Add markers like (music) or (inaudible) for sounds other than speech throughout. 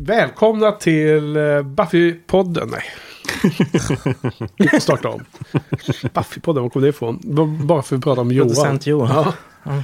Välkomna till eh, Buffy-podden. Nej. (laughs) Starta om. Buffy-podden, var kom det ifrån? Bara för att prata om Johan. Producent Johan. Ja.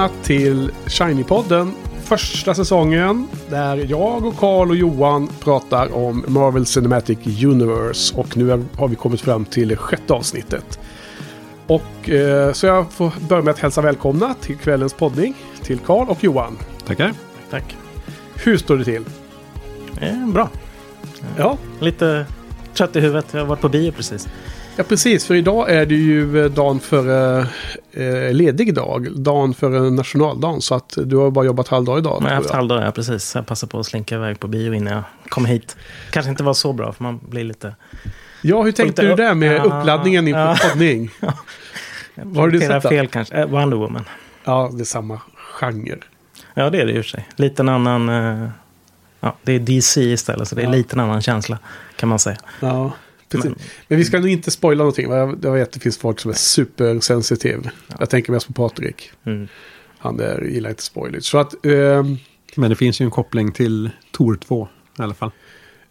Välkomna till Shiny-podden. Första säsongen där jag och Karl och Johan pratar om Marvel Cinematic Universe. Och nu har vi kommit fram till sjätte avsnittet. Och eh, så jag får börja med att hälsa välkomna till kvällens poddning. Till Karl och Johan. Tackar. Tack. Hur står det till? Eh, bra. Ja, Lite trött i huvudet. Jag har varit på bio precis. Ja, precis. För idag är det ju eh, dagen före eh, ledig dag. Dagen före nationaldagen. Så att du har bara jobbat halvdag idag. Jag har haft halvdag, ja precis. Jag passade på att slinka iväg på bio innan jag kom hit. Kanske inte var så bra, för man blir lite... Ja, hur tänkte lite du där med upp- uppladdningen inför Ja. poddning? (laughs) Vad har du sett fel kanske. Eh, Wonder Woman. Ja, det är samma genre. Ja, det är det i och för sig. Lite en annan... eh, Ja, det är DC istället, så det är Ja. lite en annan känsla, kan man säga. Ja, precis. Men, Men- vi ska nog inte spoila någonting. Jag, vet att det finns folk som är supersensitiv. Jag tänker mest på Patrik. Mm. Han är, gillar inte spoilers. Så att... ehm, Men det finns ju en koppling till Tor 2 i alla fall.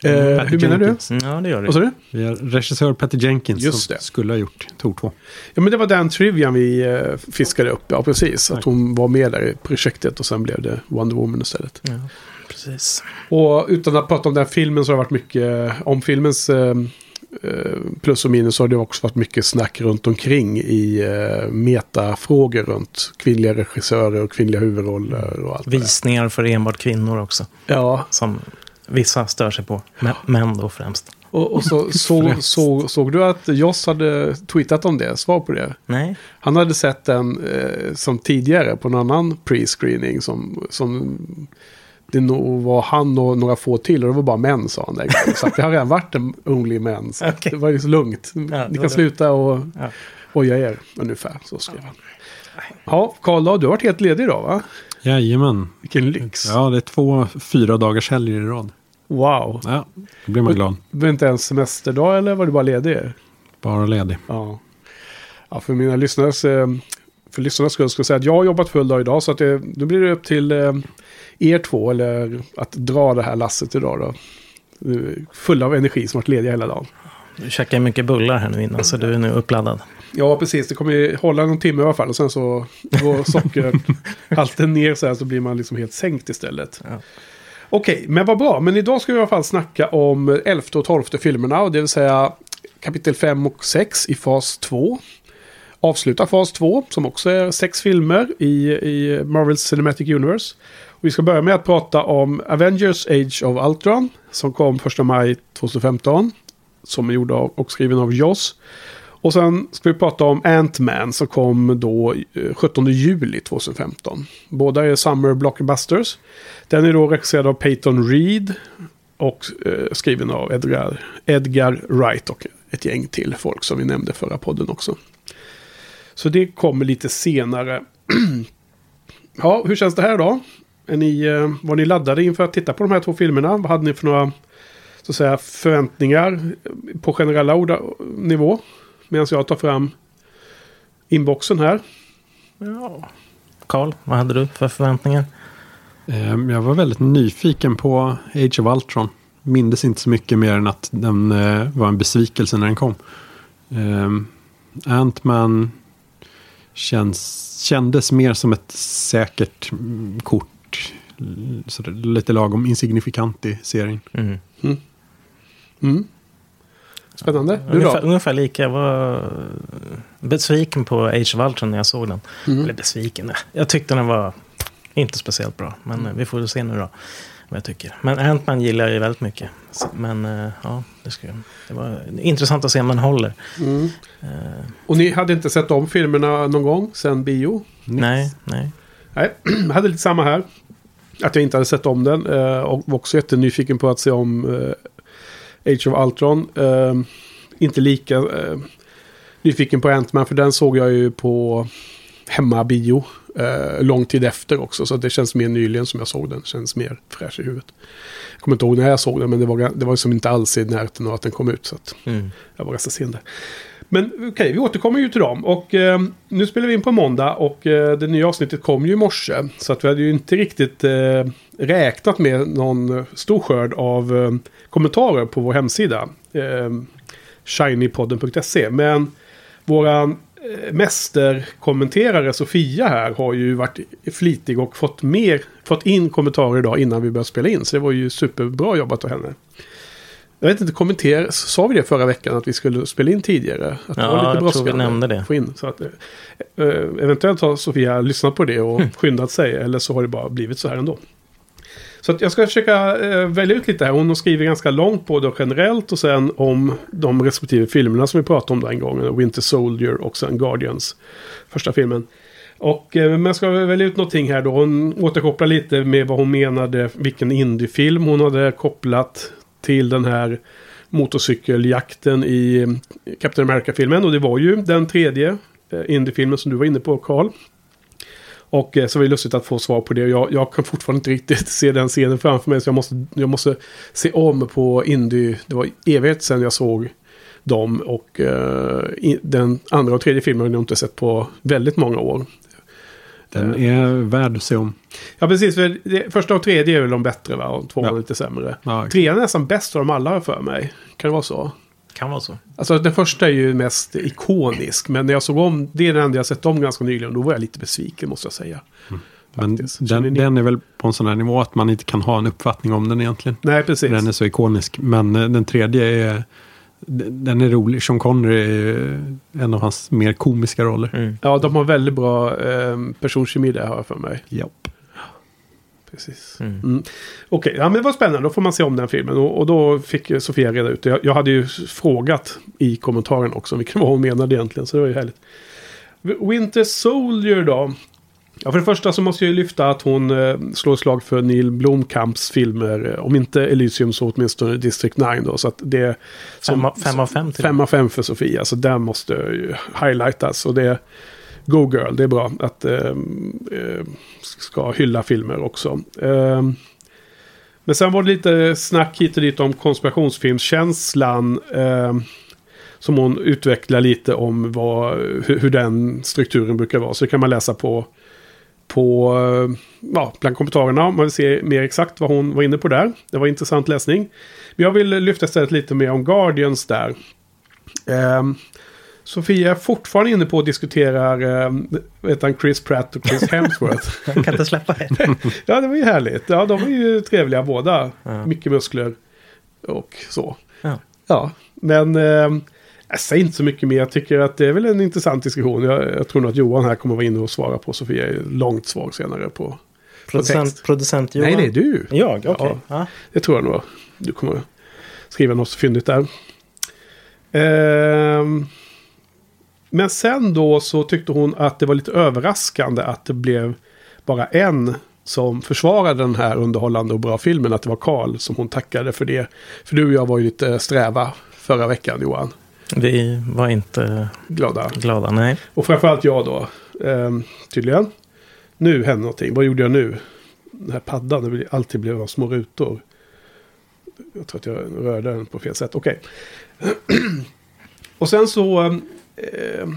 eh, Patty hur menar du? Jenkins. Mm, Ja, det gör Vad sa det. du? Vi har regissör Patty Jenkins Just som det. skulle ha gjort Tor 2. Ja, men det var den trivian vi eh, fiskade upp. Ja, precis. Att hon var med där i projektet och sen blev det Wonder Woman istället. Ja, precis. Och utan att prata om den filmen så har det varit mycket om filmens eh, eh, plus och minus har det också varit mycket snack runt omkring i eh, metafrågor runt kvinnliga regissörer och kvinnliga huvudroller och allt. Visningar för enbart kvinnor också. Ja, Som vissa stör sig på. Men- Män då främst. och, och så, (laughs) så, så, såg du att Joss hade tweetat om det? Svar på det? Nej. Han hade sett den eh, som tidigare på en annan pre-screening som, som det nog var han och några få till och det var bara män sa han. den gången. Så det har redan varit en only män. Så Okej. det var ju så lugnt. det Ni kan det. sluta och Ja. oja er ungefär. Så skrev han. Ja, Karl du har varit helt ledig idag va? Jajamän. Vilken lyx. Ja, det är två fyra dagars helger i rad. Wow. Ja, då blir man glad. Du var inte ens semesterdag eller var du bara ledig? Bara ledig. Ja. ja för mina lyssnares, eh, för lyssnarnas skull ska jag säga att jag har jobbat full dag idag. Så att det, då blir det upp till eh, er två eller att dra det här lasset idag då. Du är Full av energi som varit lediga hela dagen. Du käkar mycket bullar här nu innan, så du är nu uppladdad. Ja, precis. Det kommer ju hålla någon timme i alla fall. Och sen så går sockerhalten (laughs) ner så här så blir man liksom helt sänkt istället. Ja. Okej, men vad bra. Men idag ska vi i alla fall snacka om 11 och 12 filmerna. Och det vill säga kapitel 5 och 6 i fas 2. Avsluta fas 2 som också är sex filmer i, i Marvels Cinematic Universe. Vi ska börja med att prata om Avengers Age of Ultron som kom 1 maj 2015. Som är gjord av, och skriven av Joss. Och sen ska vi prata om Ant-Man som kom då eh, 17 juli 2015. Båda är Summer Blockbusters. Den är då regisserad av Peyton Reed och eh, skriven av Edgar, Edgar Wright och ett gäng till folk som vi nämnde förra podden också. Så det kommer lite senare. (clears throat) ja, hur känns det här då? Är ni, eh, var ni laddade inför att titta på de här två filmerna? Vad hade ni för några så att säga, förväntningar på generella orda, nivå? Medan jag tar fram inboxen här. Ja. Karl, vad hade du för förväntningar? Ehm, Jag var väldigt nyfiken på Age of Ultron. Mindes inte så mycket mer än att den eh, var en besvikelse när den kom. Ehm, Ant-Man kändes mer som ett säkert mm, kort. L- Så det är lite lagom insignifikant i serien. Mm. Mm. Spännande. Du Ungefär, då? ungefär lika. Jag var besviken på Age of Ultron när jag såg den. Mm. Eller besviken. Jag tyckte den var inte speciellt bra. Men eh, vi får se nu då. Vad jag tycker. Men Ant-Man gillar jag ju väldigt mycket. Men eh, ja, det, ska, det var intressant att se om den håller. Mm. Eh, Och ni hade inte sett om filmerna någon gång sen bio? nej, nej. Nej, (clears throat) jag hade lite samma här. Att jag inte hade sett om den. eh, Och var också jättenyfiken på att se om eh, Age of Ultron. Eh, Inte lika nyfiken på Ant-Man för den såg jag ju på hemmabio. eh, Lång tid efter också. Så det känns mer nyligen som jag såg den. Känns mer fräsch i huvudet. Jag kommer inte ihåg när jag såg den men det var, det var som inte alls i närheten av att den kom ut. Så Mm. jag var ganska sen där. Men okej, vi återkommer ju till dem. Och eh, nu spelar vi in på måndag och eh, det nya avsnittet kom ju i morse. Så att vi hade ju inte riktigt eh, räknat med någon stor skörd av eh, kommentarer på vår hemsida. Eh, shinypodden.se. Men våran eh, mästerkommenterare Sofia här har ju varit flitig och fått, mer, fått in kommentarer idag innan vi började spela in. Så det var ju superbra jobbat av henne. Jag vet inte, kommentera, sa vi det förra veckan att vi skulle spela in tidigare? Att det Ja, var lite jag tror vi nämnde det. Få in, så att, eh, eventuellt har Sofia lyssnat på det och Mm. skyndat sig. Eller så har det bara blivit så här ändå. Så att jag ska försöka eh, välja ut lite här. Hon har skrivit ganska långt både generellt och sen om de respektive filmerna som vi pratade om den gången. Winter Soldier och sen Guardians. Första filmen. Och, men jag ska välja ut någonting här då. Hon återkopplar lite med vad hon menade. Vilken indiefilm hon hade kopplat till den här motorcykeljakten i Captain America-filmen. Och det var ju den tredje eh, indiefilmen som du var inne på Carl. Och eh, så var det lustigt att få svar på det. Jag, jag kan fortfarande inte riktigt (laughs) se den scenen framför mig. Så jag måste, jag måste se om på Indie. Det var evigt sedan jag såg dem. Och eh, i, den andra och tredje filmen har jag inte sett på väldigt många år. Den är värd att se om. Ja, precis. För det, första och tredje är väl de bättre va? Och tvåan Ja. är lite sämre. Ja, Trean är nästan bäst av dem alla för mig. Kan det vara så? Kan vara så. Alltså den första är ju mest ikonisk. Men när jag såg om, det är den enda jag sett om ganska nyligen. Då var jag lite besviken måste jag säga. Men Faktiskt. Känner den, den är väl på en sån här nivå att man inte kan ha en uppfattning om den egentligen. Nej, precis. Den är så ikonisk. Men eh, den tredje är... Den är rolig. Sean Connery är en av hans mer komiska roller. Mm. Ja, de har väldigt bra eh, personkemi där har jag för mig. Japp. Precis. Mm. Mm. Okej, ja, men det var spännande. Då får man se om den filmen. Och, och då fick Sofia reda ut det. Jag, jag hade ju frågat i kommentaren också vilken (laughs) vad hon menade egentligen. Så det var ju härligt. Winter Soldier då. Ja, för det första så måste jag ju lyfta att hon eh, slår slag för Neil Blomkamps filmer. eh, Om inte Elysium så åtminstone District 9 då. Så att det... Av- fem av fem till Fem av fem för Sofia. Så där måste ju highlightas. Och det Go Girl, det är bra att eh, eh, ska hylla filmer också. Eh, men sen var det lite snack hit och dit om konspirationsfilmskänslan. Eh, som hon utvecklar lite om vad, hur, hur den strukturen brukar vara. Så det kan man läsa på, på eh, ja, bland kommentarerna om man vill se mer exakt vad hon var inne på där. Det var intressant läsning. Men jag vill lyfta istället lite mer om Guardians där. Ehm, Sofia är fortfarande inne på att diskutera eh, vet han, Chris Pratt och Chris (laughs) Hemsworth. Jag kan inte släppa det. (laughs) ja, det var ju härligt. Ja, de är ju trevliga båda. Ja. Mycket muskler och så. Ja. Ja, men eh, jag säger inte så mycket mer. Jag tycker att det är väl en intressant diskussion. Jag, jag tror nog att Johan här kommer vara inne och svara på Sofia i långt svar senare på... Producent, producent Johan. Nej, nej, du. Jag? Okej. Ja. Ja. Det tror jag nog. Du kommer skriva något fyndigt där. Ehm, men sen då så tyckte hon att det var lite överraskande att det blev bara en som försvarade den här underhållande och bra filmen. Att det var Karl som hon tackade för det. För du och jag var ju lite sträva förra veckan Johan. Vi var inte Glada. glada, nej. Och framförallt jag då. Ehm, tydligen. Nu hände någonting. Vad gjorde jag nu? Den här paddan, det alltid blev små rutor. Jag tror att jag rörde den på fel sätt. Okej. (clears throat) Och sen så eh,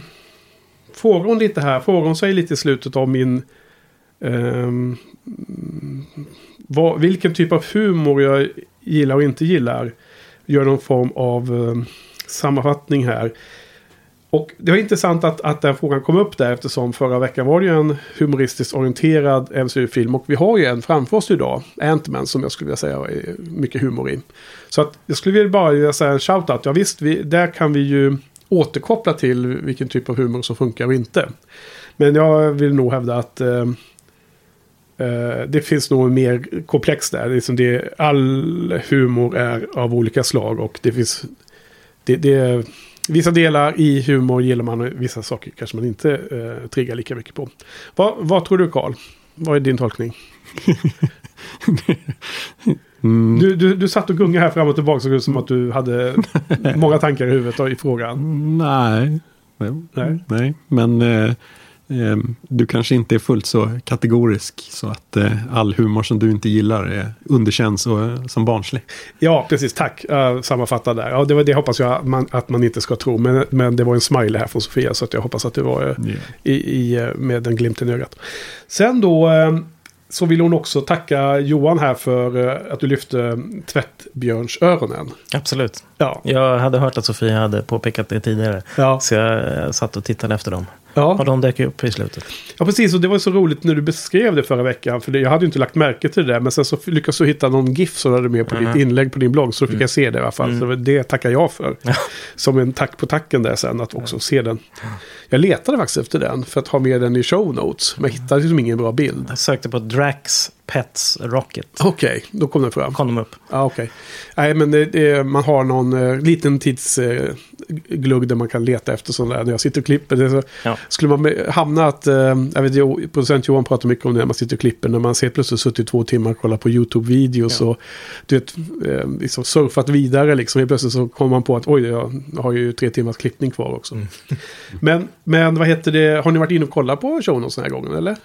frågar hon lite här. Frågar hon sig lite i slutet om min... ehm, vad, vilken typ av humor jag gillar och inte gillar. Gör någon form av eh, sammanfattning här. Och det var intressant att, att den frågan kom upp där eftersom förra veckan var det ju en humoristiskt orienterad MCU-film. Och vi har ju en framför oss idag, Ant-Man, som jag skulle vilja säga är mycket humor i. Så att jag skulle vilja bara vilja säga en shout-out. Ja visst, vi, där kan vi ju återkoppla till vilken typ av humor som funkar och inte. Men jag vill nog hävda att eh, Eh, det finns nog mer komplex där. Det är liksom det, all humor är av olika slag och det finns... Det, det, vissa delar i humor gillar man och vissa saker kanske man inte eh, triggar lika mycket på. Va, vad tror du Karl? Vad är din tolkning? (laughs) Mm, Du, du, du satt och gungade här fram och tillbaka såg ut som att du hade (laughs) många tankar i huvudet i frågan. nej. Nej. Nej. Men eh, du kanske inte är fullt så kategorisk så att eh, all humor som du inte gillar är underkänns och, eh, som barnslig. Ja, precis. Tack. Uh, sammanfatta där. Ja, det var det hoppas jag man, att man inte ska tro. Men, men det var en smiley här från Sofia så att jag hoppas att det var eh, i, i, eh, med den glimten i ögat. Sen då eh, så vill hon också tacka Johan här för eh, att du lyfte tvättbjörnsöronen. Absolut. Ja, Jag hade hört att Sofia hade påpekat det tidigare. ja, Så jag eh, satt och tittade efter dem. Ja. Och de dök upp i slutet. ja, precis. Och det var så roligt när du beskrev det förra veckan. För jag hade ju inte lagt märke till det där. Men sen så lyckades du hitta någon GIF som du hade med på Mhm. ditt inlägg på din blogg. Så då fick jag se det i alla fall. Mm. Så det tackar jag för. Som en tack på tacken där sen att också se den. Jag letade faktiskt efter den för att ha med den i show notes. Men jag hittade liksom ingen bra bild. Jag sökte på Drax Pets Rocket. Okej, då kom den fram. Kom de upp. Ja, okej. Nej, men det, det, man har någon eh, liten tidsglugg eh, där man kan leta efter sådana där. När jag sitter och klipper. Det så, Ja. Skulle man hamna att, eh, jag vet producent Johan pratar mycket om det när man sitter och klipper. När man ser plötsligt suttit två timmar och kollar på YouTube-videos Ja. och du vet, eh, liksom surfat vidare liksom. Helt plötsligt så kommer man på att oj, jag har ju tre timmars klippning kvar också. Mm. Men, men vad heter det, har ni varit inne och kollat på showen den här gången eller?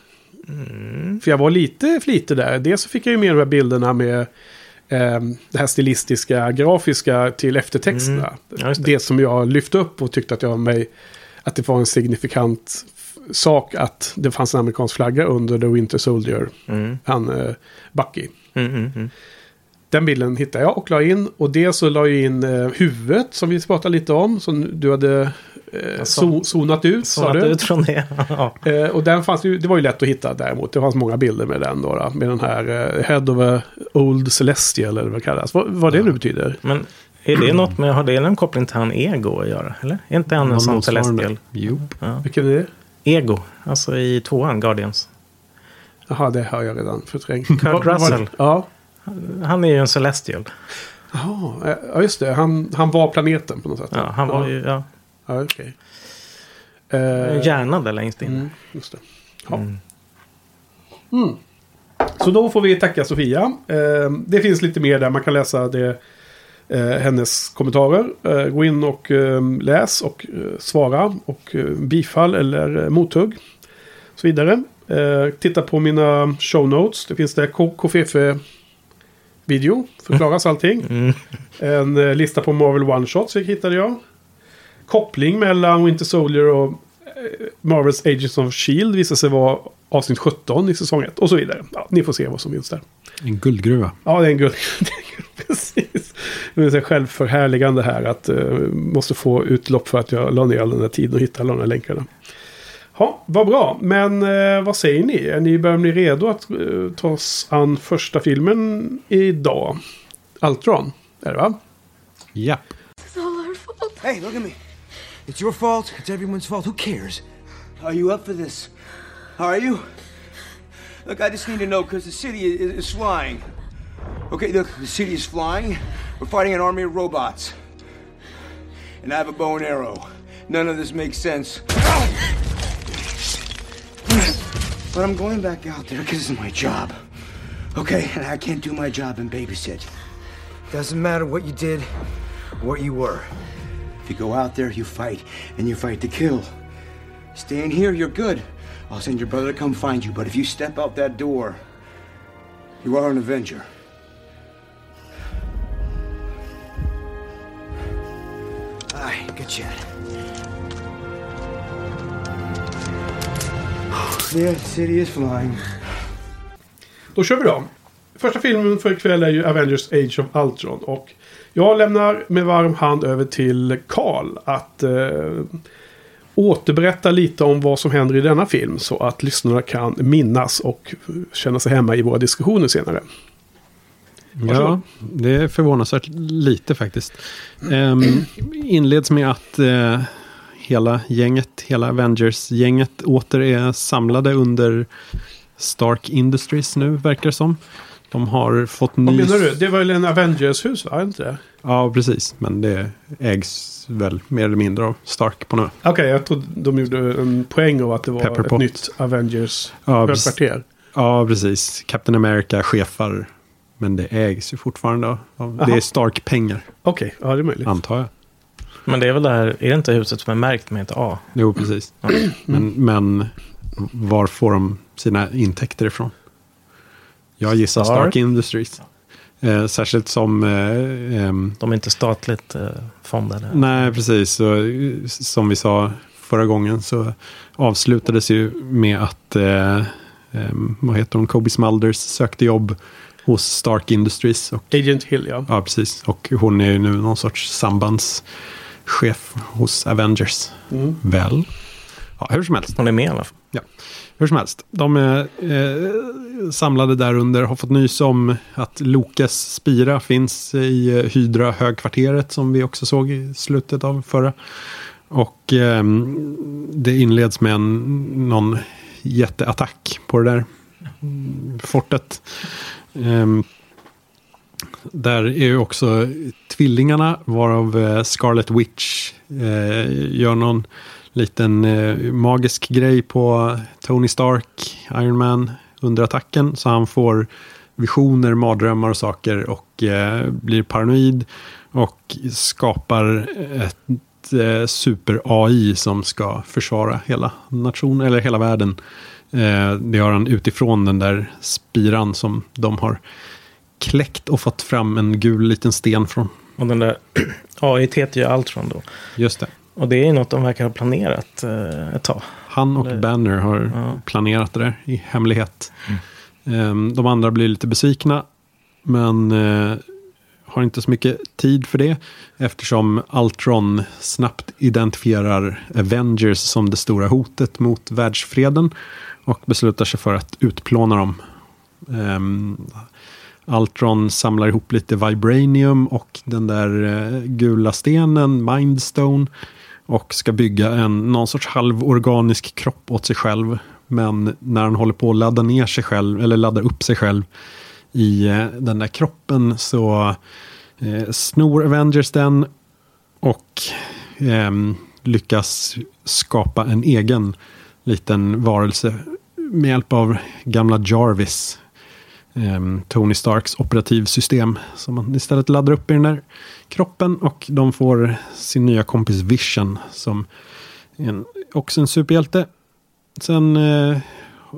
Mm. För jag var lite flitig där. Dels så fick jag ju med de här bilderna med eh, det här stilistiska, grafiska till eftertexterna. Mm. Det. det. som jag lyfte upp och tyckte att jag mig att det var en signifikant sak att det fanns en amerikansk flagga under The Winter Soldier, Mm. han eh, Bucky. Mm, mm, mm. Den bilden hittade jag och la in. Och det så la jag in eh, huvudet som vi pratade lite om. Som du hade eh, Alltså, zo- zonat ut. Så sa du. ut från det. (laughs) Eh, och den fanns ju, det var ju lätt att hitta däremot. Det fanns många bilder med den då. då med den här eh, Head of a Old Celestial eller vad det kallas. Vad, vad det nu betyder. Men är det något med, har det en koppling till han Ego att göra? Eller? Är inte han en sån. Celestial? Jo. Ja. Vilken är det? Ego, alltså i tvåan, Guardians. Jaha, det har jag redan förträngt. Kurt? Russell. Ja. Han är ju en Celestial. Jaha, ja just det. Han, han var planeten på något sätt. Ja, han var ju ja, Ja, okej. en Eh, hjärna där längst in. mm, just det. Ja. Mm. Så då får vi tacka Sofia. Eh, det finns lite mer där. Man kan läsa det, eh, hennes kommentarer. Eh, gå in och eh, läs och eh, svara. Och bifall eller mothugg. Så vidare. Titta på mina show notes. Det finns där KFF video. Förklaras allting. (laughs) Mm. En eh, lista på Marvel One-shots hittade jag. Koppling mellan Winter Soldier och eh, Marvels Agents of Shield visar sig vara avsnitt 17 i säsong 1 och så vidare. Ja, ni får se vad som finns där. En guldgruva. Ja, det är en guld. (laughs) det är en guld, Precis. Det är så självförhärligande här att uh, måste få utlopp för att jag la ner all den här tiden och hitta alla de här länkarna. Ja, vad bra. Men eh, vad säger ni? Är ni, börjar ni redo att uh, ta oss an första filmen idag? Ultron, är det va? Japp. It's all our fault. Hey, look at me. It's your fault. It's everyone's fault. Who cares? Are you up for this? Are you? Look, I just need to know because the city is, is flying. Okay, look, the city is flying. We're fighting an army of robots. And I have a bow and arrow. None of this makes sense. But I'm going back out there because it's my job. Okay, and I can't do my job and babysit. Doesn't matter what you did, what you were. If you go out there, you fight, and you fight to kill. Staying here, you're good. I'll send your brother to come find you, but if you step out that door, you are an Avenger. Aye, good chat. The city is flying. Då kör vi då. Första filmen för ikväll är ju Avengers Age of Ultron. Och jag lämnar med varm hand över till Karl att eh, återberätta lite om vad som händer i denna film. Så att lyssnarna kan minnas och känna sig hemma i våra diskussioner senare. Ja, det är förvånansvärt lite faktiskt. Um, inleds med att eh, hela gänget, hela Avengers-gänget åter är samlade under Stark Industries nu, verkar det som. De har fått ny... Vad menar du? Det var väl en Avengers-hus, va? Inte det? Ja, precis. Men det ägs väl mer eller mindre av Stark på nu. Okej, jag trodde de gjorde en poäng av att det var Pepper ett nytt Avengers Ja. Ja, precis. Captain America chefar. Men det ägs ju fortfarande av... det är Stark-pengar, Okej, ja det är möjligt. antar jag. Men det är väl det här, är det inte huset som är märkt med ett A? Jo, precis. (clears throat) Men, men var får de sina intäkter ifrån? Jag gissar Stark. Stark Industries. Eh, särskilt som... Eh, ehm, De är inte statligt eh, fondade. nej, precis. Så, eh, som vi sa förra gången så avslutades ju med att... Eh, ehm, vad heter hon? Kobe Smulders sökte jobb hos Stark Industries. Och, Agent Hill, ja. ja, precis. Och hon är ju nu någon sorts sambandschef hos Avengers. Mm. Väl? Ja, hur som helst. Hon är med i alla fall. Ja, hur som helst. De är eh, samlade där under. Har fått nys om att Lokes spira finns i eh, Hydra högkvarteret som vi också såg i slutet av förra. Och eh, det inleds med en, någon jätteattack på det där fortet. Ehm, där är ju också tvillingarna varav eh, Scarlet Witch eh, gör någon liten eh, magisk grej på Tony Stark, Iron Man, under attacken. Så han får visioner, mardrömmar och saker och eh, blir paranoid. Och skapar ett eh, super-AI som ska försvara hela nationen, eller hela världen. Eh, det har han utifrån den där spiran som de har kläckt och fått fram en gul liten sten från. Och den där AI heter ju Altron då. Just det. Och det är något de verkar ha planerat eh, ett tag. Han och Eller- Banner har Ja. planerat det där i hemlighet. Ehm, De andra blir lite besvikna. Men eh, har inte så mycket tid för det. Eftersom Ultron snabbt identifierar Avengers som det stora hotet mot världsfreden. Och beslutar sig för att utplåna dem. Altron samlar ihop lite Vibranium och den där eh, gula stenen, Mindstone. Och ska bygga en, någon sorts halvorganisk kropp åt sig själv. Men när han håller på att ladda ner sig själv, eller ladda upp sig själv i eh, den där kroppen så eh, snor Avengers den och eh, lyckas skapa en egen liten varelse med hjälp av gamla Jarvis. Ehm, Tony Starks operativsystem som man istället laddar upp i den där kroppen och de får sin nya kompis Vision som är en, också en superhjälte. Sen eh,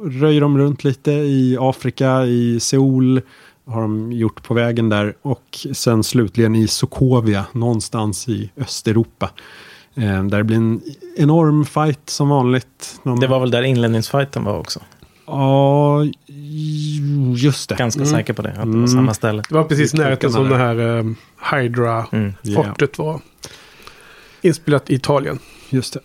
röjer de runt lite i Afrika, i Seoul har de gjort på vägen där och sen slutligen i Sokovia någonstans i Östeuropa. Eh, där det blir en enorm fight som vanligt. De, Det var väl där inledningsfighten var också. Ja, just det. Ganska Mm. säker på det. Att det var Mm. samma ställe. Det var precis närheten som det här um, Hydra-fortet Mm. var. Inspelat i Italien. Just det.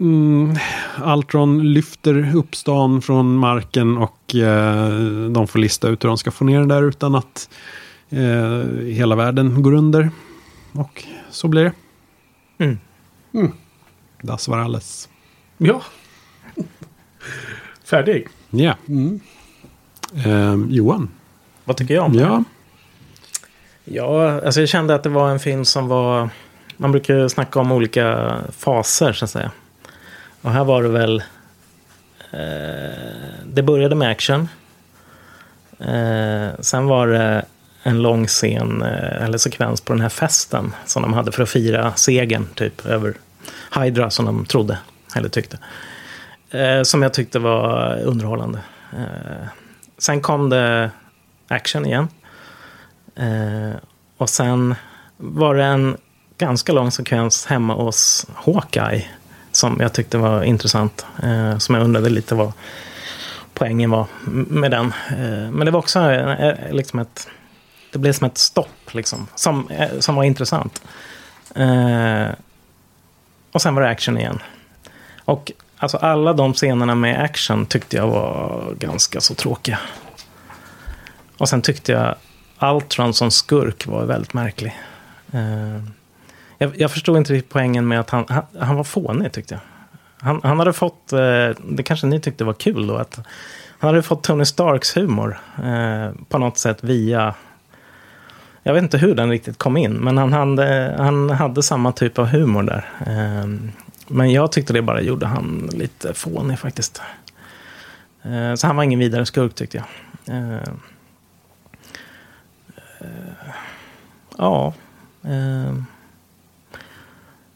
Mm, Altron lyfter upp stan från marken och eh, de får lista ut hur de ska få ner den där utan att eh, hela världen går under. Och så blir det. Mm. Mm. Das var alles. Ja. Färdig. Ja. Mm. Eh, Johan. Vad tycker jag om det? Ja. Ja, alltså jag kände att det var en film som var... Man brukar ju snacka om olika faser, så att säga. Och här var det väl... Eh, det började med action. Eh, sen var det en lång scen, eh, eller sekvens på den här festen som de hade för att fira segern, typ, över Hydra, som de trodde, eller tyckte. Eh, som jag tyckte var underhållande. Eh, sen kom det action igen. Eh, och sen var det en ganska lång sekvens hemma hos Hawkeye. Som jag tyckte var intressant. Eh, som jag undrade lite vad poängen var med den. Eh, men det var också eh, eh liksom ett... Det blev som ett stopp liksom. Som, eh, som var intressant. Eh, och sen var det action igen. Och alltså alla de scenerna med action tyckte jag var ganska så tråkiga. Och sen tyckte jag Altron som skurk var väldigt märklig. Eh, jag, jag förstod inte riktigt poängen med att han, han, han var fånig tyckte jag. Han, han hade fått, eh, det kanske ni tyckte var kul då, att han hade fått Tony Starks humor eh, på något sätt via... Jag vet inte hur den riktigt kom in, men han hade, han hade samma typ av humor där. Eh, men jag tyckte det bara gjorde han lite fånig faktiskt. Eh, så han var ingen vidare skurk tyckte jag. Eh, eh, ja.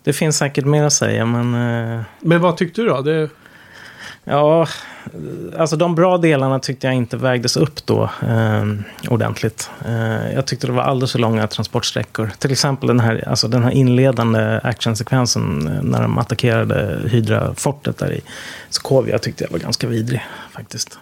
Det finns säkert mer att säga, men... Men vad tyckte du då? Det, Ja, alltså de bra delarna tyckte jag inte vägdes upp då eh, ordentligt. Eh, jag tyckte det var alldeles för långa transportsträckor. Till exempel den här, alltså den här inledande actionsekvensen eh, när de attackerade Hydra-fortet där i Sokovia tyckte jag var ganska vidrig faktiskt.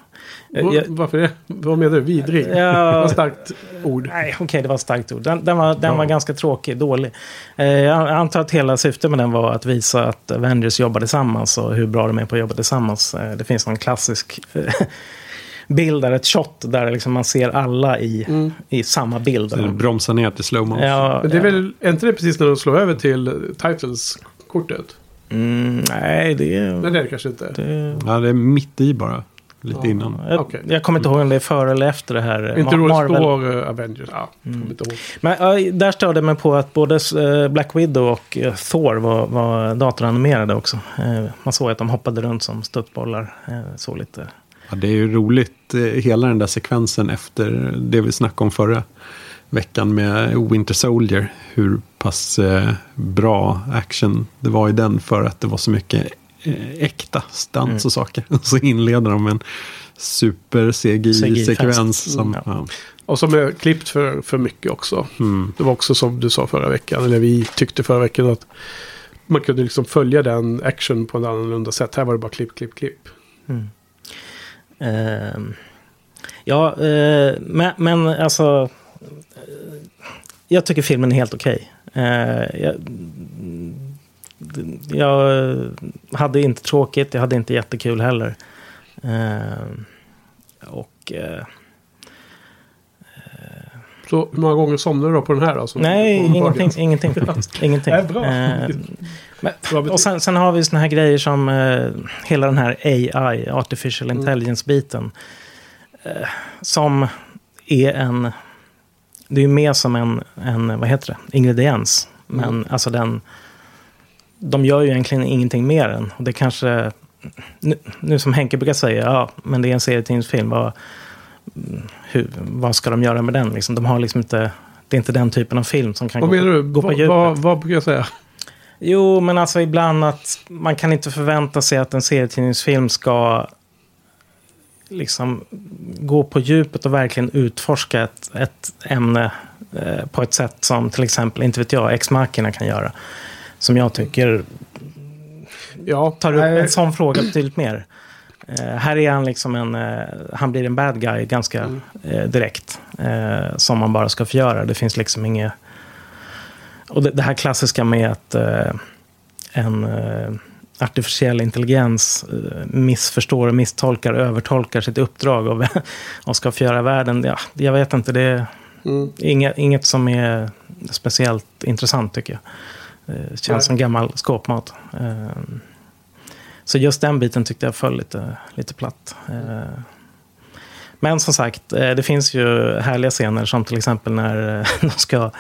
Eh, var, jag- varför det? Vad menar du? Vidrig? Ja. Det var ett starkt ord. Nej, okej, det var ett starkt ord. Den, den, var, den Ja. var ganska tråkig, dålig. Eh, jag antar att hela syftet med den var att visa att Avengers jobbar tillsammans och hur bra de är på att jobba tillsammans. Eh, det finns någon klassisk (laughs) bild där, ett shot där liksom man ser alla i, i samma bild. Så bromsar ner till slow motion. Ja, Men det är väl, är inte det precis när de slår över till titles-kortet? mm, nej, det är... Nej, det är det kanske inte. Det, Ja, det är mitt i bara. Lite innan. jag, Okej. jag kommer inte ihåg om det är före eller efter det här. Inte Ma- då det Marvel- står uh, Avengers. Ja, kommer inte ihåg. Men ja, där störde jag mig på att både eh, Black Widow och eh, Thor var, var datoranimerade också. Eh, Man såg att de hoppade runt som studsbollar. Eh, Så lite. Ja, det är ju roligt, hela den där sekvensen efter det vi snackade om förra veckan med Winter Soldier. Hur pass bra action det var i den för att det var så mycket äkta stunts och saker. Och (laughs) så inleder de med en super CGI-sekvens. CGI-fest. som, Mm, ja. Och som är klippt för, för mycket också. Det var också som du sa förra veckan, eller vi tyckte förra veckan att man kunde liksom följa den action på ett annorlunda sätt. Här var det bara klipp, klipp, klipp. Ehm, ja, eh, men, men alltså... eh, Jag tycker filmen är helt okej. Eh, jag, jag hade inte tråkigt, jag hade inte jättekul heller. Ehm, och... eh, Så hur många gånger somnade du då på den här? Som- nej, ingenting, (laughs) ingenting (laughs) faktiskt. Ingenting. (laughs) Nej, bra. Eh, men, och sen, sen har vi såna här grejer som eh, hela den här AI, Artificial Mm. Intelligence-biten. Eh, som är en... Det är ju mer som en, en vad heter det, ingrediens. Men Mm. alltså den... De gör ju egentligen ingenting mer än. Och det kanske... Nu, nu som Henke brukar säga, ja, men det är en serietidningsfilm. Vad, hur, vad ska de göra med den? Liksom, de har liksom inte... Det är inte den typen av film som kan Vad gå, menar du? gå på Vad, djupet. vad, vad brukar jag säga? Jo, men alltså ibland att man kan inte förvänta sig att en serietidningsfilm ska liksom gå på djupet och verkligen utforska ett, ett ämne eh, på ett sätt som till exempel, inte vet jag, Ex-Machina kan göra. Som jag tycker Ja, tar upp en sån fråga betydligt mer. Eh, här är han liksom en, eh, han blir en bad guy ganska eh, direkt. Eh, som man bara ska få göra. Det finns liksom inget... Och det, det här klassiska med att eh, en eh, artificiell intelligens missförstår och misstolkar, övertolkar sitt uppdrag och, (laughs) och ska förgöra världen. Ja, jag vet inte, det är Mm. inget, inget som är speciellt intressant tycker jag. Det känns Nej. som gammal skåpmat. Eh, så just den biten tyckte jag föll lite, lite platt. Eh, men som sagt, eh, det finns ju härliga scener som till exempel när (laughs) de ska,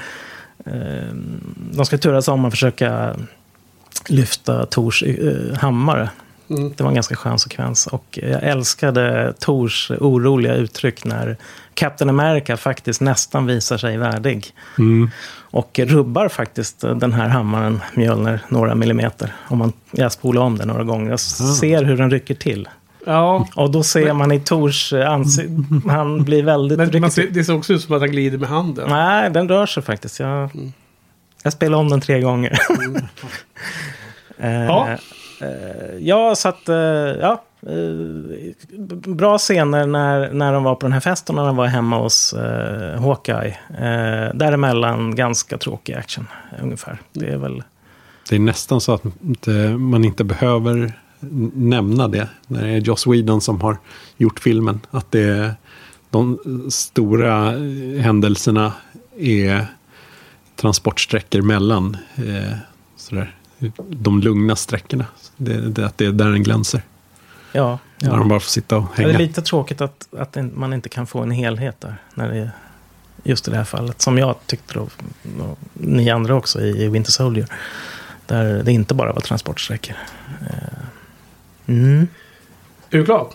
de ska turas om och försöka lyfta Tors hammare. Mm. Det var en ganska skön sekvens. Och jag älskade Tors oroliga uttryck när Captain America faktiskt nästan visar sig värdig. Mm. Och rubbar faktiskt den här hammaren, Mjölner, några millimeter. Om man, jag spolar om den några gånger. Jag ser hur den rycker till. Ja, Och då ser man i Tors ansikte, (laughs) han blir väldigt men man ser, det ser också ut som att han glider med handen. Nej, den rör sig faktiskt. Jag, jag spelar om den tre gånger. Eh, (laughs) Ja. eh, ja, Eh, så att... Eh, ja, eh, bra scener när, när de var på den här festen och när de var hemma hos uh, Hawkeye. Uh, däremellan ganska tråkig action, ungefär. Det är väl... Det är nästan så att inte, man inte behöver nämna det. När det är Joss Whedon som har gjort filmen. Att det är de stora händelserna är transportsträckor mellan eh, sådär, de lugna sträckorna. Det, det, att det är där den glänser. Ja, När ja. de bara får sitta och Det hänga. är lite tråkigt att, att man inte kan få en helhet där. När det är just i det här fallet. Som jag tyckte då, och ni andra också i i Winter Soldier. Där det inte bara var transportsträckor. Eh, Mm. Är du klar?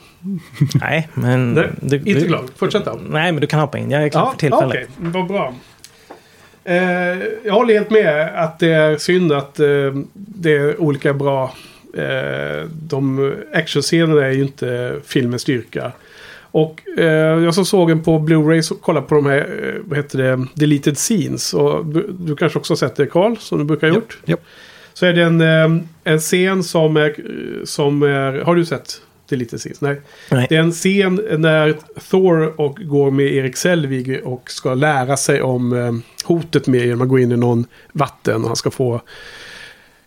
Nej, men... Nej, du, inte du, klar. Fortsätt då. Nej, men du kan hoppa in. Jag är klar för tillfället. Okej, vad bra. Eh, jag håller helt med att det är synd att eh, det är olika bra. Eh, de actionscenerna är ju inte filmens styrka. Och eh, jag som såg den på Blu-ray och kollade på de här, eh, vad heter det, deleted scenes. Och du, du kanske också har sett det Carl, som du brukar ha gjort. Japp. Så är det en, eh, en scen som är, som är, har du sett deleted scenes? Nej. Nej. Det är en scen när Thor och går med Erik Selvig och ska lära sig om eh, hotet med genom att gå in i någon vatten och han ska få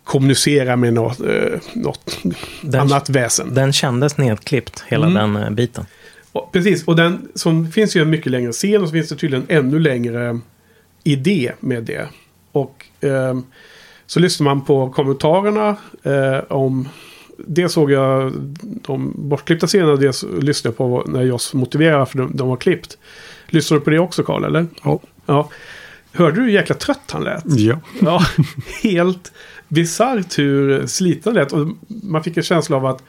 kommunicera med något, eh, något Den- annat väsen. Den kändes nedklippt, hela Mm. den eh, biten. Och, precis, och den som finns ju en mycket längre scen och så finns det tydligen ännu längre idé med det. Och ehm, så lyssnar man på kommentarerna eh, om... Det såg jag de bortklippta scenerna, det lyssnade jag på när Joss motiverade varför de, de var klippt. Lyssnade du på det också Karl, eller? Ja. Ja. Hörde du hur jäkla trött han lät? Ja. Ja, (laughs) helt bisarrt hur sliten lät. Och man fick en känsla av att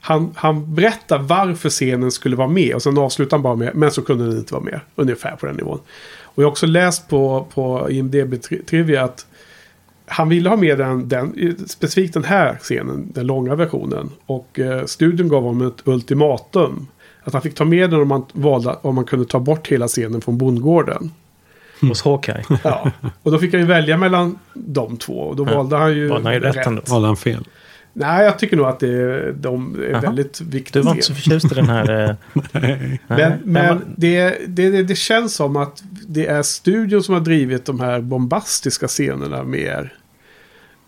han, han berättar varför scenen skulle vara med. Och sen avslutar han bara med, men så kunde den inte vara med. Ungefär på den nivån. Och jag har också läst på, på IMDB tri- Trivia att han ville ha med den, den, specifikt den här scenen, den långa versionen. Och eh, studion gav honom ett ultimatum. Att han fick ta med den om man valde om man kunde ta bort hela scenen från bondgården. Hos Hawkeye. Ja, och då fick han ju välja mellan de två. Och då Ja. valde han ju Valde han ju rätt. Valde han fel? Nej, jag tycker nog att det, de är Jaha. väldigt Du viktiga. var inte så förtjust i den här... eh, (laughs) Nej. Men, men det, det, det känns som att det är studion som har drivit de här bombastiska scenerna mer.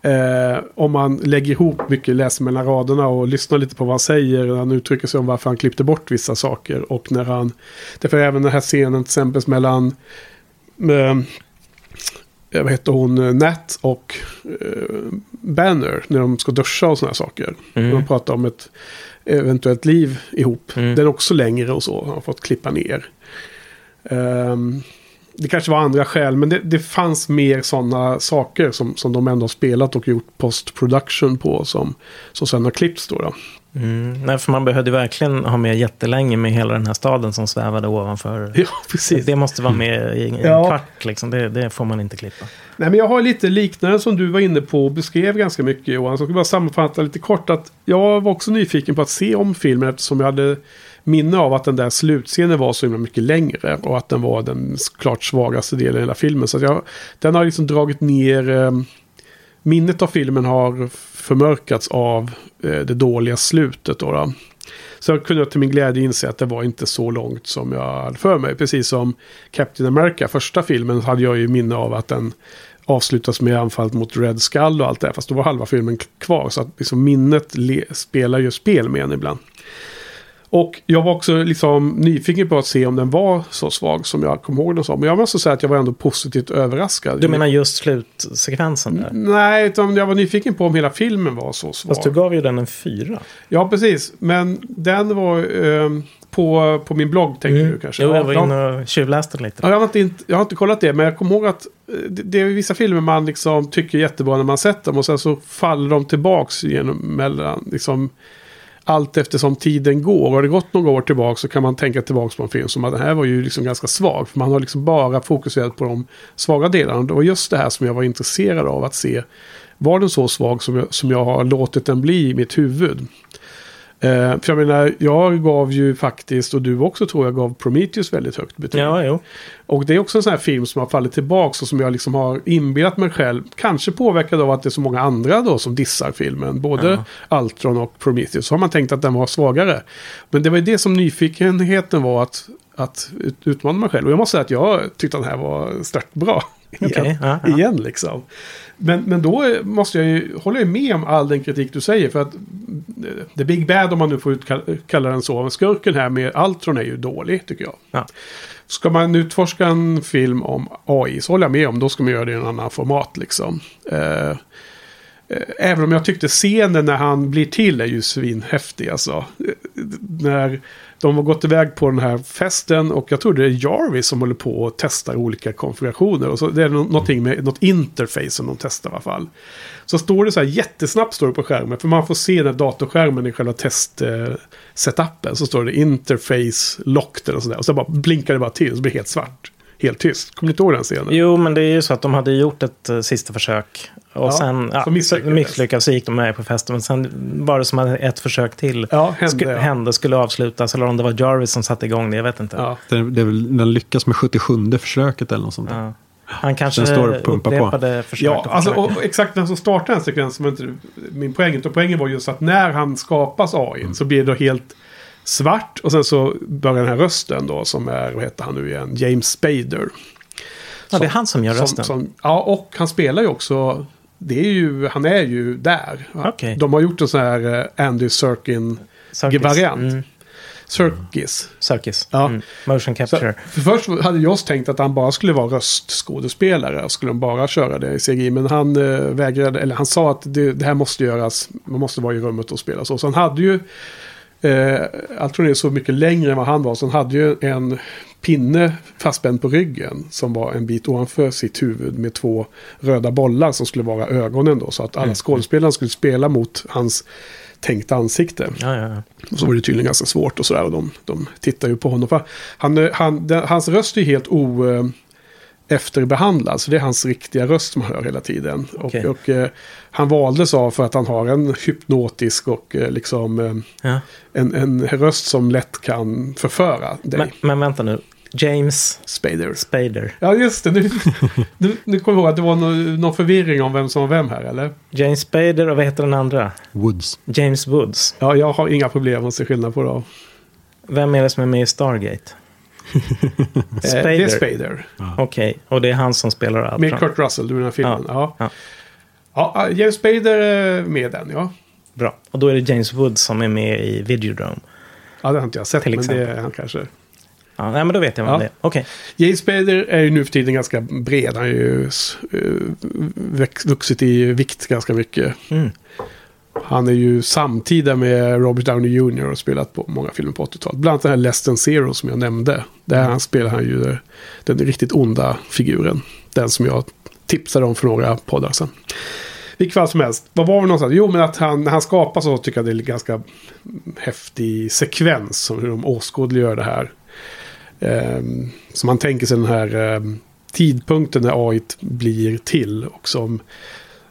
Eh, om man lägger ihop mycket, läser mellan raderna och lyssnar lite på vad han säger. När han uttrycker sig om varför han klippte bort vissa saker. Och när han... Därför även den här scenen till exempel mellan... Eh, vad heter hon? eh, Nat och eh, Banner. När de ska duscha och sådana saker. Mm. De pratar om ett eventuellt liv ihop. Mm. Den är också längre och så. Har fått klippa ner. Ehm, det kanske var andra skäl, men det, det fanns mer sådana saker som, som de ändå har spelat och gjort post-production på som, som sen har klippts då. då. Mm, nej, för man behövde verkligen ha med jättelänge med hela den här staden som svävade ovanför. (laughs) Ja, precis. Det måste vara med i en Ja. kvart, liksom. det, det får man inte klippa. Nej, men jag har lite liknande som du var inne på och beskrev ganska mycket Johan. Så jag ska bara sammanfatta lite kort att jag var också nyfiken på att se om filmen eftersom jag hade minne av att den där slutscenen var så himla mycket längre och att den var den klart svagaste delen i hela filmen. Så att jag, den har liksom dragit ner... Eh, minnet av filmen har förmörkats av eh, det dåliga slutet. Då, då. Så jag kunde till min glädje inse att det var inte så långt som jag hade för mig. Precis som Captain America, första filmen, hade jag ju minne av att den avslutas med anfallet mot Red Skull och allt det här. Fast då var halva filmen kvar. Så att liksom minnet spelar ju spel med en ibland. Och jag var också liksom nyfiken på att se om den var så svag som jag kom ihåg den som. Men jag måste säga att jag var ändå positivt överraskad. Du menar just slutsekvensen där? Nej, utan jag var nyfiken på om hela filmen var så svag. Fast du gav ju den en fyra. Ja, precis. Men den var ehm, på, på min blogg, tänker du kanske. Mm. Jo, Ja, jag var inne och tjuvläste lite. Ja, jag, har inte, jag har inte kollat det, men jag kommer ihåg att eh, det, det är vissa filmer man liksom tycker jättebra när man sett dem och sen så faller de tillbaks genom mellan, liksom, allt eftersom tiden går. Och har det gått några år tillbaka så kan man tänka tillbaka på en film som att den här var ju liksom ganska svag. För man har liksom bara fokuserat på de svaga delarna. Det var just det här som jag var intresserad av att se. Var den så svag som jag, som jag har låtit den bli i mitt huvud? Eh, för jag menar, jag gav ju faktiskt, och du också tror jag, gav Prometheus väldigt högt betyg. Ja, jo. Och det är också en sån här film som har fallit tillbaka och som jag liksom har inbillat mig själv. Kanske påverkad av att det är så många andra då som dissar filmen. Både Ultron och Prometheus. Så har man tänkt att den var svagare. Men det var ju det som nyfikenheten var att, att ut- utmana mig själv. Och jag måste säga att jag tyckte att den här var stört bra. Igen, ja, ja. igen liksom. Men, men då måste jag ju, håller jag med om all den kritik du säger. För att eh, The Big Bad, om man nu får utkall- kalla den så, skurken här med Ultron är ju dålig tycker jag. Ja. Ska man utforska en film om AI så håller jag med om, då ska man göra det i en annan format liksom. Eh, Eh, även om jag tyckte scenen när han blir till är ju svinhäftig alltså. Eh, när de har gått iväg på den här festen och jag tror det är Jarvis som håller på och testar olika konfigurationer. Och så det är någonting med något interface som de testar i alla fall. Så står det så här jättesnabbt står det på skärmen. För man får se den datorskärmen i själva test-setupen. Eh, så står det interface locked eller sådär. Och så bara blinkar det bara till och så blir det helt svart. Helt tyst. Kommer ni inte ihåg den scenen? Jo, men det är ju så att de hade gjort ett uh, sista försök. Och Ja, sen ja, misslyckades. misslyckades så gick de med på festen. Men sen var det som att ett försök till Ja, hände, sku- ja. hände skulle avslutas. Eller om det var Jarvis som satte igång det, jag vet inte. Ja. Det, det är väl, den lyckas med 77 försöket eller något sånt där. Ja. Han kanske Den står och pumpar på. upprepade försök. Ja, och alltså, och exakt den som startar den sekvensen var inte min poäng. Utan poängen var just att när han skapas AI så blir det helt svart. Och sen så börjar den här rösten då som är, vad heter han nu igen, James Spader. ja, det är han som gör rösten. Som, som, ja, och han spelar ju också, det är ju, han är ju där. Okej. De har gjort en sån här eh, Andy. Serkin-variant. Mm. Circus. Circus. Ja. Mm. Motion Så, capture. för först hade jag tänkt att han bara skulle vara röstskådespelare. Och skulle de bara köra det i CGI. Men han eh, vägrade, eller han sa att det, det här måste göras. Man måste vara i rummet och spela så. Så han hade ju, eh, det är så mycket längre än vad han var. Så han hade ju en pinne fastspänd på ryggen. Som var en bit ovanför sitt huvud med två röda bollar som skulle vara ögonen då. Så att alla skådespelarna skulle spela mot hans tänkta ansikte. Ja, ja, ja. Och så var det tydligen ganska svårt och sådär. Och de, de tittar ju på honom. Han, eh, han, den, hans röst är helt o... eh, efterbehandlad. Så det är hans riktiga röst man hör hela tiden. Okej. Och, och eh, han valdes av för att han har en hypnotisk och eh, liksom eh, ja. en, en röst som lätt kan förföra dig. Men, men vänta nu. James Spader. Spader. Ja, just det. Nu, (laughs) nu, nu kommer jag ihåg att det var någon, någon förvirring om vem som var vem här, eller? James Spader och vad heter den andra? Woods. James Woods. Ja, jag har inga problem att se skillnad på dem. Vem är det som är med i Stargate? Eh, det är Spader. Okej, och det är han som spelar allt. Med Kurt Russell, du den här filmen. Ja. Ja. Ja. James Spader är med den, ja. Bra. Och då är det James Woods som är med i Videodrome. Ja, det har inte jag sett, Till men det är han kanske. Ja, nej, men då vet jag vem Ja. det är. Okej. James Spader är ju nu för tiden ganska bred. Han har ju eh, vuxit i vikt ganska mycket. Mm. Han är ju samtida med Robert Downey Jr. och spelat på många filmer på 80-talet. Bland annat den här Less than Zero som jag nämnde. Där han spelar han ju den riktigt onda figuren. Den som jag tipsade om för några poddar sedan. Vilket fall som helst. Vad var vi någonstans? Jo, men att han, när han skapar så tycker jag det är en ganska häftig sekvens. Som hur de åskådliggör det här. Um, så man tänker sig den här ehm, tidpunkten när AI blir till. Och som,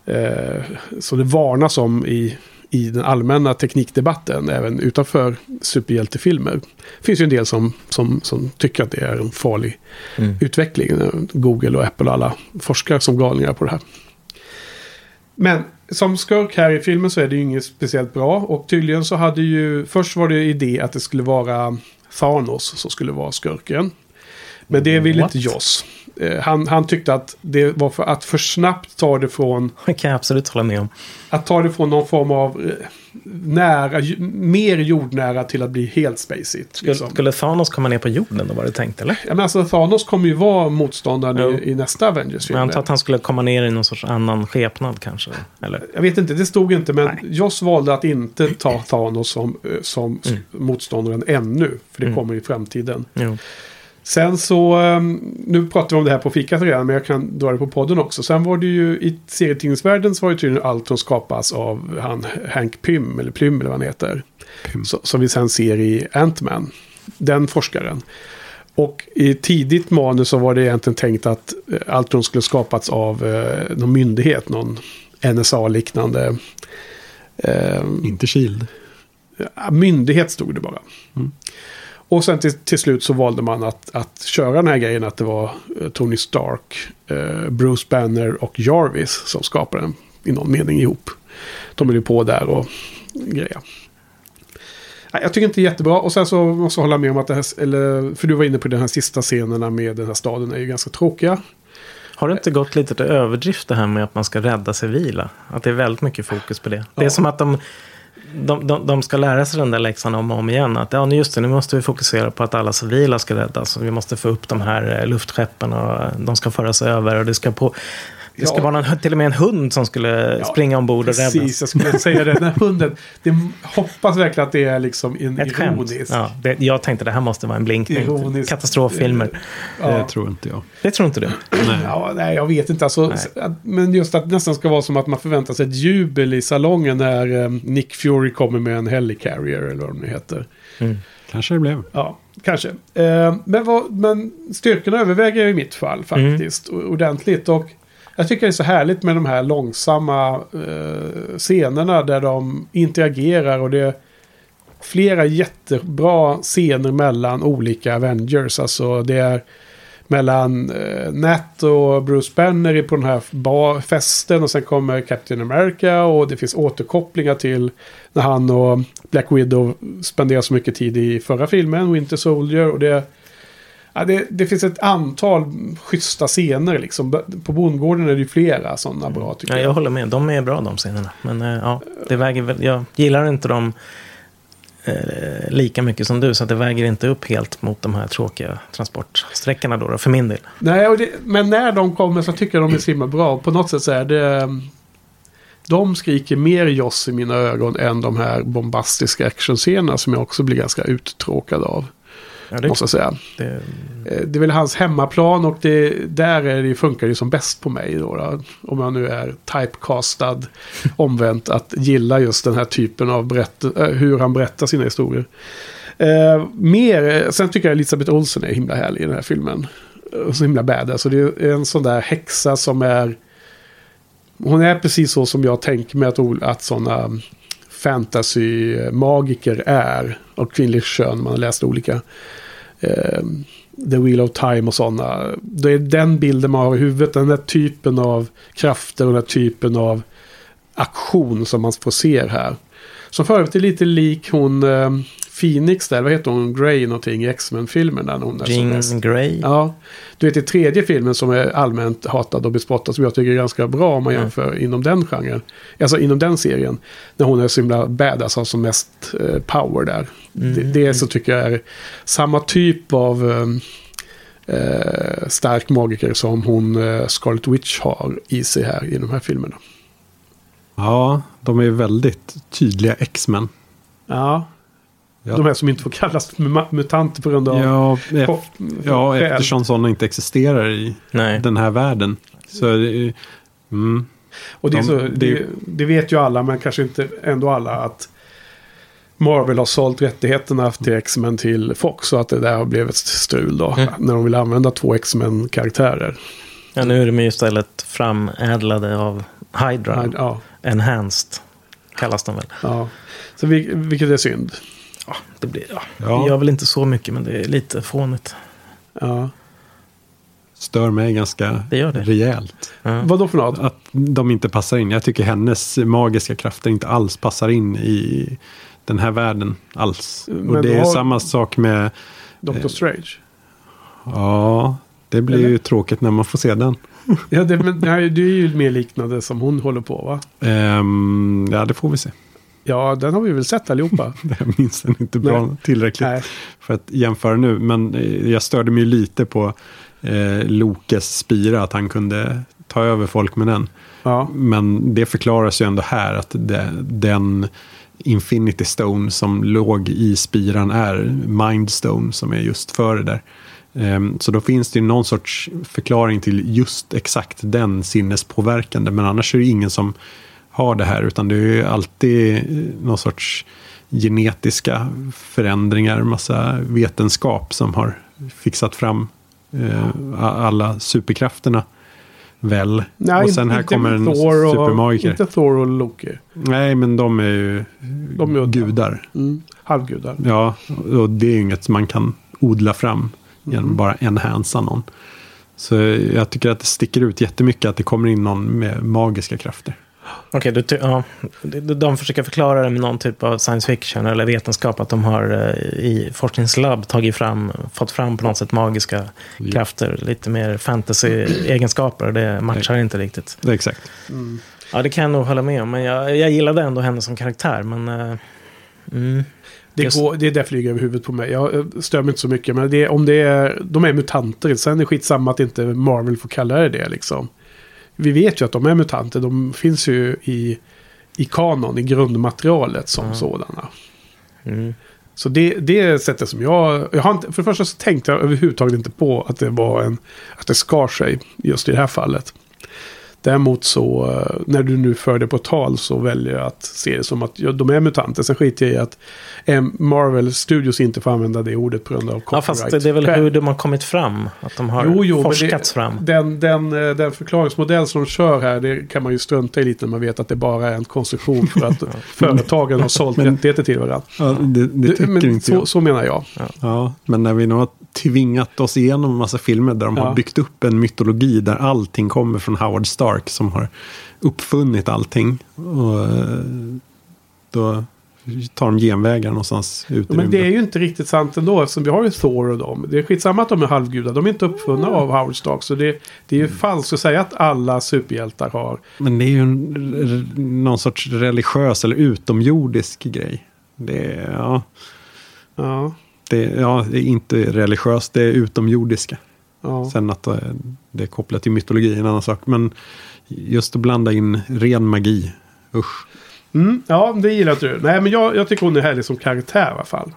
eh, så det varnas om i, i den allmänna teknikdebatten. Även utanför superhjältefilmer. Det finns ju en del som, som, som tycker att det är en farlig Mm. utveckling. Google och Apple och alla forskar som galningar på det här. Men som skurk här i filmen så är det ju inget speciellt bra. Och tydligen så hade ju... Först var det idé att det skulle vara Thanos som skulle vara skurken. Men det ville What? inte Joss. Eh, Han, han tyckte att det var för att för snabbt ta det från... Det kan jag absolut hålla med om. Att ta det från någon form av eh, nära, mer jordnära till att bli helt spacigt. Skulle, liksom. skulle Thanos komma ner på jorden då var det tänkt, eller? Ja, men alltså Thanos kommer ju vara motståndaren Jo. i, i nästa Avengers-film. Jag antar att han skulle komma ner i någon sorts annan skepnad kanske. Eller? Jag vet inte, det stod inte. Men Nej. Joss valde att inte ta Thanos som, eh, som s- motståndaren ännu. För det Mm. kommer i framtiden. Jo. Sen så, ehm, nu pratar vi om det här på fikat redan, men jag kan dra det på podden också. Sen var det ju i serietidningsvärlden så var det tydligen allt som skapas av han Hank Pym, eller Plym eller vad han heter. Så, som vi sen ser i Ant-Man. Den forskaren. Och i tidigt manus så var det egentligen tänkt att eh, Altron skulle skapats av eh, någon myndighet, någon NSA-liknande eh, Inte Shield. Myndighet stod det bara. Och sen till, till slut så valde man att, att köra den här grejen att det var eh, Tony Stark, eh, Bruce Banner och Jarvis som skapade den i någon mening ihop. De höll ju på där och grejer. Jag tycker inte det är jättebra. Och sen så måste jag hålla med om att det här, eller, för du var inne på den här sista scenerna med den här staden är ju ganska tråkiga. Har det inte gått lite till överdrift det här med att man ska rädda civila? Att det är väldigt mycket fokus på det. Det är Ja. som att de, de, de, de ska lära sig den där läxan om och om igen. Att ja, nu just det, nu måste vi fokusera på att alla civila ska räddas. Och vi måste få upp de här eh, luftskeppen och de ska föras över. Och det ska på... Det ska Ja. vara någon, till och med en hund som skulle springa ombord och rädda. Precis, jag skulle säga det. Den här hunden. Det hoppas verkligen att det är liksom en Ett skämt. ironiskt. Ja, det, jag tänkte det här måste vara en blinkning. Ironiskt. Katastroffilmer. Ja. Det tror inte jag. Det tror inte du? Nej. Ja, nej, jag vet inte. Alltså, Nej. men just att det nästan ska vara som att man förväntar sig ett jubel i salongen när eh, Nick Fury kommer med en helicarrier eller vad det heter. Kanske det blev. Ja, kanske. Eh, men, vad, men styrkorna överväger i mitt fall faktiskt o- ordentligt. Och jag tycker det är så härligt med de här långsamma eh, scenerna där de interagerar och det är flera jättebra scener mellan olika Avengers. Alltså det är mellan eh, Nat och Bruce Banner på den här bar, festen och sen kommer Captain America och det finns återkopplingar till när han och Black Widow spenderar så mycket tid i förra filmen, Winter Soldier. Och det, ja, det, det finns ett antal schyssta scener liksom. På bondgården är det ju flera sådana bra tycker Ja, jag. jag håller med. De är bra de scenerna. Men eh, ja, det väger väl, jag gillar inte dem eh, lika mycket som du. Så det väger inte upp helt mot de här tråkiga transportsträckorna då, då för min del. Nej, det, men när de kommer så tycker jag de är så himla bra. På något sätt så är det... De skriker mer Joss i mina ögon än de här bombastiska actionscenerna som jag också blir ganska uttråkad av. Ja, det, Måste jag säga. det, Eh, Det är väl hans hemmaplan och det, där är det, funkar det som bäst på mig. Då, då, om jag nu är typecastad (laughs) omvänt att gilla just den här typen av berätt, eh, hur han berättar sina historier. Eh, mer, sen tycker jag Elisabeth Olsen är himla härlig i den här filmen. Eh, Så himla badass. Så det är en sån där häxa som är... Hon är precis så som jag tänker mig att, ol- att sådana fantasy-magiker är. Och kvinnligt kön, man har läst olika. Eh, The Wheel of Time och sådana. Det är den bilden man har i huvudet. Den där typen av krafter och den där typen av aktion som man får se här. Som för övrigt är lite lik hon eh, Phoenix där. Vad heter hon? Grey någonting i X-Men-filmen. Där hon är som mest. Jean Grey. Ja, du vet i tredje filmen som är allmänt hatad och bespottad som jag tycker är ganska bra om man jämför inom den genren. Alltså inom den serien. När hon är så himla badass, har som mest eh, power där. Det, det så tycker jag är samma typ av eh, eh, stark magiker som hon eh, Scarlet Witch har i sig här i de här filmerna. Ja, de är väldigt tydliga X-Men. Ja, Ja. de här som inte får kallas mu- mutanter på grund av... Ja, ef- Hopp- ja, eftersom sådana inte existerar i Nej. den här världen. Så det är- mm, Och det, är De- så, det- det, det vet ju alla, men kanske inte ändå alla, att Marvel har sålt rättigheterna till X-Men till Fox. Så att det där har blivit strul då. Mm. När de vill använda två X-Men-karaktärer. Ja, nu är de ju istället framädlade av Hydra. Ja, Enhanced kallas de väl. ja. Så vi, vilket är synd. Ja, det, blir, ja. Ja. det gör väl inte så mycket, men det är lite fånigt. Ja. stör mig ganska Det gör det. rejält. Ja. Vad då för något? Att de inte passar in. Jag tycker hennes magiska krafter inte alls passar in i den här världen alls. Men Och det är har- samma sak med, Doctor Strange? ja, det blir Eller? ju tråkigt när man får se den. (laughs) Ja, det, men, det är ju mer liknande som hon håller på va? Ehm, ja, det får vi se. Ja, den har vi väl sett allihopa. (laughs) Jag minns den inte bra Nej. tillräckligt nej. för att jämföra nu. Men eh, jag störde mig lite på eh, Lokes spira, att han kunde ta över folk med den. Ja. Men det förklaras ju ändå här att det, den Infinity Stone som låg i spiran är Mind Stone som är just före där. Ehm, Så då finns det ju någon sorts förklaring till just exakt den sinnespåverkande. Men annars är det ingen som har det här. Utan det är ju alltid någon sorts genetiska förändringar. Massa vetenskap som har fixat fram eh, alla superkrafterna. Väl. Nej, och sen här inte kommer en Thor och, supermagiker. Inte Thor och Loki. Nej, men de är ju De är gudar. Mm. Halvgudar. Ja, och det är ju inget man kan odla fram genom Mm. bara enhansa någon. Så jag tycker att det sticker ut jättemycket att det kommer in någon med magiska krafter. Okej, ty- ja. De- de försöker förklara det med någon typ av science fiction eller vetenskap. Att de har eh, i forskningslabb tagit fram, fått fram på något sätt magiska Ja. krafter. Lite mer fantasy-egenskaper. Det matchar inte riktigt. Det är exakt. Ja, det kan jag nog hålla med om. Men jag, jag gillade ändå henne som karaktär. Men... eh, mm. Det, går, det där flyger över huvudet på mig. Jag eh, stör mig inte så mycket. Men det, om det är, de är mutanter. Sen är det skitsamma att inte Marvel får kalla det det liksom. Vi vet ju att de är mutanter. De finns ju i, i kanon, i grundmaterialet som sådana. Mm. Så det, det är sättet som jag... jag har inte, för det första så tänkte jag överhuvudtaget inte på att det var en... Att det skar sig just i det här fallet. Däremot så, eh, när du nu för det på tal så väljer jag att se det som att ja, de är mutanter. Sen skiter jag i att eh, Marvel Studios inte får använda det ordet på grund av Ja, copyright. fast det är väl hur de har kommit fram. Att de har Jo, jo, forskats det, fram. Den, den, eh, den förklaringsmodell som de kör här, det kan man ju strunta i lite när man vet att det bara är en konstruktion för att (laughs) företagen har sålt rättigheter till varandra. Ja, det, det tycker men inte så, jag. så menar jag. Ja, men när vi nu har tvingat oss igenom en massa filmer där de Ja. har byggt upp en mytologi där allting kommer från Howard Stark som har uppfunnit allting. Och, eh, då tar de genvägar någonstans ut i Men det är ju inte riktigt sant ändå eftersom vi har ju Thor och dem. Det är skitsamma att de är halvgudar. De är inte uppfunna av Howard Stark. Så det, det är ju falskt att säga att alla superhjältar har. Men det är ju en, någon sorts religiös eller utomjordisk grej. Det är, ja, Ja, det, ja, det är inte religiöst, det är utomjordiska. ja. Sen att eh, det är kopplat till mytologi är en annan sak. Men just att blanda in ren magi, usch. Mm, ja, det gillar inte du. Nej, men jag, jag tycker hon är härlig som karaktär i alla fall.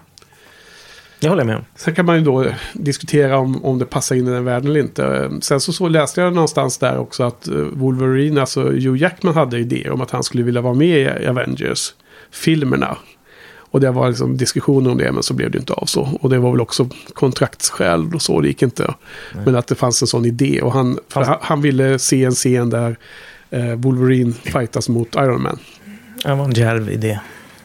Det håller jag med om. Sen kan man ju då diskutera om, om det passar in i den världen eller inte. Sen så, så läste jag någonstans där också att eh, Wolverine, alltså Hugh Jackman hade idéer om att han skulle vilja vara med i Avengers-filmerna. Och det var liksom diskussioner om det, men så blev det inte av så. Och det var väl också kontraktsskäl och så, det gick inte. Men att det fanns en sån idé. Och han, Fast- han, ville se en scen där eh, Wolverine fightas mot Iron Man. Det var en djärv idé.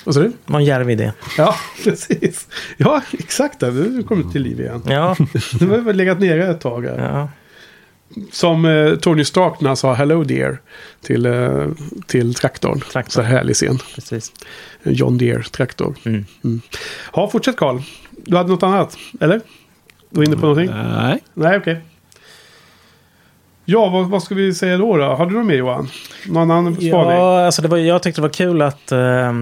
Vad sa du? Det var en djärv idé. Ja, (laughs) precis. Ja, exakt. Nu kommer du till liv igen. Ja, (laughs) Det har väl legat nere ett tag. Här. ja. Som eh, Tony Stark när han sa Hello Dear till, eh, till traktorn. Traktorn. Så härlig scen. precis. John Deere-traktor. Mm. Ja, fortsätt Karl. Du hade något annat? Eller? Du var inne på någonting? Nej, Nej, okej. Ja, vad, vad ska vi säga då? då? Har du något mer Johan? Någon annan spaning? Ja, alltså det var, jag tyckte det var kul att eh,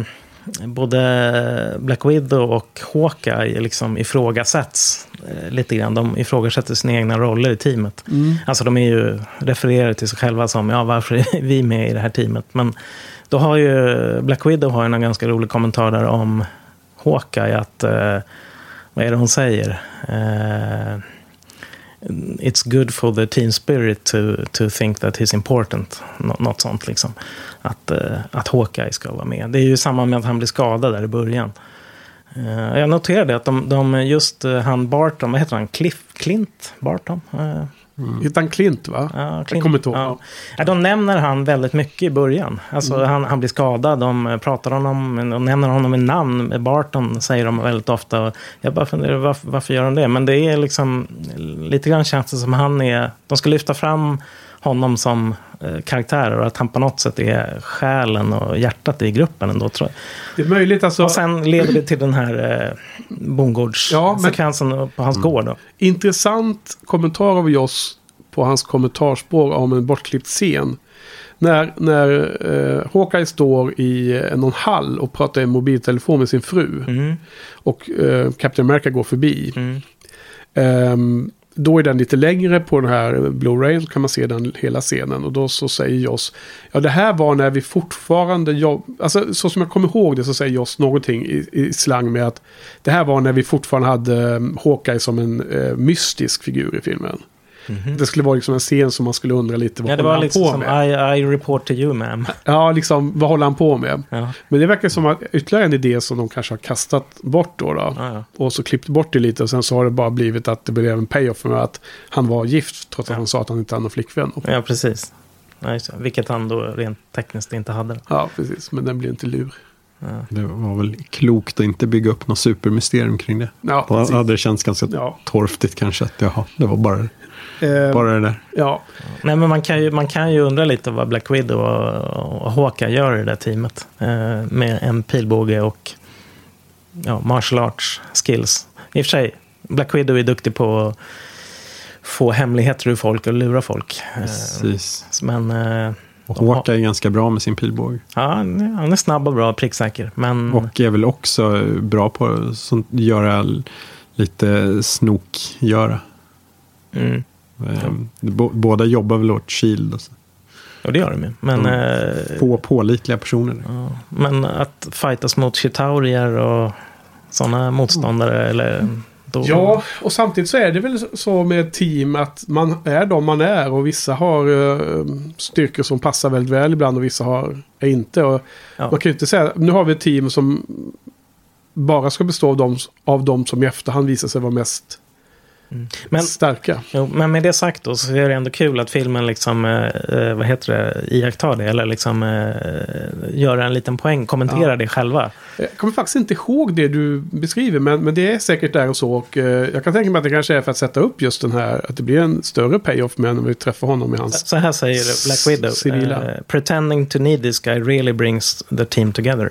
både Black Widow och Hawkeye liksom ifrågasätts eh, lite grann. De ifrågasätter sina egna roller i teamet. Mm. Alltså de är ju refererade till sig själva som, ja varför är vi med i det här teamet? Men då har ju Black Widow har en ganska rolig kommentar där om Hawkeye att, eh, vad är det hon säger? Eh, It's good for the team spirit to, to think that he's important. Nå- något sånt liksom. Att, eh, att Hawkeye ska vara med. Det är ju samma med att han blir skadad där i början. Eh, jag noterade att de, de just eh, han Barton, vad heter han? Cliff, Clint Barton? Eh, Hette han Clint va? Ja, Jag kommer inte ihåg. Ja. Ja, de nämner han väldigt mycket i början. Alltså, Mm. han, han blir skadad, de pratar om honom, de nämner honom med namn. Barton säger de väldigt ofta. Jag bara funderar, varför, varför gör de det? Men det är liksom, lite grann känns det som han är, de ska lyfta fram honom som eh, karaktär och att han på något sätt är själen och hjärtat i gruppen ändå. Tror jag. Det är möjligt alltså. Och sen leder det till den här eh, Ja, men- bondgårdssekvensen på hans gård. Då. Intressant kommentar av Joss på hans kommentarspår om en bortklippt scen. När, när eh, Hawkeye står i eh, någon hall och pratar i mobiltelefon med sin fru. Mm, Och eh, Captain America går förbi. mm, Ehm, då är den lite längre på den här Blu-ray. Så kan man se den hela scenen. Och då så säger Joss. Ja det här var när vi fortfarande jobb... Alltså så som jag kommer ihåg det så säger Joss någonting i, i slang med att. Det här var när vi fortfarande hade um, Hawkeye som en eh, mystisk figur i filmen. Det skulle vara liksom en scen som man skulle undra lite vad Ja, det håller var han liksom på som med. I, I report to you ma'am. (laughs) Ja, liksom vad håller han på med? Ja, Men det verkar som att ytterligare en idé som de kanske har kastat bort då. då. ja, ja. Och så klippt bort det lite och sen så har det bara blivit att det blev en payoff med att han var gift trots att Ja. han sa att han inte hade någon flickvän. ja precis. Ja, just det. Vilket han då rent tekniskt inte hade. Ja, precis. Men den blir inte lur. det var väl klokt att inte bygga upp något supermysterium kring det. Ja, Då precis. hade det känts ganska Ja. torftigt kanske. Att jaha, det var bara, Eh, bara det där. ja. Nej, men man kan, ju, man kan ju undra lite vad Black Widow och, och Hawkeye gör i det där teamet. Eh, med en pilbåge och ja, martial arts skills. I och för sig, Black Widow är duktig på att få hemligheter ur folk och lura folk. Eh, Precis. men eh, Och Hawkeye är ganska bra med sin pilbåge. ja, han är snabb och bra pricksäker. Men Och är väl också bra på att göra lite snokgöra. mm, Bo- Båda jobbar väl åt Shield. Och så. Och det gör de ju. Men, Mm. eh, Få pålitliga personer. ja, men att fightas mot chitaurier och sådana motståndare. Eller, då, Ja, och samtidigt så är det väl så med team att man är de man är och vissa har eh, styrkor som passar väldigt väl ibland och vissa har är inte. Och Ja. Man kan ju inte säga, nu har vi ett team som bara ska bestå av de, av de som i efterhand visar sig vara mest Men, starka. jo, men med det sagt då så är det ändå kul att filmen liksom, eh, eh, vad heter det, iakttar det. Eller liksom eh, gör en liten poäng, kommenterar Ja. det själva. Jag kommer faktiskt inte ihåg det du beskriver, men, men det är säkert där och så. Och, eh, jag kan tänka mig att det kanske är för att sätta upp just den här, att det blir en större payoff med när vi träffar honom i hans... Så här säger Black Widow. Civila. eh, Pretending to need this guy really brings the team together.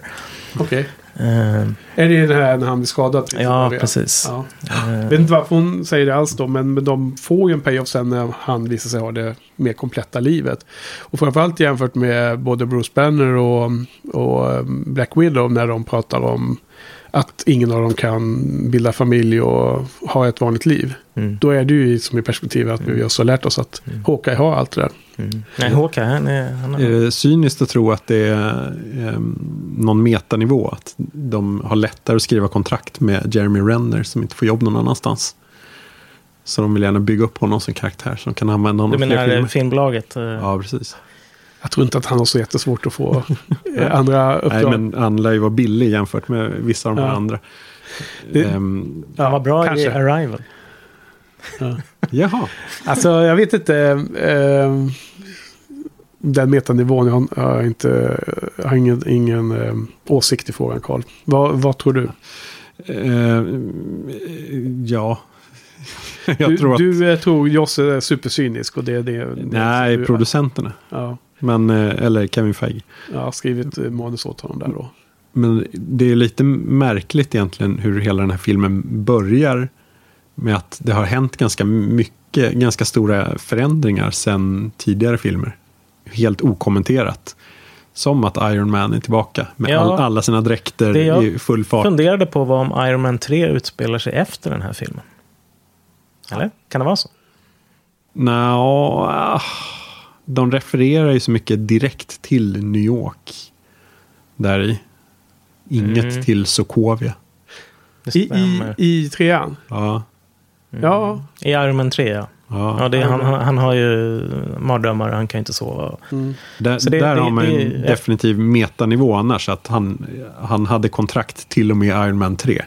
Okej. Eh, Är det den här när han blir skadad? till ja, precis. Ja. Eh, Jag vet inte varför hon säger det alls då, men, men de får ju en payoff sen när han visar sig ha det mer kompletta livet. Och framförallt jämfört med både Bruce Banner och, och um, Black Widow när de pratar om att ingen av dem kan bilda familj och ha ett vanligt liv. mm, Då är det ju som i perspektivet att vi också har lärt oss att Hawkeye har allt det där. mm. Nej, Håkan, han är... Han Är är det cyniskt att tro att det är eh, någon metanivå? Att de har lättare att skriva kontrakt med Jeremy Renner som inte får jobb någon annanstans. Så de vill gärna bygga upp honom som karaktär som kan använda honom du i fler menar eh, filmbolaget? eh, Ja, precis. Jag tror inte att han har så jättesvårt att få (laughs) eh, andra uppdrag. Nej, men han lär ju vara billig jämfört med vissa av de Ja. andra. Det- Ehm, Han var bra kanske. i Arrival. jaha. Alltså jag vet inte. Eh, den metanivån, jag har, jag har inte, jag har ingen, ingen eh, åsikt i frågan Karl. Vad, vad tror du? Ehm, ja. (laughs) Jag du tror att... du eh, tror Josse är supercynisk och det är det. det nej, du, producenterna. Ja, Men, eh, eller Kevin Feige. jag har skrivit eh, manus åt honom där då. Men det är lite märkligt egentligen hur hela den här filmen börjar. Med att det har hänt ganska mycket, ganska stora förändringar sen tidigare filmer. Helt okommenterat. Som att Iron Man är tillbaka med Ja. all, alla sina dräkter Det jag i full fart. funderade på vad om Iron Man 3 utspelar sig efter den här filmen. Eller? Kan det vara så? Nå, de refererar ju så mycket direkt till New York. Där i. Inget Mm. till Sokovia. I, i. I trean? Ja, Ja. I Iron Man 3, ja. ja. ja det, han, han, han har ju mardrömmar, han kan inte sova. Mm. Där, Så det- där det- har man det- en definitiv metanivå annars. Att han, han hade kontrakt till och med Iron Man 3.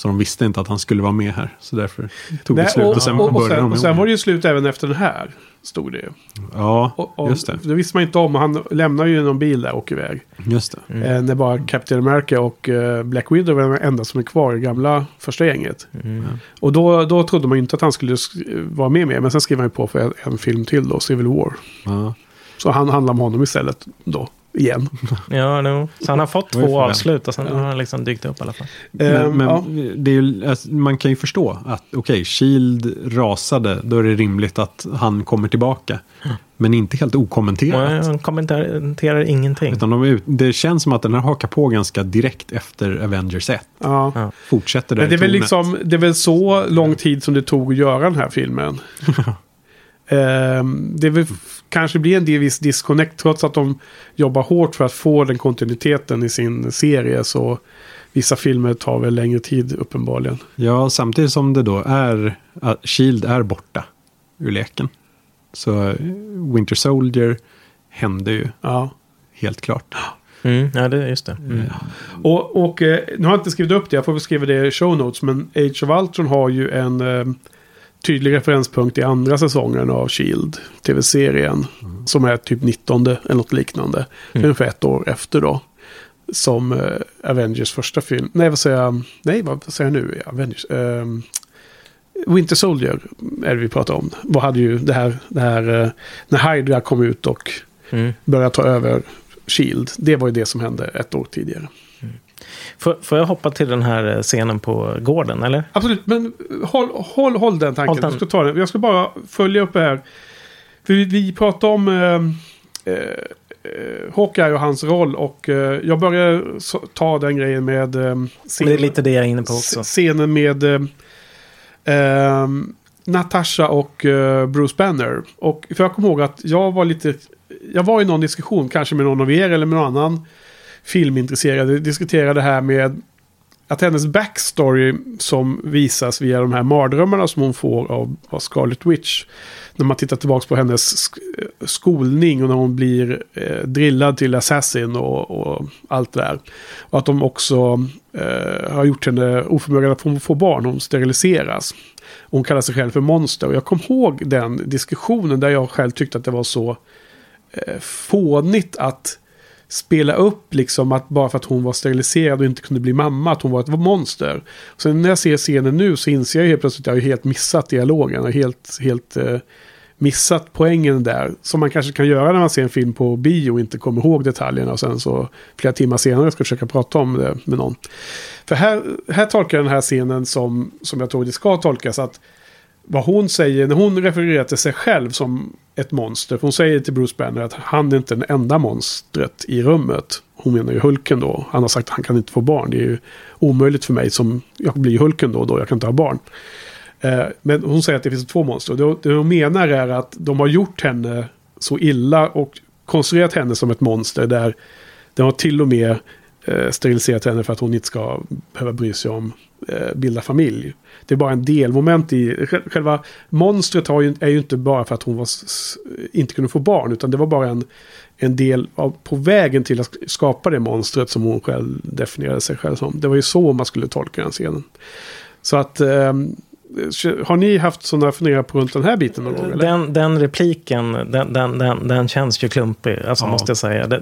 Så de visste inte att han skulle vara med här. Så därför tog det Nej, slut. och, Och sen och, och, sen, och sen var det ju slut även efter den här. Stod det ju. Ja, Och, och, just det. Det visste man inte om. Han lämnar ju någon bil där och åker iväg. Just det. Mm. Eh, när bara Captain America och eh, Black Widow var de enda som är kvar i gamla första gänget. Mm. Och då, då trodde man ju inte att han skulle sk- vara med mer. Men sen skrev han ju på för en, en film till då, Civil War. Ja. Så han handlar om honom istället då, igen. (laughs) Ja, no. Så han har fått två avslut och sen Ja. har han liksom dykt upp i alla fall. Men, Ehm, men ja. det är ju, alltså, man kan ju förstå att okej, Shield rasade. Då är det rimligt att han kommer tillbaka. Men inte helt okommenterat. Och han kommenterar ingenting. Utan de ut, det känns som att den här hakar på ganska direkt efter Avengers 1. Ja. Ja. Fortsätter där Men det är, väl liksom, det är väl så lång tid som det tog att göra den här filmen. (laughs) Ehm, det kanske blir en del viss disconnect trots att de jobbar hårt för att få den kontinuiteten i sin serie. Så vissa filmer tar väl längre tid uppenbarligen. Ja, samtidigt som det då är att Shield är borta ur leken. Så eh, Winter Soldier hände ju Ja. helt klart. Mm, ja, det är just det. Mm. Och, och eh, nu har jag inte skrivit upp det, jag får väl skriva det i show notes. Men Age of Ultron har ju en eh, tydlig referenspunkt i andra säsongen av Shield. Tv-serien. Som är typ 19 eller något liknande. Ungefär ett år efter då. Som eh, Avengers första film. Nej, vad säger jag? Nej, vad säger jag nu? Avengers. ehm, Winter Soldier är det vi pratar om. Vad hade ju det här, det här eh, när Hydra kom ut och Mm. började ta över Shield. Det var ju det som hände ett år tidigare. Får, får jag hoppa till den här eh, scenen på gården, eller? Absolut, men håll, håll, håll den tanken. Håll den. Jag, ska ta den. jag ska bara följa upp det här. För vi, vi pratade om eh, eh, eh, Hawkeye och hans roll. Och eh, jag börjar så, ta den grejen med eh, scen- Det är lite det jag är inne på också. scenen med eh, eh, Natasha och eh, Bruce Banner. Och för jag kommer ihåg att jag var lite jag var i någon diskussion, kanske med någon av er eller med någon annan filmintresserade diskutera det här med att hennes backstory som visas via de här mardrömmarna som hon får av, av Scarlet Witch. När man tittar tillbaka på hennes sk skolning och när hon blir eh, drillad till assassin och, och, allt det där. Och att de också eh, har gjort henne oförmögen att få, få barn, hon steriliseras. Hon kallar sig själv för monster. Och jag kom ihåg den diskussionen där jag själv tyckte att det var så eh, fånigt att spela upp liksom att bara för att hon var steriliserad och inte kunde bli mamma, att hon var ett monster. Sen när jag ser scenen nu så inser jag helt plötsligt att jag har helt missat dialogen. och helt, helt eh, missat poängen där. Som man kanske kan göra när man ser en film på bio och inte kommer ihåg detaljerna och sen så flera timmar senare ska försöka prata om det med någon. För här, här tolkar jag den här scenen som, som jag tror det ska tolkas. att vad hon säger när hon refererar till sig själv som ett monster. För hon säger till Bruce Banner att han är inte den enda monstret i rummet. Hon menar ju Hulken då. Han har sagt att han kan inte få barn. Det är ju omöjligt för mig som jag blir Hulken då. då jag kan inte ha barn. Eh, men hon säger att det finns två monster. Det, det hon menar är att de har gjort henne så illa och konstruerat henne som ett monster. Där de har till och med eh, steriliserat henne för att hon inte ska behöva bry sig om eh, bilda familj. Det är bara en delmoment i... Själva monstret har ju, är ju inte bara för att hon var, inte kunde få barn. Utan det var bara en, en del av, på vägen till att skapa det monstret som hon själv definierade sig själv som. Det var ju så man skulle tolka den scenen. Så att... Eh, har ni haft sådana funderingar på runt den här biten någon gång? Eller? Den, den repliken, den, den, den, den känns ju klumpig, alltså, ja. måste jag säga. Det,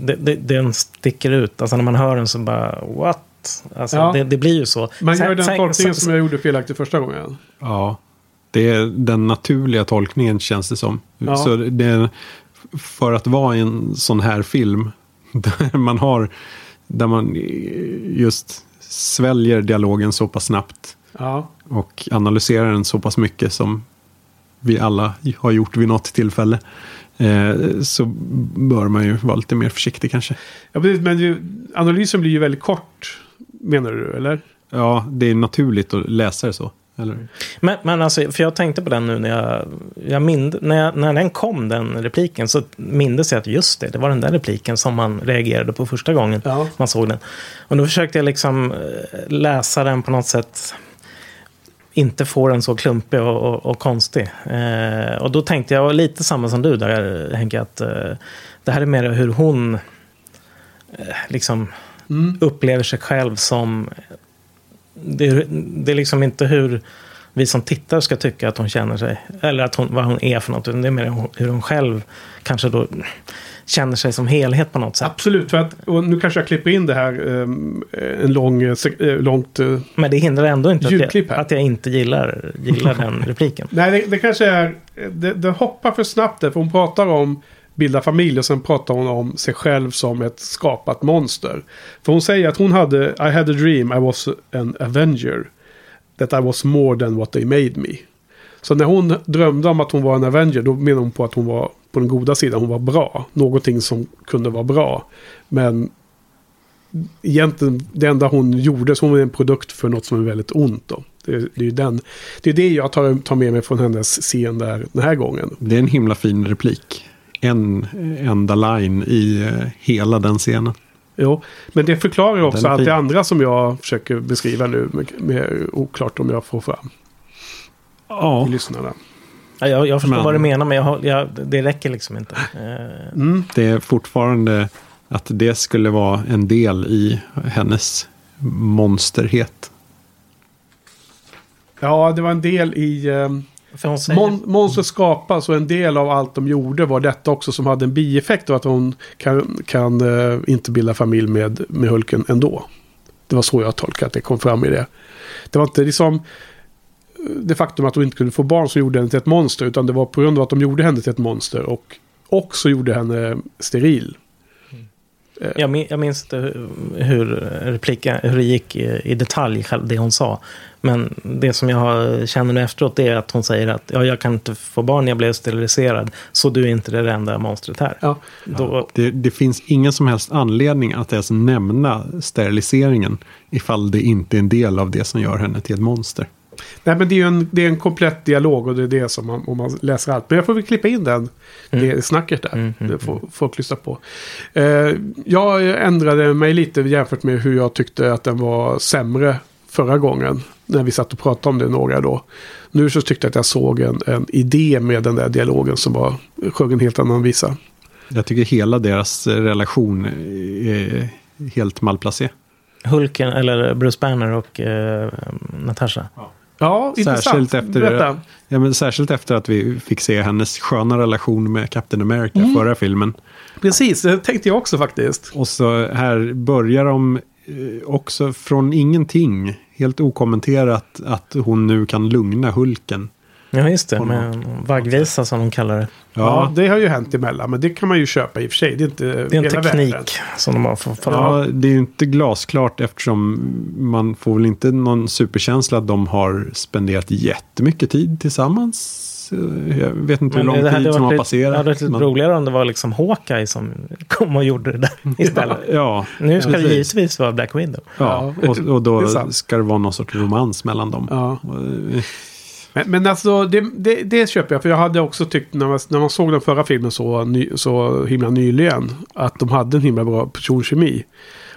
det, det, den sticker ut. Alltså när man hör den så bara, what? Alltså, ja. det, det, blir ju så. Man gör den tolkningen som jag gjorde felaktigt första gången. Ja, det är den naturliga tolkningen känns det som. Ja. Så det, för att vara en sån här film (laughs) där man har, där man just sväljer dialogen så pass snabbt. Ja. Och analyserar den så pass mycket som vi alla har gjort vid något tillfälle. Eh, så bör man ju vara lite mer försiktig kanske. Ja, men analysen blir ju väldigt kort menar du, eller? Ja, det är naturligt att läsa det så. Eller? Men, men alltså, för jag tänkte på den nu när jag, jag mind, när, jag, när den kom, den repliken, så mindes jag att just det, det var den där repliken som man reagerade på första gången ja. man såg den. Och då försökte jag liksom eh, läsa den på något sätt, inte få den så klumpig och, och, och konstig. Eh, och då tänkte jag lite samma som du där, Henke, att eh, det här är mer hur hon eh, liksom mm. upplever sig själv som... Det, det, är liksom inte hur vi som tittar ska tycka att hon känner sig. Eller att hon, vad hon är för något. Det är mer hur hon själv kanske då känner sig som helhet på något sätt. Absolut, för att, och nu kanske jag klipper in det här um, en lång, uh, långt uh, Men det hindrar ändå inte att jag, att jag, inte gillar, gillar den (laughs) repliken. Nej, det, det kanske är... Det, det, hoppar för snabbt där, för hon pratar om bilda familj och sen pratar hon om sig själv som ett skapat monster. För hon säger att hon hade, I had a dream, I was an avenger. That I was more than what they made me. Så när hon drömde om att hon var en avenger, då menade hon på att hon var på den goda sidan, hon var bra. Någonting som kunde vara bra. Men egentligen, det enda hon gjorde, så hon var en produkt för något som är väldigt ont. Då. Det, det, är den, det är det jag tar, tar med mig från hennes scen där den här gången. Det är en himla fin replik en enda line i eh, hela den scenen. Jo, men det förklarar också allt det andra som jag försöker beskriva nu. Med, med oklart om jag får fram. Ja. Lyssnarna. Ja, jag, jag förstår men, vad du menar, men jag, jag, det räcker liksom inte. Eh. Mm. Det är fortfarande att det skulle vara en del i hennes monsterhet. Ja, det var en del i... Um, Mon monster skapas och en del av allt de gjorde var detta också som hade en bieffekt av att hon kan, kan uh, inte bilda familj med, med Hulken ändå. Det var så jag tolkade att det kom fram i det. Det var inte liksom eh, det faktum att hon inte kunde få barn som gjorde henne till ett monster. Utan det var på grund av att de gjorde henne till ett monster. Och också gjorde henne steril. Eh. Jag, min, jag minns inte hur, repliken, hur det gick i, i, detalj, det hon sa. Men det som jag känner nu efteråt är att hon säger att ja, jag kan inte få barn, jag blev steriliserad. Så du är inte det enda monstret här. Ja. Då... Det, det, finns ingen som helst anledning att ens nämna steriliseringen. Ifall det inte är en del av det som gör henne till ett monster. Nej, men det är ju en, det är en komplett dialog och det är det som man, om man läser allt. Men jag får väl klippa in den, det snacket där. Mm, mm, det får folk lyssna på. Eh, jag ändrade mig lite jämfört med hur jag tyckte att den var sämre förra gången. När vi satt och pratade om det några då. Nu så tyckte jag att jag såg en, en idé med den där dialogen som var, sjöng en helt annan visa. Jag tycker hela deras relation är helt malplacé. Hulken, eller Bruce Banner och eh, Natasha. Ja, intressant. Särskilt efter, Berätta. ja, men särskilt efter att vi fick se hennes sköna relation med Captain America Mm. förra filmen. Precis, det tänkte jag också faktiskt. Och så här börjar de eh, också från ingenting, helt okommenterat, att hon nu kan lugna Hulken. Ja, just det. Med vaggvisa som de kallar det. Ja. Ja, det har ju hänt emellan, men det kan man ju köpa i och för sig. Det är inte Det är en teknik världen. som de har fått. ja, det är ju inte glasklart eftersom man får väl inte någon superkänsla att de har spenderat jättemycket tid tillsammans. Eh, Jag vet inte hur lång det tid som har lite, det passerat. hade varit lite men- roligare om det var liksom Hawkeye som (laughs) kom och gjorde det där istället. Ja, Nu ska det precis. givetvis vara Black Widow. Ja, Ja, och, och det då sant. ska det vara någon sorts romans mellan dem. Ja. Eh, Men, men alltså, det, det, det köper jag. För jag hade också tyckt när man, när man såg den förra filmen så, ny, så himla nyligen. Att de hade en himla bra personkemi.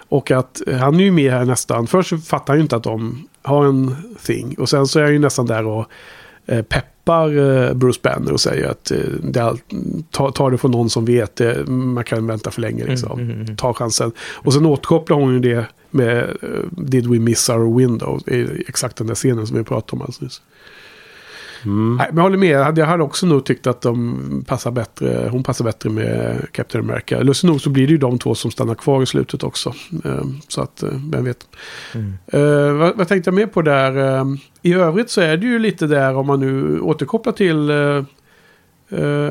Och att eh, han är ju med här nästan. Först fattar han ju inte att de har en thing. Och sen så är han ju nästan där och eh, peppar eh, Bruce Banner och säger att eh, det är allt, ta, ta det från någon som vet det. Man kan vänta för länge liksom. Mm, mm, mm. Ta chansen. Och sen återkopplar hon ju det med eh, Did we miss our window? Exakt den där scenen som vi pratade om alldeles nyss. Mm. Nej, men jag håller med. Jag hade också nog tyckt att de passar bättre, hon passar bättre med Captain America. Lustigt nog så blir det ju de två som stannar kvar i slutet också. Eh, Så att, eh, vem vet. Mm. Eh, vad, vad tänkte jag mer på där? Eh, I övrigt så är det ju lite där om man nu återkopplar till eh,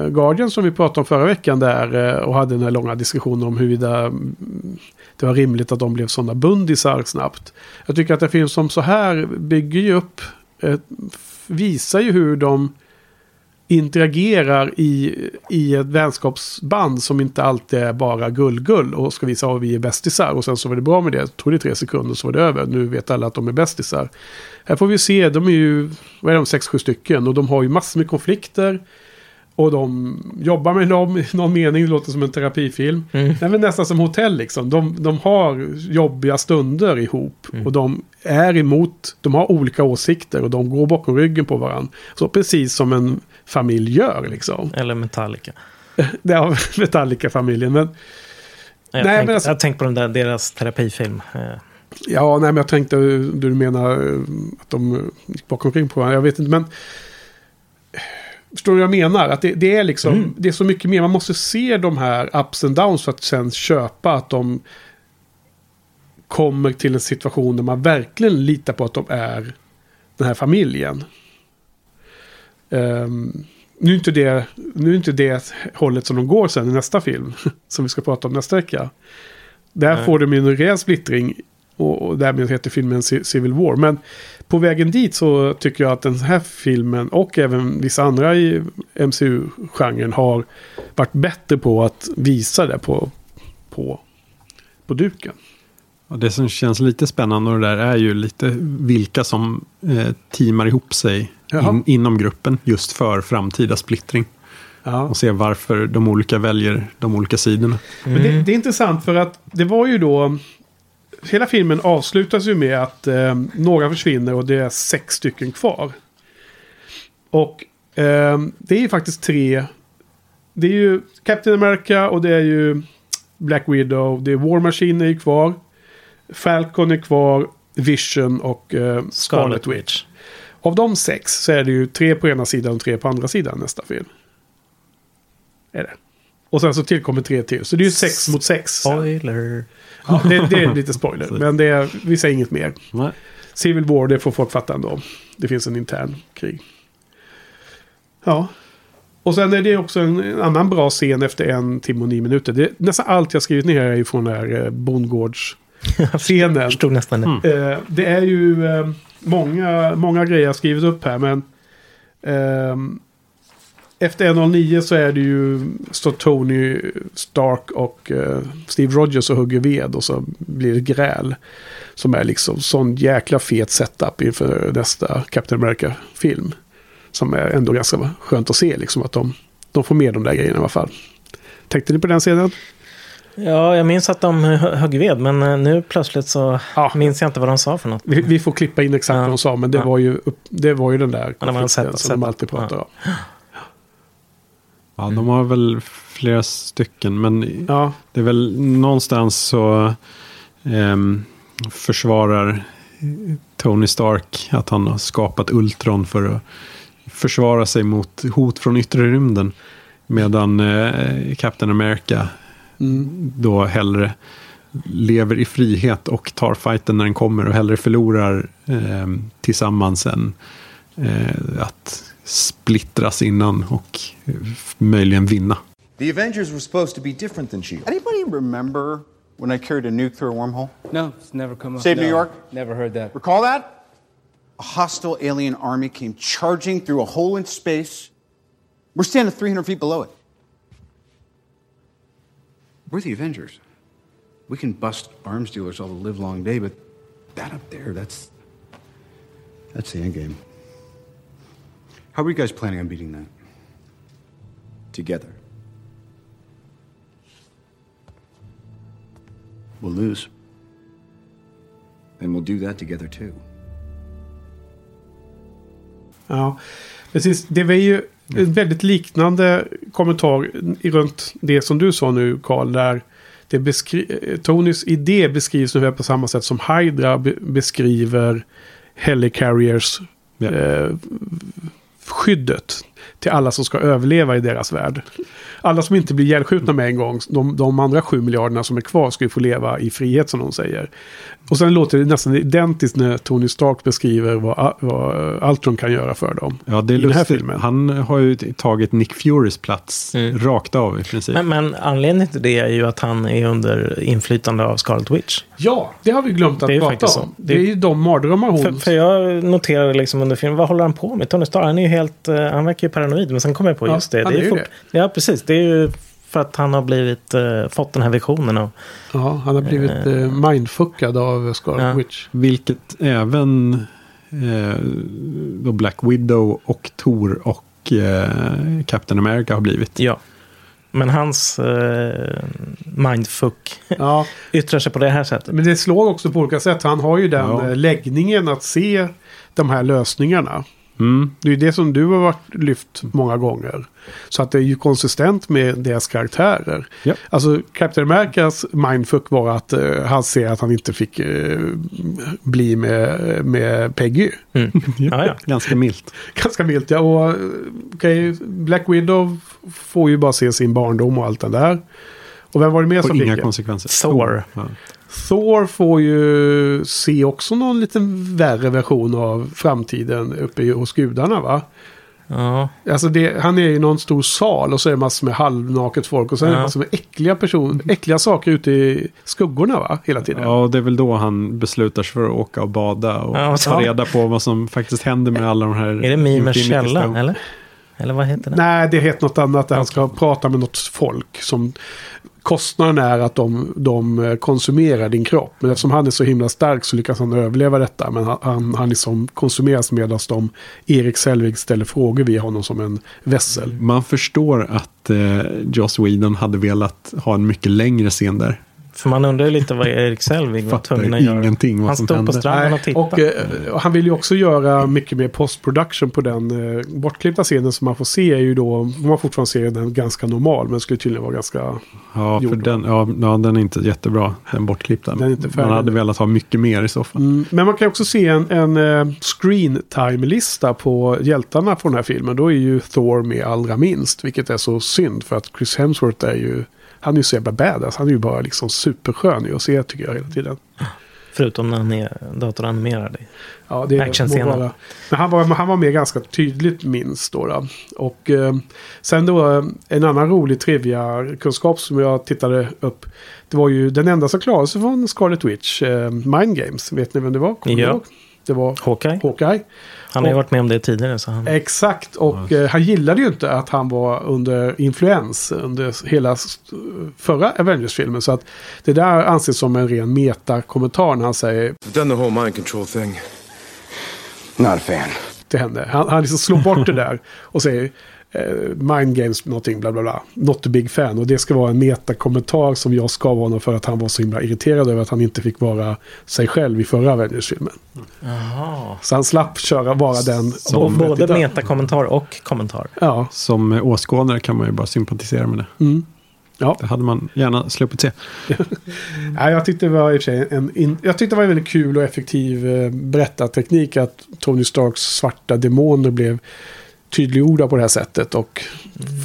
Guardian som vi pratade om förra veckan där och hade den här långa diskussionen om huruvida mm, det var rimligt att de blev sådana bundisar snabbt. Jag tycker att det finns som så här bygger ju upp, visar ju hur de interagerar i, i ett vänskapsband som inte alltid är bara gull-gull och ska visa att vi är bästisar och sen så var det bra med det. Tog det tre sekunder så var det över. Nu vet alla att de är bästisar. Här får vi se, de är ju, vad är de, sex, sju stycken och de har ju massor med konflikter. Och de jobbar med dem i (laughs) någon mening, det låter som en terapifilm. Mm. Det är nästan som hotell liksom. De, de har jobbiga stunder ihop. Och de är emot, de har olika åsikter och de går bakom ryggen på varandra. Så precis som en familj gör liksom. Eller Metallica. (laughs) Det är (laughs) Metallica-familjen. Men Jag Nej, tänk, men alltså- jag tänkt på den där, deras terapifilm. Eh, ja, nej men jag tänkte, du menar eh, att de gick bakom ryggen på varandra. Jag vet inte, men... Förstår du vad jag menar? Att det, det är liksom, Mm. det är så mycket mer. Man måste se de här ups and downs för att sen köpa att de kommer till en situation där man verkligen litar på att de är den här familjen. Ehm, nu, är inte det, nu är inte det hållet som de går sen i nästa film. (laughs) som vi ska prata om nästa vecka. Där Nej. får de en rejäl splittring. Och, och därmed heter filmen Ci- Civil War. Men på vägen dit så tycker jag att den här filmen och även vissa andra i MCU-genren har varit bättre på att visa det på, på, på duken. Och det som känns lite spännande och det där är ju lite vilka som eh, teamar ihop sig Jaha. in, inom gruppen just för framtida splittring. Ja. Och se varför de olika väljer de olika sidorna. Men Mm. det, det är intressant för att det var ju då... Hela filmen avslutas ju med att eh, några försvinner och det är sex stycken kvar. Och eh, det är ju faktiskt tre... Det är ju Captain America och det är ju Black Widow. Det är War Machine är ju kvar. Falcon är kvar. Vision och eh, Scarlet Witch. Av de sex så är det ju tre på ena sidan och tre på andra sidan nästa film. Är det. Och sen så tillkommer tre till. Så det är ju sex mot sex. Spoiler. Ja, det, det är lite spoiler. Men det vi säger inget mer. Nej. Civil War, det får folk fatta ändå. Det finns en intern krig. Ja. Och sen är det också en, en annan bra scen efter en timme och nio minuter. Det, nästan allt jag skrivit ner är från den här eh, bondgårdsscenen. Jag (laughs) förstod nästan det. Mm. Eh, det är ju eh, många, många grejer jag har skrivit upp här. Men ehm, efter 109 så är det ju, står Tony Stark och eh, Steve Rogers och hugger ved och så blir det gräl. Som är liksom sån jäkla fet setup inför nästa Captain America-film. Som är ändå ganska skönt att se liksom att de, de får med de där grejerna i alla fall. Tänkte ni på den scenen? Ja, jag minns att de hö- högg ved, men eh, nu plötsligt så Ja. minns jag inte vad de sa för något. Vi, vi får klippa in exakt Ja. vad de sa, men det, Ja. var ju, det var ju den där konflikten som de alltid pratar om. Ja, de har väl flera stycken. Men Ja, det är väl någonstans så ehm, försvarar Tony Stark att han har skapat Ultron för att försvara sig mot hot från yttre rymden. Medan eh, Captain America mm. då hellre lever i frihet och tar fighten när den kommer och hellre förlorar eh, tillsammans än eh, att splittras innan och eh, möjligen vinna. The Avengers were supposed to be different than S.H.I.E.L.D. Anybody remember when I carried a nuke through a wormhole? No, it's never come up. Save no, New York? Never heard that. Recall that? A hostile alien army came charging through a hole in space. We're standing 300 feet below it. We're the Avengers. We can bust arms dealers all the live long day, but that up there, that's. That's the end game. How are you guys planning on beating that? Together. We'll lose. And we'll do that together too. Ja, precis. Det var ju en väldigt liknande kommentar i runt det som du sa nu, Karl. Där det beskri- Tonys idé beskrivs ungefär på samma sätt som Hydra be- beskriver Helicarriers Ja. eh, skyddet till alla som ska överleva i deras värld. Alla som inte blir ihjälskjutna med en gång, de, de andra sju miljarderna som är kvar ska ju få leva i frihet som de säger. Och sen låter det nästan identiskt när Tony Stark beskriver vad, vad Ultron kan göra för dem. Ja, det är I den här lustigt. filmen. Han har ju tagit Nick Furys plats Mm. rakt av i princip. Men, men anledningen till det är ju att han är under inflytande av Scarlet Witch. Ja, det har vi glömt att Det är ju prata faktiskt om. så. Det är ju de mardrömmar hon... För, för jag noterade liksom under filmen, vad håller han på med? Tony Stark, han är ju helt, eh, han verkar ju paranoid. Men sen kom jag på Ja, just det. han det är ju fort- det. Ja, precis. Det är ju för att han har blivit, eh, fått den här visionen. Och, Ja, han har blivit eh, mindfuckad av Scarlet Ja. Witch. Vilket även då Black Widow och Thor och eh, Captain America har blivit. ja. Men hans eh, mindfuck (laughs) Ja, yttrar sig på det här sättet. men det slår också på olika sätt. Han har ju den Ja. läggningen att se de här lösningarna. Mm. Det är ju det som du har varit lyft många gånger. Så att det är ju konsistent med deras karaktärer. Ja. Alltså Captain Americas mindfuck var att eh, han ser att han inte fick eh, bli med, med Peggy. Mm. (laughs) Ja, ja. Ganska milt. Ganska milt ja. Och, okej, Black Widow får ju bara se sin barndom och allt det där. Och vem var det mer som inga fick det? konsekvenser. Thor. Ja. Thor får ju se också någon liten värre version av framtiden uppe i- hos gudarna va? Ja. Alltså det, han är i någon stor sal och så är det massor med halvnaket folk och sen är det Ja. massor med äckliga, person, äckliga saker ute i skuggorna va? Hela tiden. Ja, och det är väl då han beslutar sig för att åka och bada och Ja, ta reda på vad som faktiskt händer med alla de här... Är det Mimers källa, eller? Eller vad heter det? Nej, det heter något annat där han ska prata med något folk som kostnaden är att de, de eh, konsumerar din kropp. Men eftersom han är så himla stark så lyckas han överleva detta. Men han, han, han liksom konsumeras medan de, Erik Selvig ställer frågor via honom som en vässel. Man förstår att eh, Joss Whedon hade velat ha en mycket längre scen där. För man undrar ju lite vad Erik Selvig var tvungen att göra. ingenting vad Han som stod på hände. stranden och tittade. och eh, och han vill ju också göra mycket mer postproduktion på den eh, bortklippta scenen som man får se är ju då, man fortfarande se den ganska normal men skulle tydligen vara ganska Ja, för den, ja, ja, den är inte jättebra, den bortklippta. Den är inte färdig. Man hade velat ha mycket mer i så fall. Mm, men man kan också se en, en eh, screen time-lista på hjältarna från den här filmen. Då är ju Thor med allra minst. Vilket är så synd för att Chris Hemsworth är ju... Han är ju så jävla badass. Han är ju bara liksom superskön ju att se tycker jag hela tiden. Förutom när han är datoranimerad. Ja, det Actionscenen. vara- Men han var, han var med ganska tydligt minst då. då. Och eh, sen då eh, en annan rolig trivia-kunskap som jag tittade upp. Det var ju den enda som klarade sig från Scarlet Witch, eh, Mind Games. Vet ni vem det var? Kommer Ja. det var Hawkeye. Hawkeye. Han har ju varit med om det tidigare. Så han... Exakt, och eh, han gillade ju inte att han var under influens under hela förra Avengers-filmen. Så att det där anses som en ren meta-kommentar när han säger I've done the whole mind control thing. Not a fan. till henne. Han, han liksom slår bort det där och säger eh, mind games någonting bla bla bla. Not a big fan. Och det ska vara en meta-kommentar som jag ska vara honom för att han var så himla irriterad över att han inte fick vara sig själv i förra Avengers-filmen. Så han slapp köra vara den. Offret Både metakommentar och kommentar. Ja. Som åskådare kan man ju bara sympatisera med det. Mm. Ja. Det hade man gärna sluppit se. (laughs) Nej, jag tyckte det var i och en, in, jag tyckte det var en väldigt kul och effektiv eh, berättarteknik att Tony Starks svarta demoner blev tydliggjorda på det här sättet och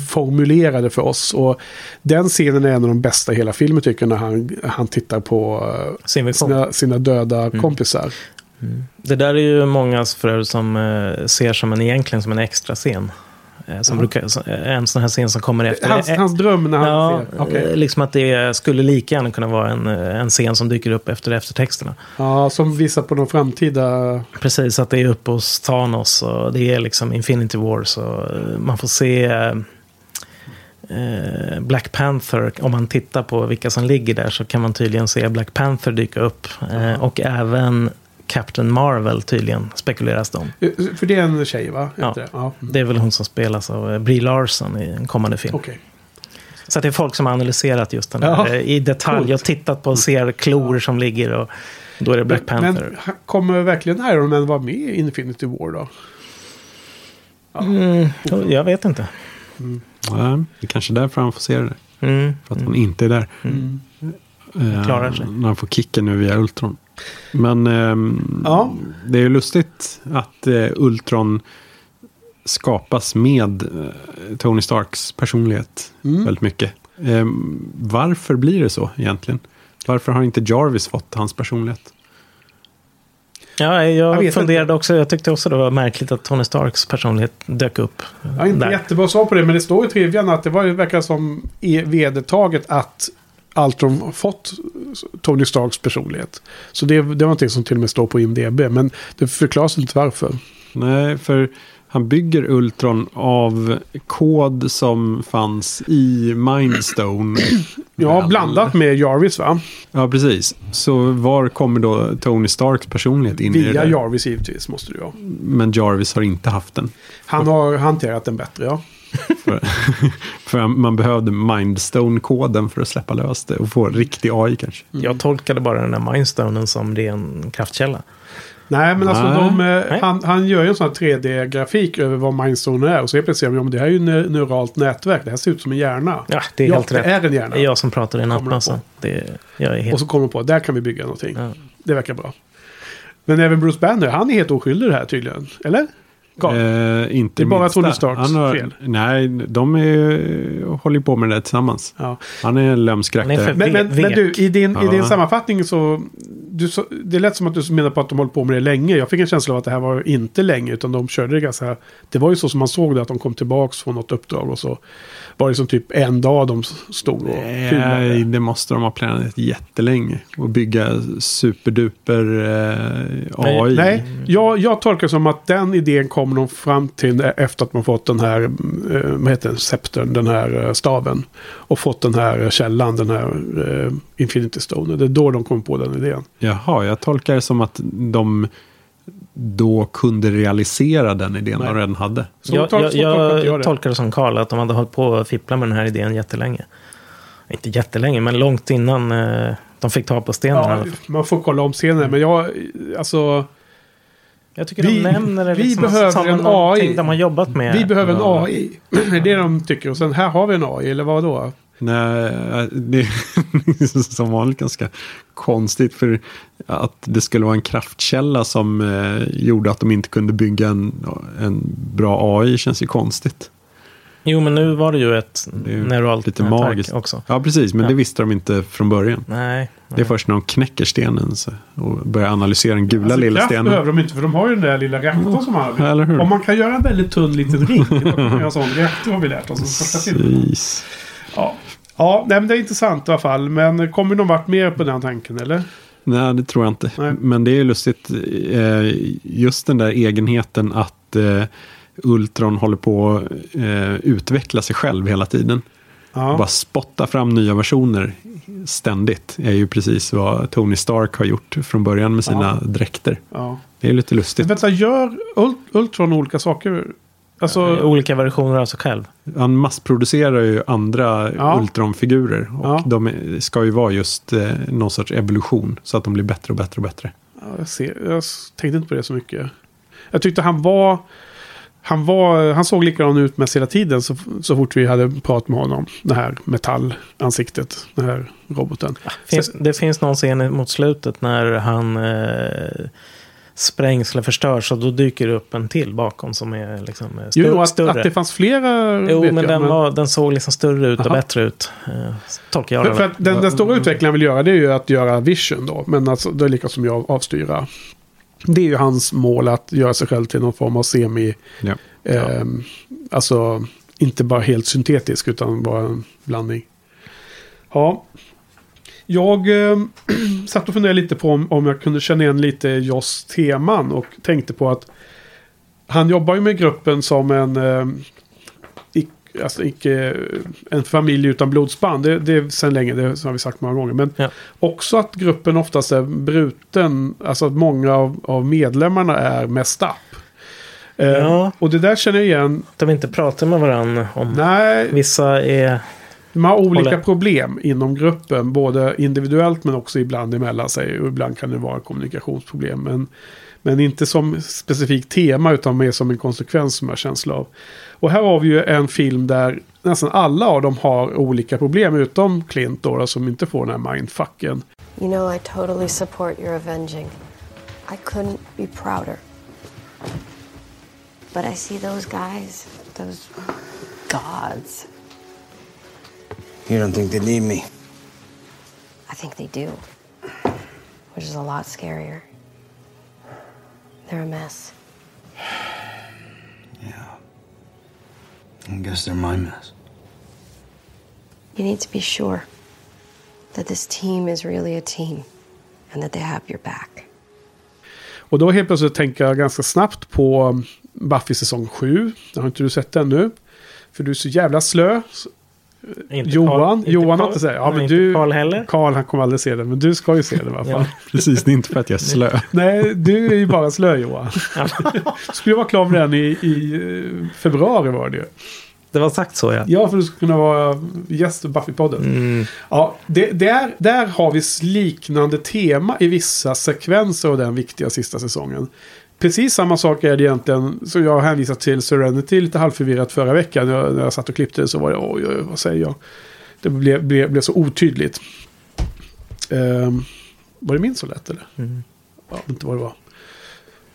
formulerade för oss. Och den scenen är en av de bästa i hela filmen tycker jag när han, han tittar på eh, sina, sina döda kompisar. Det där är ju många för som eh, ser som en, egentligen som en extra scen. Eh, som brukar, så- eh, en sån här scen som kommer efter. Hans, hans dröm när han ja, ser... okej. eh, liksom att det skulle lika gärna kunna vara en, en scen som dyker upp efter eftertexterna. Ja, som visar på de framtida... Precis, att det är uppe hos Thanos och det är liksom Infinity Wars. Eh, man får se eh, Black Panther. Om man tittar på vilka som ligger där så kan man tydligen se Black Panther dyka upp. Eh, och även Captain Marvel tydligen spekuleras det om. eh, För det är en tjej va? Ja. Det? ja. Det är väl hon som spelas av eh, Brie Larson i en kommande film. Okej. Så att det är folk som har analyserat just den här Ja, eh, i detalj coolt. och tittat på och ser klor som ligger och då är det Black Men, Panther. men kommer verkligen Iron Man vara med i Infinity War då? Mm, jag vet inte. Ja, det är kanske är därför han får se det. Mm. För att han inte är där. Eh, Klarar sig. När han får kicken nu via Ultron. Men ehm, Ja. det är ju lustigt att eh, Ultron skapas med eh, Tony Starks personlighet Mm. väldigt mycket. Ehm, varför blir det så egentligen? Varför har inte Jarvis fått hans personlighet? Ja, Jag jag, funderade också. Jag tyckte också det var märkligt att Tony Starks personlighet dök upp. Jag har inte där. jättebra svar på det, men det står i trivian att det var, ju- verkar som är vedertaget att Ultron fått Tony Starks personlighet. Så det, det var någonting som till och med står på IMDB, men det förklaras inte varför. Nej, för han bygger Ultron av kod som fanns i Mindstone. (clears throat) Ja, blandat med Jarvis va? Ja, precis. Så var kommer då Tony Starks personlighet in i det Via? Jarvis givetvis måste ju vara. Men Jarvis har inte haft den. Han har hanterat den bättre, ja. För, (laughs) för man behövde Mindstone-koden för att släppa lös det och få riktig AI kanske. Jag tolkade bara den här Mindstonen som ren kraftkälla. Nej, men alltså Nej. de, eh, han, han gör ju en sån här 3D-grafik över vad Mindstone är. Och så helt plötsligt säger ja, men det här är ju ne- neuralt nätverk. Det här ser ut som en hjärna. Ja, det är ja, helt det rätt. är en hjärna. Det är jag som pratar i Kommer nattmössa. han Det, jag är helt... Och så kommer de på, där kan vi bygga någonting. Ja. Det verkar bra. Men även Bruce Banner, han är helt oskyldig i det här tydligen. Eller? Eh, inte Det är bara. Tony Starks Han har, fel. Nej, de är, håller på med det där tillsammans. Ja. Han är en lömsk Men, men, men du, i din, i din Ja. sammanfattning så, du, så... Det lät som att du menar på att de håller på med det länge. Jag fick en känsla av att det här var inte länge, utan de körde det ganska... Det var ju så som man såg det, att de kom tillbaka från något uppdrag och så var det som typ en dag de stod och Nej, filmade. det måste de ha planerat jättelänge. Och bygga superduper eh, AI. Nej, jag, jag tolkar som att den idén kommer de fram till efter att man fått den här, eh, vad heter den, septern, den här eh, staven. Och fått den här källan, den här eh, Infinity Stone. Det är då de kom på den idén. Jaha, jag tolkar det som att de då kunde realisera den idén Nej. de redan hade. Så jag, jag, jag jag det. tolkar det som Karl, att de hade hållit på att fippla med den här idén jättelänge. Inte jättelänge, men långt innan eh, de fick ta på stenen. Ja, man får kolla om senare, men jag, alltså, Jag tycker Vi- de nämner det vi liksom behöver som en någonting AI. de har jobbat med. vi behöver en Ja. AI. (clears throat) Det är det de tycker. Och sen här har vi en AI, eller vad då? Nej, det är (laughs) som vanligt ganska konstigt. För att det skulle vara en kraftkälla som eh, gjorde att de inte kunde bygga en, en bra AI känns ju konstigt. Jo, men nu var det ju ett neuralt lite magiskt. också. Ja, precis. Men Ja. det visste de inte från början. Nej. Det är först när de knäcker stenen så, och börjar analysera den gula Alltså, lilla kraft stenen. behöver de inte, för de har ju den där lilla reaktorn som han har Eller hur? Om man kan göra en väldigt tunn liten ring, då kan man göra en sån reaktor har vi lärt oss. Precis. Ja, ja nej, men det är intressant i alla fall. Men kommer någon vart mer på den tanken, eller? Nej, det tror jag inte. Nej. Men det är ju lustigt, eh, just den där egenheten att eh, Ultron håller på att eh, utveckla sig själv hela tiden. Ja. Bara spotta fram nya versioner ständigt är ju precis vad Tony Stark har gjort från början med sina dräkter. ja. Det är lite lustigt. Vänta, gör Ult- Ultron olika saker? Alltså, Olika versioner av sig själv. Han massproducerar ju andra Ja. Ultron-figurer. Och Ja. de ska ju vara just eh, någon sorts evolution. Så att de blir bättre och bättre och bättre. ja, jag, ser, jag tänkte inte på det så mycket. Jag tyckte han var... Han, var, han såg likadan ut mest hela tiden så, så fort vi hade pratat med honom. Det här metallansiktet, den här roboten. Finns, det finns någon scen mot slutet när han eh, sprängs eller förstörs och då dyker det upp en till bakom som är liksom eh, stö- Jo, att, större. att det fanns flera Jo, men, jag, den, Var, den såg liksom större ut och Aha. bättre ut. Eh, tolkar jag För, det. för den, den stora utvecklingen han vill göra det är ju att göra vision då. Men alltså, det är lika som jag avstyra. Det är ju hans mål att göra sig själv till någon form av semi... Ja. ehm, Alltså inte bara helt syntetisk utan bara en blandning. Ja. Jag eh, (clears throat) satt och funderade lite på om, om jag kunde känna igen lite Joss teman och tänkte på att han jobbar ju med gruppen som en, eh, alltså icke, en familj utan blodsband. Det, det är sedan länge, det har vi sagt många gånger. Men Ja. också att gruppen oftast är bruten, alltså att många av, av medlemmarna är messed up. Eh, Ja. Och det där känner jag igen. De inte pratar med varandra om... Nej, Vissa är... de har olika Håller. problem inom gruppen. Både individuellt men också ibland emellan sig. Och ibland kan det vara kommunikationsproblem. Men, men inte som specifikt tema utan mer som en konsekvens som jag har känsla av. Och här har vi ju en film där nästan alla av dem har olika problem. Utom Clint då, då som inte får den här mindfucken. You know, I totally support your avenging. I couldn't be prouder. But I see those guys, those gods. You don't think they need me? I think they do. Which is a lot scarier. They're a mess. (sighs) Yeah. I guess they're my mess. You need to be sure that this team is really a team and that they have your back. Och då helt plötsligt tänker jag ganska snabbt på Buffy säsong 7. Det har inte du sett ännu. För du är så jävla slö. Inte Johan, Carl- inte Johan har Carl- inte sett Ja, men du... Carl heller. Karl, han kommer aldrig se det. Men du ska ju se det i alla fall. Ja. (laughs) Precis, det är inte för att jag är slö. (laughs) Nej, du är ju bara slö Johan. Skulle vara klar med den i, i eh, februari var det ju. Det var sagt så ja. Ja, för du skulle kunna vara gäst i Buffy-podden. Mm. Ja, det, där, där har vi liknande tema i vissa sekvenser av den viktiga sista säsongen. Precis samma sak är det egentligen, som jag hänvisat till Serenity lite halvförvirrat förra veckan. När jag, när jag satt och klippte det så var det, oj, oj, vad säger jag? Det blev, blev, blev så otydligt. Ehm, var det min så lätt eller? Ja, inte vad det var.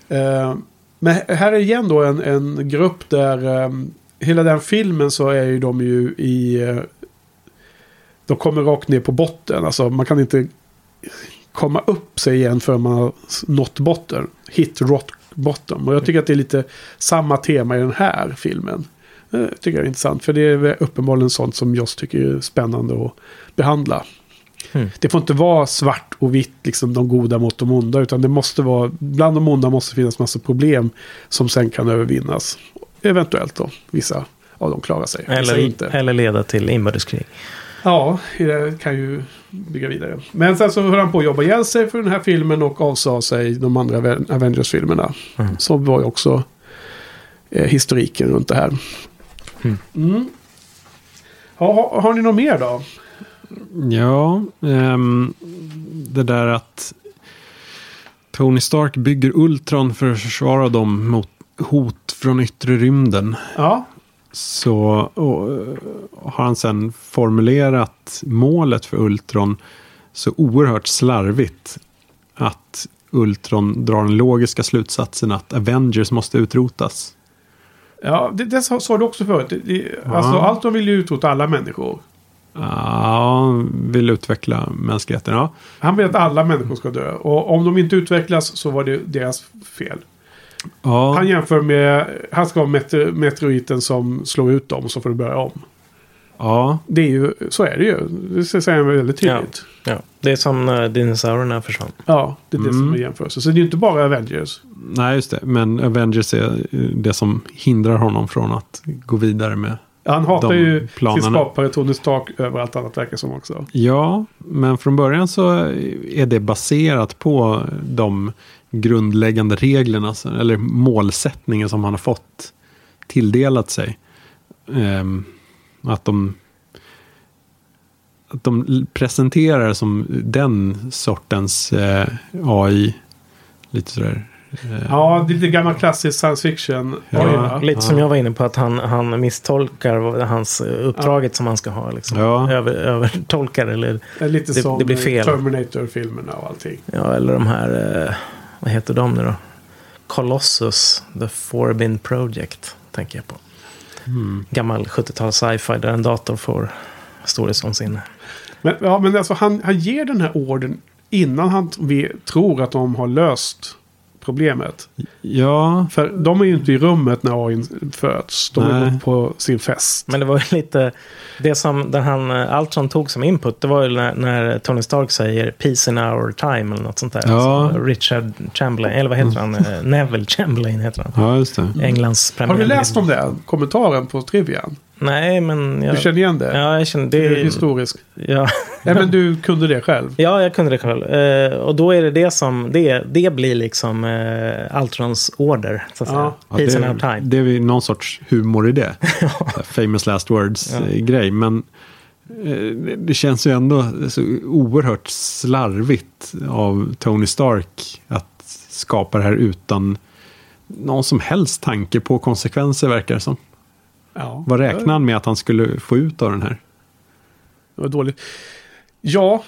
Ehm, men här är igen då en, en grupp där ehm, hela den filmen så är ju de ju i... eh, de kommer rakt ner på botten. Alltså man kan inte komma upp sig igen förrän man har nått botten. Hit rock bottom. Och jag tycker att det är lite samma tema i den här filmen. Det tycker jag är intressant. För det är uppenbarligen sånt som jag tycker är spännande att behandla. Mm. Det får inte vara svart och vitt, liksom de goda mot de onda. Utan det måste vara, bland de onda måste finnas massa problem som sen kan övervinnas. Eventuellt då, vissa av dem klarar sig. Eller, inte. eller leda till inbördeskrig. Ja, det kan ju bygga vidare. Men sen så höll han på att jobba ihjäl sig för den här filmen och avsade sig de andra Aven- Avengers-filmerna. Mm. Så var ju också eh, historiken runt det här. Mm. Mm. Ja, har, har ni något mer då? Ja, ehm, det där att Tony Stark bygger Ultron för att försvara dem mot hot från yttre rymden. Ja, Så och, eh, har han sen formulerat målet för Ultron så oerhört slarvigt att Ultron drar den logiska slutsatsen att Avengers måste utrotas. ja det, det sa, sa du också förut. Det, det, Alltså, Ja. allt de vill ju utrota alla människor. Ja, vill utveckla mänskligheten. Ja, Han vill att alla människor ska dö. Och om de inte utvecklas så var det deras fel. Ja, Han jämför med, han ska vara meteor, meteoriten som slår ut dem och så får du börja om. ja Det är ju, så är det ju. Det säger han väldigt tydligt. Ja. Det är som när dinosaurierna försvann. Ja, det är det Mm. som är jämförelse. Så det är ju inte bara Avengers. Nej, just det. Men Avengers är det som hindrar honom från att gå vidare med. Han hatar De ju planerna. sin skapare Tony Stark över allt annat verkar som också. Ja, men från början så är det baserat på de grundläggande reglerna, eller målsättningen som han har fått tilldelat sig. Ehm, att de att de presenterar som den sortens eh, AI. Lite sådär. Eh, Ja, det är lite gammal klassisk science fiction. Ja. Ja. Lite som jag var inne på att han, han misstolkar hans eh, uppdraget som han ska ha. Liksom. Ja. Över, övertolkar eller, Det är lite Det- blir fel. Terminator-filmerna och allting. ja, eller de här, eh, vad heter de nu då? Colossus, The Forbidden Project, tänker jag på. mm. Gammal 70-tals sci-fi där en dator får storhetsvansinne. Men, ja, men alltså han, han ger den här orden innan han vi, tror att de har löst problemet. Ja, För de är ju inte i rummet när AI föds. De är Nej. på sin fest. Men det var ju lite, det som den han, eh, Altron tog som input, det var ju när, när Tony Stark säger Peace in our time eller något sånt där. Ja. Alltså, Richard Chamberlain, eller vad heter han? (laughs) Eh, Neville Chamberlain heter han. ja just det. Englands Har du premiärminister. läst om det? Kommentaren på Trivian? Nej, men... Jag, Du känner igen det? Ja, jag känner Det är det. historiskt. Ja, Nej, men du kunde det själv. ja, jag kunde det själv. Eh, och då är det det som, det, det blir liksom eh, Altrons order, så att Ja. säga. Ja, Peace det, our time. det är någon sorts humor i det. (laughs) Famous last Ja. words-grej. Men eh, det känns ju ändå så oerhört slarvigt av Tony Stark att skapa det här utan någon som helst tanke på konsekvenser verkar det som. Ja. Vad räknar han med att han skulle få ut av den här? Det var dåligt. Ja,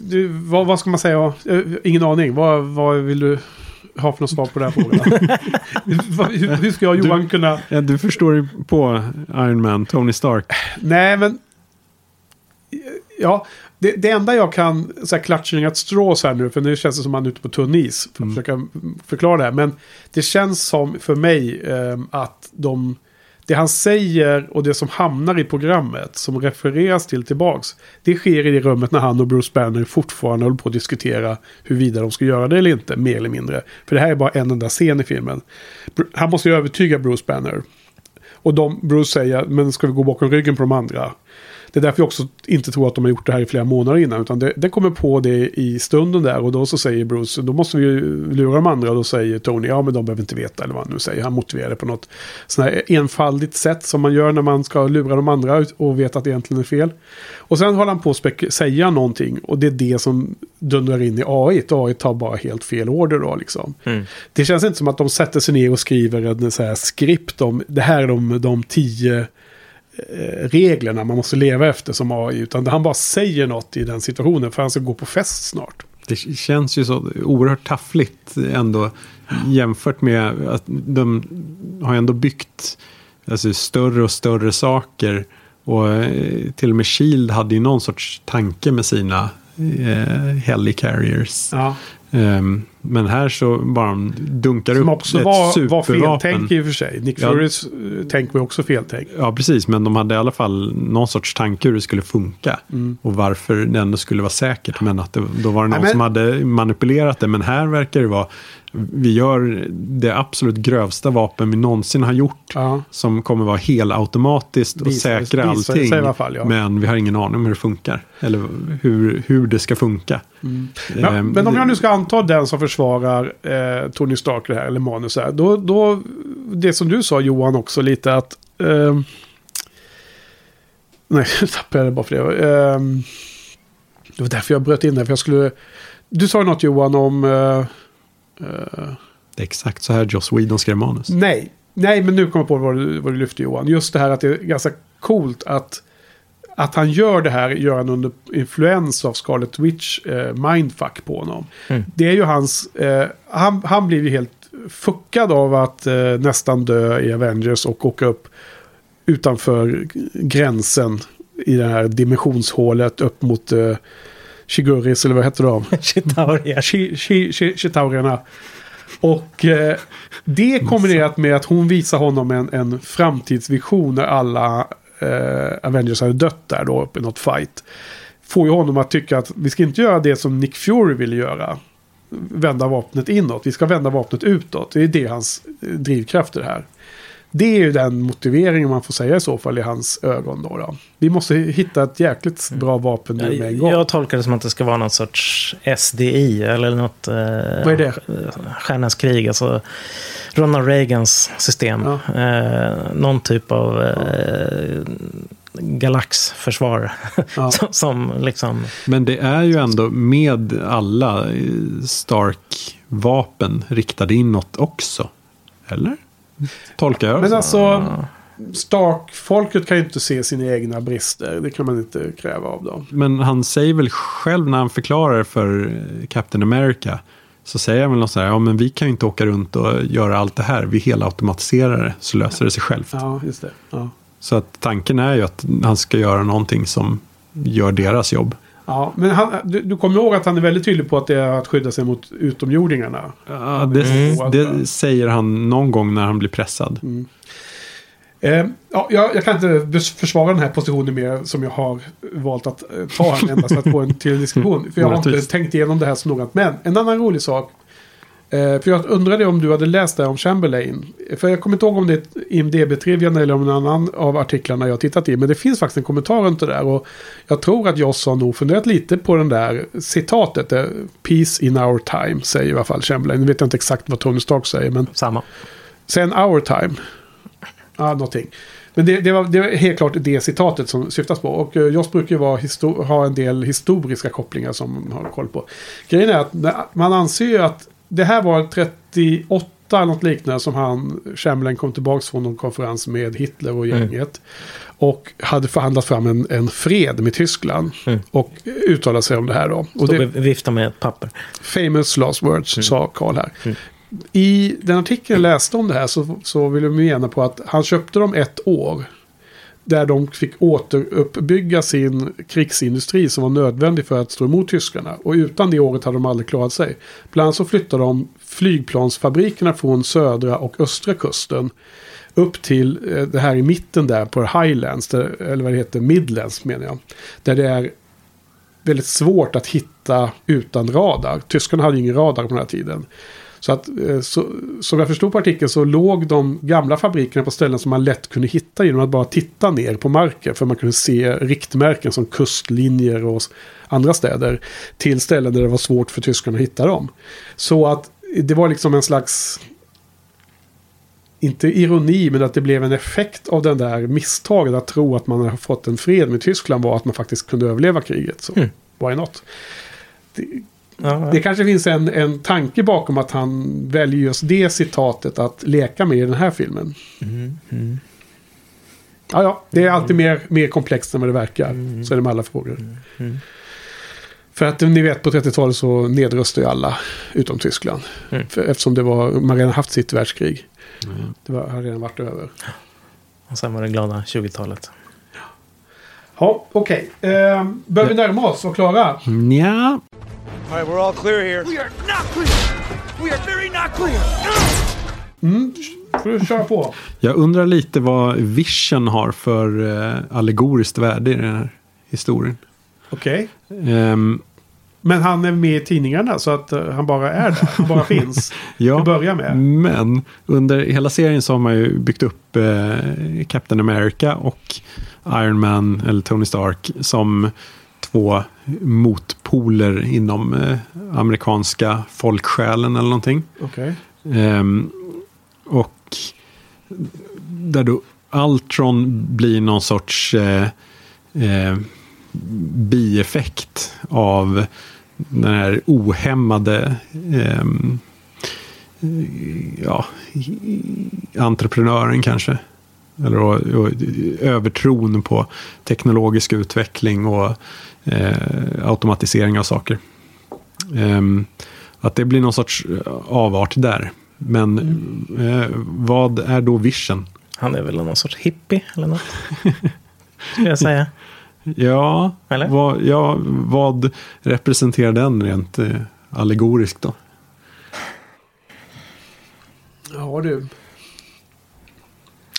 du, vad, vad ska man säga? Eh, Ingen aning. Vad, vad vill du ha för något svar på den här frågan? (laughs) Hur, hur ska jag och Johan kunna... Ja, du förstår ju på Iron Man, Tony Stark. Nej, men... Ja, det, det enda jag kan så här, clutching at straws här nu, för nu känns det som att man är ute på tunn is för att försöka förklara det här. Men det känns som för mig eh, att de... Det han säger och det som hamnar i programmet, som refereras till tillbaks, det sker i det rummet när han och Bruce Banner fortfarande håller på att diskutera huruvida de ska göra det eller inte, mer eller mindre. För det här är bara en enda scen i filmen. Han måste ju övertyga Bruce Banner. Och de, Bruce säger, men ska vi gå bakom ryggen på de andra? Det är därför jag också inte tror att de har gjort det här i flera månader innan. Utan det, det kommer på det i stunden där. Och då så säger Bruce, då måste vi ju lura de andra. Och då säger Tony, ja men de behöver inte veta. Eller vad han nu säger. Han motiverar det på något sån enfaldigt sätt. Som man gör när man ska lura de andra och vet att det egentligen är fel. Och sen håller han på att säga någonting. Och det är det som dundrar in i AI. AI tar bara helt fel order då liksom. Det känns inte som att de sätter sig ner och skriver en så här skript om det här är de, de tio reglerna man måste leva efter som AI. Utan han bara säger något i den situationen för han ska gå på fest snart. Det känns ju så oerhört taffligt ändå jämfört med att de har ändå byggt alltså, större och större saker. Och eh, till och med Shield hade ju någon sorts tanke med sina eh, helicarriers. Ja. Ehm, men här så bara de dunkar Som upp också ett var, var supervapen. feltänk i och för sig. Nick Ja. Furys eh, tänk var också feltänk. Ja, precis. Men de hade i alla fall någon sorts tanke hur det skulle funka. Och varför det ändå skulle vara säkert. Men att det, då var det någon Nej, men- som hade manipulerat det. Men här verkar det vara, vi gör det absolut grövsta vapen vi någonsin har gjort. Ja. Som kommer vara helautomatiskt och Visar- säkra allting. fall, ja. Men vi har ingen aning om hur det funkar. Eller hur, hur det ska funka. Men, Ehm, men om jag nu ska anta den som försvarar eh, Tony Stark här, eller manus här. Då, då, det som du sa Johan också lite att... ehm, (laughs) nej, nu tappade jag det bara för det. Ehm, det var därför jag bröt in det. För jag skulle... Du sa något Johan om... eh, eh, Det är exakt så här Joss Whedon skrev manus. Nej, nej men nu kommer jag på vad du, vad du lyfte Johan. Just det här att det är ganska coolt att, att han gör det här, gör han under influens av Scarlet Witch eh, mindfuck på honom. Det är ju hans, eh, han, han blir ju helt fuckad av att eh, nästan dö i Avengers och åka upp utanför gränsen i det här dimensionshålet upp mot eh, Shiguris, eller vad heter de? (laughs) Chitauri. Chi- chi- chi- Chitaurierna. Och eh, det kombinerat med att hon visar honom en, en framtidsvision när alla eh, Avengers hade dött där då uppe i något fight. får ju honom att tycka att vi ska inte göra det som Nick Fury ville göra. Vända vapnet inåt. Vi ska vända vapnet utåt. Det är det hans drivkrafter här. Det är ju den motiveringen man får säga i så fall i hans ögon. Då, då. Vi måste hitta ett jäkligt bra vapen nu med en gång. Jag tolkar det som att det ska vara någon sorts SDI eller något... Eh, Vad är det? Stjärnans krig, alltså Ronald Reagans system. Eh, någon typ av eh, galaxförsvar. Ja. (laughs) som, som liksom... Men det är ju ändå med alla eh, Stark-vapen riktade inåt också. Eller? Tolkar jag Men så? alltså, Stark-folket kan ju inte se sina egna brister. Det kan man inte kräva av dem. Men han säger väl själv när han förklarar för eh, Captain America. Så säger han väl något så här, ja men vi kan ju inte åka runt och göra allt det här. Vi helautomatiserar det så löser det sig självt. Ja, just det. Ja. Så att tanken är ju att han ska göra någonting som gör deras jobb. Ja, men han, du, du kommer ihåg att han är väldigt tydlig på att det är att skydda sig mot utomjordingarna. Ja, det, Mm. det säger han någon gång när han blir pressad. Eh, ja, jag, jag kan inte försvara den här positionen mer som jag har valt att eh, ta endast för att få en till diskussion. (laughs) För jag har inte tänkt igenom det här så noggrant. Men en annan rolig sak. Eh, för jag undrade om du hade läst det om Chamberlain. För jag kommer inte ihåg om det är IMDB-trivian eller om någon annan av artiklarna jag har tittat i. Men det finns faktiskt en kommentar runt det där. Och jag tror att Joss har nog funderat lite på den där citatet. eh, Peace in our time, säger i alla fall Chamberlain. Nu vet jag inte exakt vad Tony Stark säger. Men Samma. Sen our time. Ja, någonting. Men det, det, var, det var helt klart det citatet som syftas på. Och uh, Joss brukar ju ha en del historiska kopplingar som man har koll på. Grejen är att man anser ju att det här var 38 eller något liknande som han, Chamberlain, kom tillbaka från någon konferens med Hitler och gänget. Och hade förhandlat fram en, en fred med Tyskland. Och uttalat sig om det här då. Och det, vifta med ett papper. Famous last words, sa Karl här. I den artikeln jag läste om det här så, så vill jag mena på att han köpte dem ett år. Där de fick återuppbygga sin krigsindustri som var nödvändig för att stå emot tyskarna. Och utan det året hade de aldrig klarat sig. Bland annat så flyttade de flygplansfabrikerna från södra och östra kusten. Upp till eh, det här i mitten där på Highlands, där, eller vad det heter, Midlands menar jag. Där det är väldigt svårt att hitta utan radar. Tyskarna hade ingen radar på den här tiden. Så att, eh, så, som jag förstod på artikeln så låg de gamla fabrikerna på ställen som man lätt kunde hitta genom att bara titta ner på marken. För man kunde se riktmärken som kustlinjer och andra städer. Till ställen där det var svårt för tyskarna att hitta dem. Så att det var liksom en slags inte ironi, men att det blev en effekt av den där misstaget att tro att man har fått en fred med Tyskland var att man faktiskt kunde överleva kriget. Så why not? Det, Ja, det kanske finns en, en tanke bakom att han väljer just det citatet att leka med i den här filmen. Ja, ja, det är alltid mer, mer komplext än vad det verkar. Så är det med alla frågor. För att ni vet på 30-talet så nedröstade ju alla utom Tyskland. För, eftersom det var, man redan haft sitt världskrig. Det var, har redan varit över. och sen var det glada 20-talet. Ja, okej. Eh, börjar vi närma oss och klara? Ja, All right, we're all clear here. We are not clear. We are very not clear. får du köra på. jag undrar lite vad Vision har för eh, allegoriskt värde i den här historien. Okej. Ehm, Men han är med i tidningarna så att eh, han bara är där. Han bara (laughs) finns. Ja, att börja med. men under hela serien så har man ju byggt upp eh, Captain America och Iron Man eller Tony Stark som två motpoler inom eh, amerikanska folksjälen eller någonting. Okej. Ehm, och där då Ultron blir någon sorts eh, eh, bieffekt av den här ohämmade ehm, ja, entreprenören kanske. Eller och, och, övertron på teknologisk utveckling och eh, automatisering av saker. Ehm, att det blir någon sorts avart där. Men eh, vad är då vision? Han är väl någon sorts hippie eller något. Skulle jag säga. (laughs) Ja, Eller? vad, ja, vad representerar den rent eh, allegoriskt då? Ja du.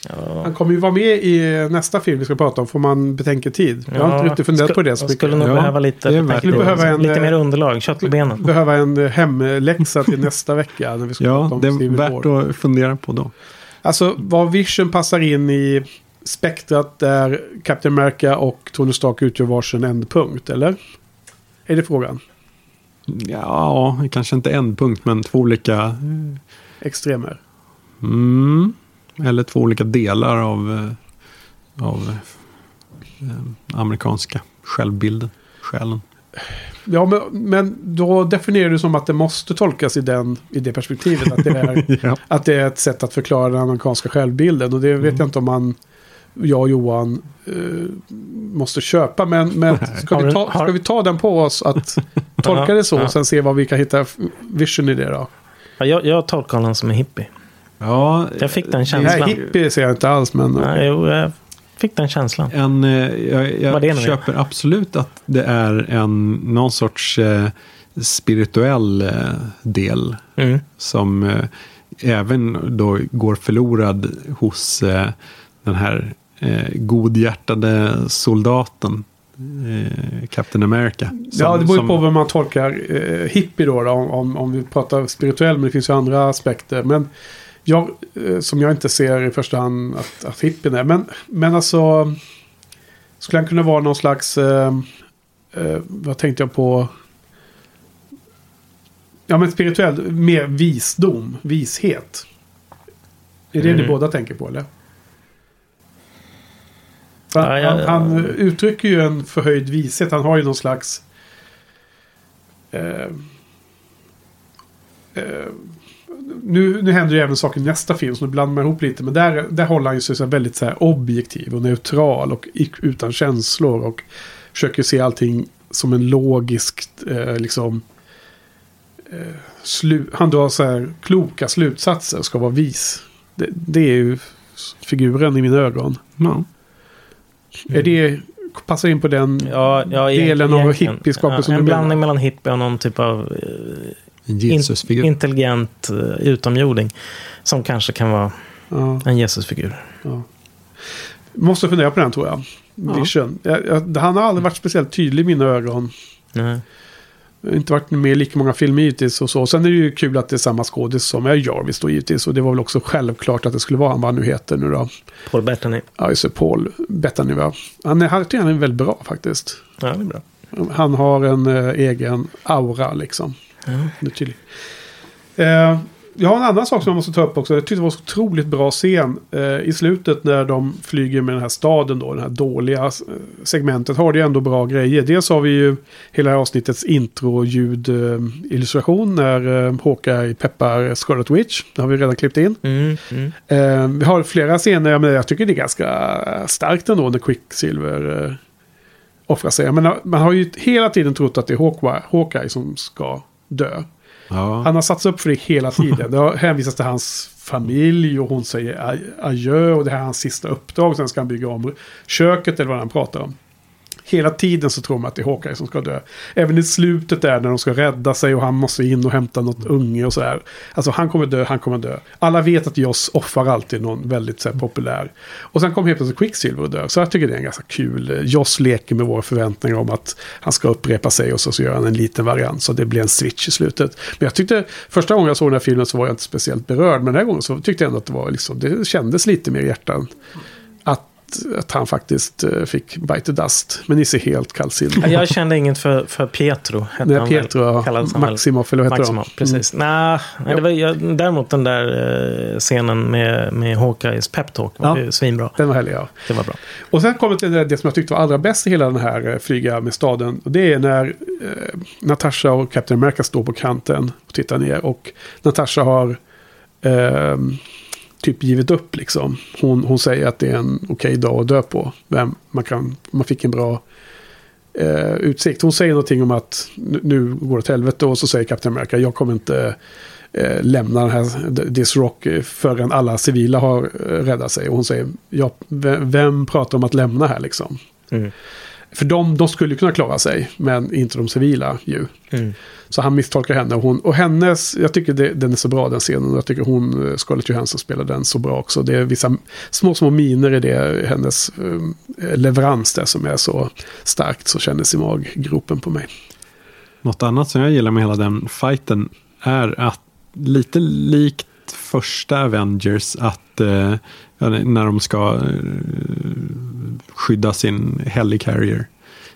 Ja, Han kommer ju vara med i nästa film vi ska prata om, får man betänketid. Jag har inte riktigt funderat på det så skulle nog Ja, behöva lite. Behöva en, lite eh, mer underlag, kött på benen. Behöva en eh, hemläxa till nästa vecka när vi ska prata Ja, om det är Civil värt War. att fundera på då. Alltså vad Vision passar in i spektrat där Captain America och Tony Stark utgör varsin ändpunkt, eller? Är det frågan? Ja, kanske inte en punkt, men två olika... Extremer. Mm, eller två olika delar av, eh, av eh, amerikanska självbilden. Själen. Ja, men, men då definierar du som att det måste tolkas i, den, i det perspektivet. Att det, är, (laughs) Ja. att det är ett sätt att förklara den amerikanska självbilden. Och det vet jag inte om man, jag och Johan, eh, måste köpa. Men, men (laughs) ska, vi ta, ska vi ta den på oss att (laughs) tolka det så och sen se vad vi kan hitta vision i det då? Ja, jag, jag tolkar honom som en hippie. Ja, Jag fick den Nej, känslan. hippie ser jag inte alls, men... Nej, jo, jag fick den känslan. En, eh, jag det jag är. köper absolut att det är en, någon sorts eh, spirituell eh, del Mm. som eh, även då går förlorad hos den här godhjärtade soldaten. Captain America. ja, Som- det beror ju som- på vad man tolkar eh, hippie då, då om, om, om vi pratar spirituell, men det finns ju andra aspekter. Men jag, eh, som jag inte ser i första hand att, att hippien är. Men, men alltså, skulle han kunna vara någon slags, eh, eh, vad tänkte jag på? Ja, men spirituell, mer visdom, vishet. Är det Mm. ni båda tänker på, eller? Han, Ja, ja, ja. han uttrycker ju en förhöjd vishet. Han har ju någon slags... Eh, eh, nu, nu händer ju även saker i nästa film, så nu blandar man ihop lite. Men där, där håller han ju sig så väldigt så här objektiv och neutral och utan känslor. Och försöker se allting som en logisk, eh, liksom... Eh, slu, han drar så här kloka slutsatser ska vara vis. Det, det är ju figuren i mina ögon. Ja. Är det, passar in på den Ja, ja, delen av hippieskapet som En blandning mellan hippie och någon typ av En in, Jesusfigur. intelligent eh, utomjording. Som kanske kan vara Ja, en Jesusfigur. ja. Måste fundera på den tror jag. Vision. Jag, jag, han har aldrig varit speciellt tydlig i mina ögon. Nej. Jag har inte varit med i lika många filmer givetvis. Och så. Sen är det ju kul att det är samma skådis som är Jarvis då givetvis. Och det var väl också självklart att det skulle vara han, vad han nu heter nu då. Paul Bettany. Ja, just det, Paul Bettany va. Han är, han är väldigt bra faktiskt. Ja, det är bra. Han har en eh, egen aura liksom. Ja. Det är tydligt. Eh, jag har en annan sak som jag måste ta upp också. Jag tyckte det var så otroligt bra scen. Eh, I slutet när de flyger med den här staden då. Den här dåliga eh, segmentet. Har det ju ändå bra grejer. Dels har vi ju hela avsnittets intro-ljud-illustration. när eh, Hawkeye peppar Scarlet Witch. Det har vi redan klippt in. Mm, mm. Eh, vi har flera scener, men jag tycker det är ganska starkt ändå när Quicksilver eh, offrar sig. Men man har ju hela tiden trott att det är Hawkeye, Hawkeye som ska dö. Ja. Han har satt sig upp för det hela tiden. Det har hänvisats till hans familj och hon säger adjö och det här är hans sista uppdrag. Sen ska han bygga om köket eller vad han pratar om. Hela tiden så tror man att det är Hawkeye som ska dö. Även i slutet där när de ska rädda sig och han måste in och hämta något unge och så här. Alltså han kommer dö, han kommer dö. Alla vet att Joss offrar alltid någon väldigt så här, populär. Och sen kommer helt plötsligt Quicksilver och dör. Så jag tycker det är en ganska kul. Eh, Joss leker med våra förväntningar om att han ska upprepa sig och så, så gör han en liten variant. Så det blir en switch i slutet. Men jag tyckte, första gången jag såg den här filmen så var jag inte speciellt berörd. Men den här gången så tyckte jag ändå att det var liksom, det kändes lite mer i hjärtan. Att, att han faktiskt eh, fick bite dust. Men ni ser helt kallsinnig. Jag kände inget för, för Pietro. Nej, han. Pietro, väl. Maximoff, eller vad heter Maximoff, de? Mm. precis. Nej, nej, det var, jag, däremot den där eh, scenen med, med Hawkeyes peptalk var Ja. svinbra. Den var härlig, ja. Det var bra. Och sen kommer till det, det som jag tyckte var allra bäst i hela den här eh, flyga med staden. Och det är när eh, Natasha och Captain America står på kanten och tittar ner. Och Natasha har eh, typ givit upp liksom. Hon, hon säger att det är en okej dag att dö på. Men man, kan, man fick en bra eh, utsikt. Hon säger någonting om att nu, går det åt helvete. Och så säger Captain America, jag kommer inte eh, lämna den här This Rock eh, förrän alla civila har eh, räddat sig. Och hon säger, ja, vem, vem pratar om att lämna här liksom? Mm. För de, de skulle kunna klara sig, men inte de civila ju. Mm. Så han misstolkar henne. Och, hon, och hennes, jag tycker det, den är så bra den scenen. Jag tycker hon, eh, Scarlett Johansson spelar den så bra också. Det är vissa små, små miner i det, hennes eh, leverans där som är så starkt. Så kändes i maggropen på mig. Något annat som jag gillar med hela den fighten är att lite likt första Avengers att eh, när de ska eh, skydda sin Helicarrier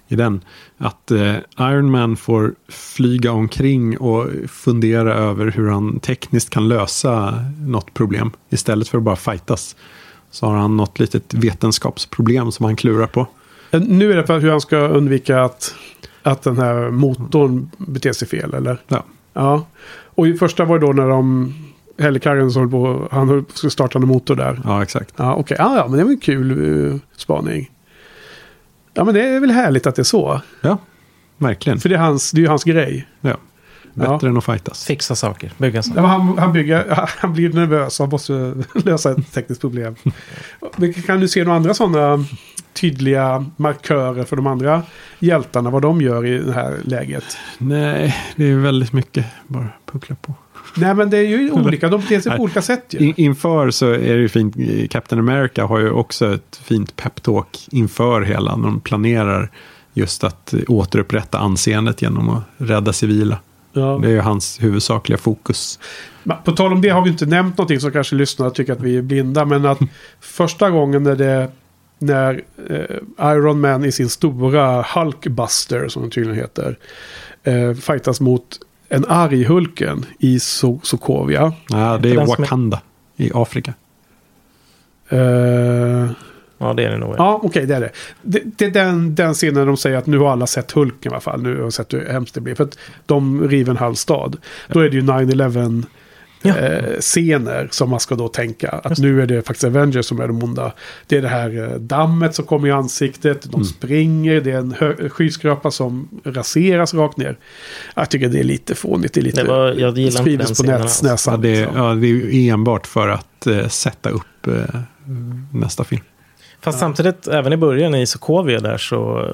i den. Att eh, Iron Man får flyga omkring och fundera över hur han tekniskt kan lösa något problem. Istället för att bara fightas. Så har han något litet vetenskapsproblem som han klurar på. Eh, Nu är det för hur han ska undvika att, att den här motorn beter sig fel, eller? Ja. Ja. Och första var det då när de... Helicarriern som höll på... Han höll, skulle starta en motor där. Ja, exakt. Ja, okej. Ja, ja, men det var en kul uh, spaning. Ja, men det är väl härligt att det är så. Ja, verkligen. För det är, hans, det är ju hans grej. Ja. Bättre Ja. än att fightas. Fixa saker, bygga saker. Ja, han, han, bygger, (laughs) han blir nervös och han måste (laughs) lösa ett tekniskt problem. Men kan du se några andra sådana tydliga markörer för de andra hjältarna? Vad de gör i det här läget? Nej, det är väldigt mycket bara puckla på. Nej, men det är ju (laughs) olika. De beter sig på olika sätt ju. In, inför så är det ju fint. Captain America har ju också ett fint peptalk inför hela. När de planerar just att återupprätta anseendet genom att rädda civila. Ja. Det är ju hans huvudsakliga fokus. På tal om det har vi inte nämnt någonting som kanske lyssnarna tycker att vi är blinda. Men att (laughs) första gången när det... När eh, Iron Man i sin stora Hulkbuster, som den tydligen heter, eh, fightas mot en arg Hulken i so Sokovia. Ja, det är Wakanda i Afrika. Eh, Ja, det är det nog. ja, okej, det är det. Det, det är den, den scenen de säger att nu har alla sett Hulken i alla fall. Nu har de sett hur hemskt det blir. För att de river en halv stad. Då är det ju 9-11 Ja. eh, scener som man ska då tänka. Att nu är det faktiskt Avengers som är de onda. Det är det här eh, dammet som kommer i ansiktet. Mm. De springer. Det är en hö- skyskrapa som raseras rakt ner. Jag tycker det är lite fånigt. Det är lite Det var- jag skrivits den på alls. Ja, det, är, liksom. ja, det är ju enbart för att eh, sätta upp eh, nästa film. Fast samtidigt, även i början i Sokovia där så...